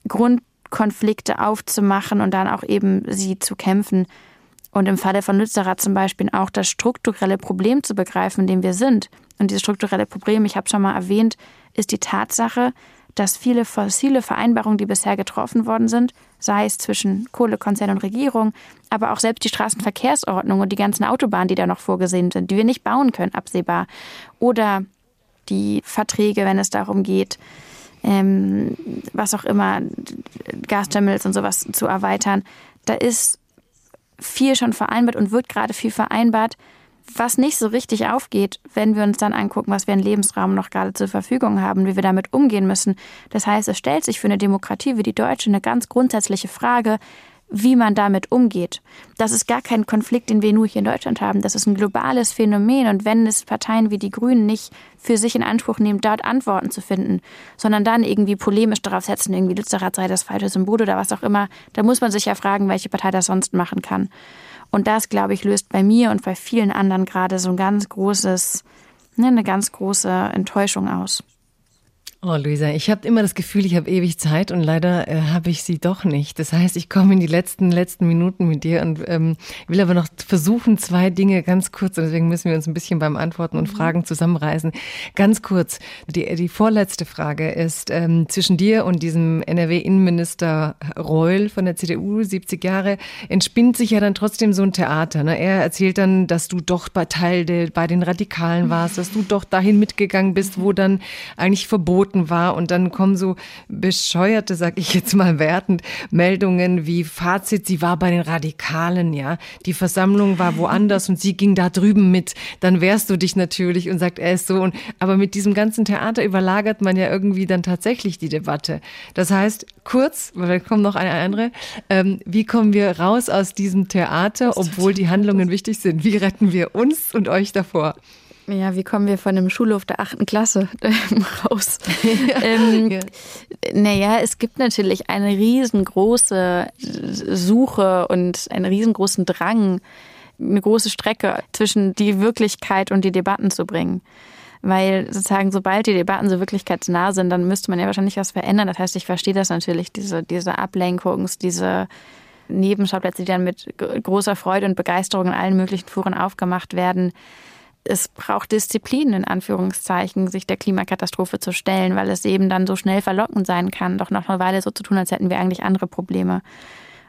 B: Grundkonflikte aufzumachen und dann auch eben sie zu kämpfen. Und im Falle von Lützerath zum Beispiel auch das strukturelle Problem zu begreifen, in dem wir sind. Und dieses strukturelle Problem, ich habe schon mal erwähnt, ist die Tatsache, dass viele fossile Vereinbarungen, die bisher getroffen worden sind, sei es zwischen Kohlekonzern und Regierung, aber auch selbst die Straßenverkehrsordnung und die ganzen Autobahnen, die da noch vorgesehen sind, die wir nicht bauen können, absehbar, oder die Verträge, wenn es darum geht, ähm, was auch immer, Gasterminals und sowas zu erweitern, da ist viel schon vereinbart und wird gerade viel vereinbart, was nicht so richtig aufgeht, wenn wir uns dann angucken, was wir in Lebensraum noch gerade zur Verfügung haben, wie wir damit umgehen müssen. Das heißt, es stellt sich für eine Demokratie wie die deutsche eine ganz grundsätzliche Frage, wie man damit umgeht. Das ist gar kein Konflikt, den wir nur hier in Deutschland haben. Das ist ein globales Phänomen. Und wenn es Parteien wie die Grünen nicht für sich in Anspruch nehmen, dort Antworten zu finden, sondern dann irgendwie polemisch darauf setzen, irgendwie Lützerath sei das falsche Symbol oder was auch immer, da muss man sich ja fragen, welche Partei das sonst machen kann. Und das, glaube ich, löst bei mir und bei vielen anderen gerade so ein ganz großes, ne, eine ganz große Enttäuschung aus.
A: Oh, Luisa, ich habe immer das Gefühl, ich habe ewig Zeit und leider äh, habe ich sie doch nicht. Das heißt, ich komme in die letzten letzten Minuten mit dir und ähm, will aber noch versuchen, zwei Dinge ganz kurz, und deswegen müssen wir uns ein bisschen beim Antworten und mhm. Fragen zusammenreißen. Ganz kurz, die, die vorletzte Frage ist ähm, zwischen dir und diesem NRW-Innenminister Reul von der CDU, 70 Jahre, entspinnt sich ja dann trotzdem so ein Theater. Ne? Er erzählt dann, dass du doch bei Teil de, bei den Radikalen warst, dass du doch dahin mitgegangen bist, wo dann eigentlich verboten verboten war. Und dann kommen so bescheuerte, sag ich jetzt mal wertend, Meldungen wie Fazit, sie war bei den Radikalen, ja. Die Versammlung war woanders und sie ging da drüben mit. Dann wehrst du dich natürlich und sagt, er ist so. Und, aber mit diesem ganzen Theater überlagert man ja irgendwie dann tatsächlich die Debatte. Das heißt, kurz, weil da kommt noch eine andere, ähm, wie kommen wir raus aus diesem Theater, obwohl die Handlungen wichtig sind? Wie retten wir uns und euch davor?
B: Ja, wie kommen wir von einem Schulhof der achten Klasse raus? ähm, ja. Naja, es gibt natürlich eine riesengroße Suche und einen riesengroßen Drang, eine große Strecke zwischen die Wirklichkeit und die Debatten zu bringen. Weil sozusagen, sobald die Debatten so wirklichkeitsnah sind, dann müsste man ja wahrscheinlich was verändern. Das heißt, ich verstehe das natürlich, diese, diese Ablenkungs-, diese Nebenschauplätze, die dann mit großer Freude und Begeisterung in allen möglichen Foren aufgemacht werden es braucht Disziplin, in Anführungszeichen, sich der Klimakatastrophe zu stellen, weil es eben dann so schnell verlockend sein kann, doch noch eine Weile so zu tun, als hätten wir eigentlich andere Probleme.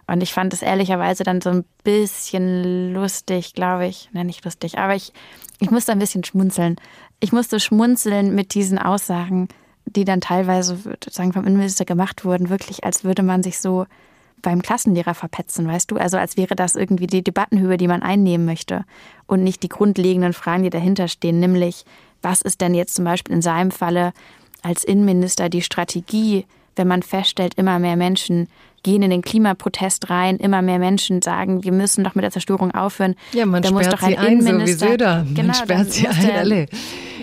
B: Und ich fand es ehrlicherweise dann so ein bisschen lustig, glaube ich. Nein, nicht lustig, aber ich, ich musste ein bisschen schmunzeln. Ich musste schmunzeln mit diesen Aussagen, die dann teilweise sozusagen vom Innenminister gemacht wurden, wirklich als würde man sich so beim Klassenlehrer verpetzen, weißt du? Also als wäre das irgendwie die Debattenhöhe, die man einnehmen möchte und nicht die grundlegenden Fragen, die dahinter stehen, nämlich was ist denn jetzt zum Beispiel in seinem Falle als Innenminister die Strategie, wenn man feststellt, immer mehr Menschen gehen in den Klimaprotest rein. Immer mehr Menschen sagen, wir müssen doch mit der Zerstörung aufhören.
A: Ja, man da muss doch ein, ein Innenminister, so wie Söder. Man genau, sperrt sie ein, der, alle.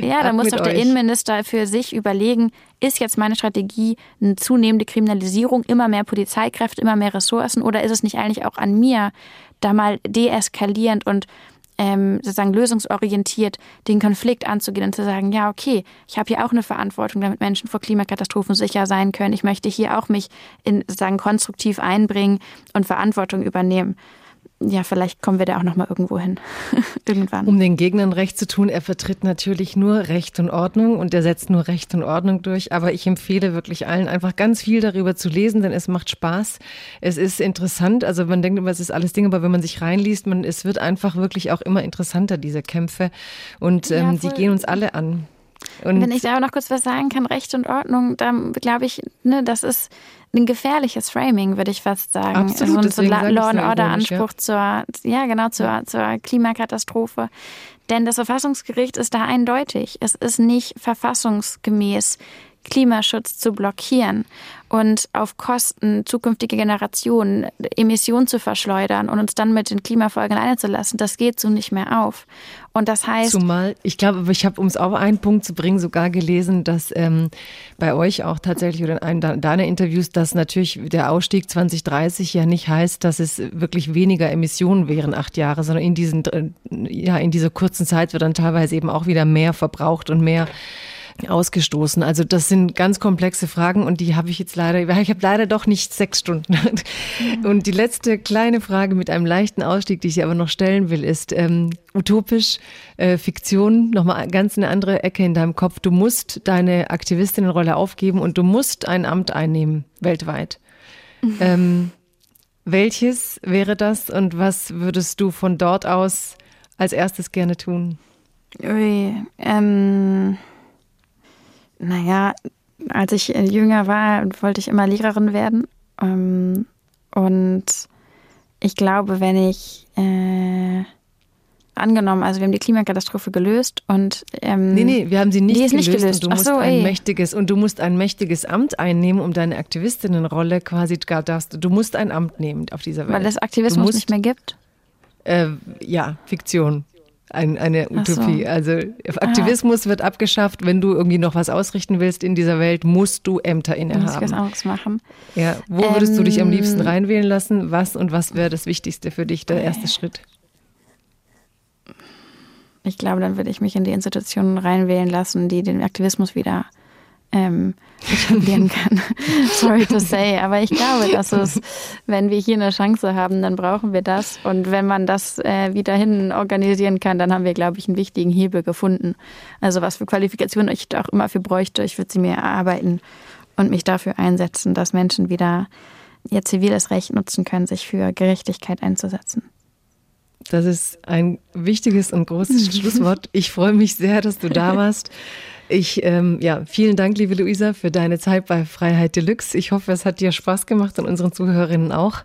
B: Ja, da muss doch der euch. Innenminister für sich überlegen, ist jetzt meine Strategie eine zunehmende Kriminalisierung, immer mehr Polizeikräfte, immer mehr Ressourcen oder ist es nicht eigentlich auch an mir, da mal deeskalierend und ähm, sozusagen lösungsorientiert den Konflikt anzugehen und zu sagen, ja, okay, ich habe hier auch eine Verantwortung, damit Menschen vor Klimakatastrophen sicher sein können. Ich möchte hier auch mich in sozusagen konstruktiv einbringen und Verantwortung übernehmen ja, vielleicht kommen wir da auch noch mal irgendwo hin. Irgendwann.
A: Um den Gegnern recht zu tun, er vertritt natürlich nur Recht und Ordnung und er setzt nur Recht und Ordnung durch. Aber ich empfehle wirklich allen einfach ganz viel darüber zu lesen, denn es macht Spaß. Es ist interessant. Also man denkt immer, es ist alles Ding, aber wenn man sich reinliest, man, es wird einfach wirklich auch immer interessanter, diese Kämpfe. Und ähm, ja, die gehen uns alle an.
B: Und Wenn ich da noch kurz was sagen kann, Recht und Ordnung, dann glaube ich, ne, das ist ein gefährliches Framing, würde ich fast sagen.
A: Absolut,
B: so ein so Law and Order Anspruch ja. zur, ja genau, zur, zur Klimakatastrophe. Denn das Verfassungsgericht ist da eindeutig. Es ist nicht verfassungsgemäß, Klimaschutz zu blockieren und auf Kosten zukünftiger Generationen Emissionen zu verschleudern und uns dann mit den Klimafolgen einzulassen, das geht so nicht mehr auf. Und das heißt.
A: Zumal, ich glaube, ich habe, um es auf einen Punkt zu bringen, sogar gelesen, dass ähm, bei euch auch tatsächlich oder in einem deiner Interviews, dass natürlich der Ausstieg 2030 ja nicht heißt, dass es wirklich weniger Emissionen wären, acht Jahre, sondern in diesen, ja, in dieser kurzen Zeit wird dann teilweise eben auch wieder mehr verbraucht und mehr ausgestoßen? Also das sind ganz komplexe Fragen und die habe ich jetzt leider, ich habe leider doch nicht sechs Stunden. Und die letzte kleine Frage mit einem leichten Ausstieg, die ich aber noch stellen will, ist ähm, utopisch, äh, Fiktion, nochmal ganz eine andere Ecke in deinem Kopf. Du musst deine Aktivistinnenrolle aufgeben und du musst ein Amt einnehmen, weltweit. Mhm. Ähm, welches wäre das und was würdest du von dort aus als erstes gerne tun?
B: Ui, ähm naja, als ich äh, jünger war, wollte ich immer Lehrerin werden. Ähm, und ich glaube, wenn ich äh, angenommen, also wir haben die Klimakatastrophe gelöst und
A: ähm, Nee, nee, wir haben sie nicht, gelöst, nicht gelöst. Und du musst so, ein mächtiges und du musst ein mächtiges Amt einnehmen, um deine Aktivistinnenrolle quasi gar darfst. Du musst ein Amt nehmen auf dieser Welt.
B: Weil es Aktivismus musst, nicht mehr gibt?
A: Äh, ja, Fiktion ein, eine Utopie. So. Also Aktivismus ah. wird abgeschafft. Wenn du irgendwie noch was ausrichten willst in dieser Welt, musst du Ämter innehaben. Muss ich
B: was anderes machen.
A: Ja. Wo ähm, würdest du dich am ähm. liebsten reinwählen lassen? Was und was wäre das Wichtigste für dich, der erste Schritt?
B: Ich glaube, dann würde ich mich in die Institutionen reinwählen lassen, die den Aktivismus wieder ähm, etablieren kann. Sorry to say, aber ich glaube, dass es, wenn wir hier eine Chance haben, dann brauchen wir das. Und wenn man das äh, wieder hin organisieren kann, dann haben wir, glaube ich, einen wichtigen Hebel gefunden. Also was für Qualifikationen ich auch immer für bräuchte, ich würde sie mir erarbeiten und mich dafür einsetzen, dass Menschen wieder ihr ziviles Recht nutzen können, sich für Gerechtigkeit einzusetzen.
A: Das ist ein wichtiges und großes Schlusswort. Ich freue mich sehr, dass du da warst. Ich, ähm, ja, vielen Dank, liebe Luisa, für deine Zeit bei Freiheit Deluxe. Ich hoffe, es hat dir Spaß gemacht und unseren Zuhörerinnen auch.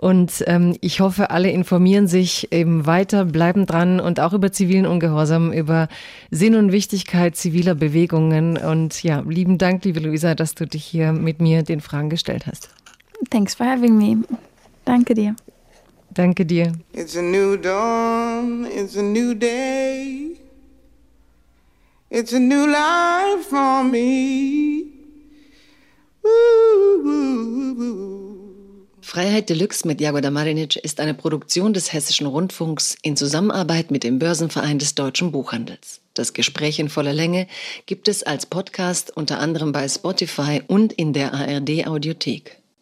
A: Und ähm, ich hoffe, alle informieren sich eben weiter, bleiben dran und auch über zivilen Ungehorsam, über Sinn und Wichtigkeit ziviler Bewegungen. Und ja, lieben Dank, liebe Luisa, dass du dich hier mit mir den Fragen gestellt hast.
B: Thanks for having me. Danke dir.
A: Danke dir. It's a new dawn, it's a new day. It's a new life for me. Freiheit Deluxe mit Jagoda Marinic ist eine Produktion des Hessischen Rundfunks in Zusammenarbeit mit dem Börsenverein des deutschen Buchhandels. Das Gespräch in voller Länge gibt es als Podcast unter anderem bei Spotify und in der ARD Audiothek.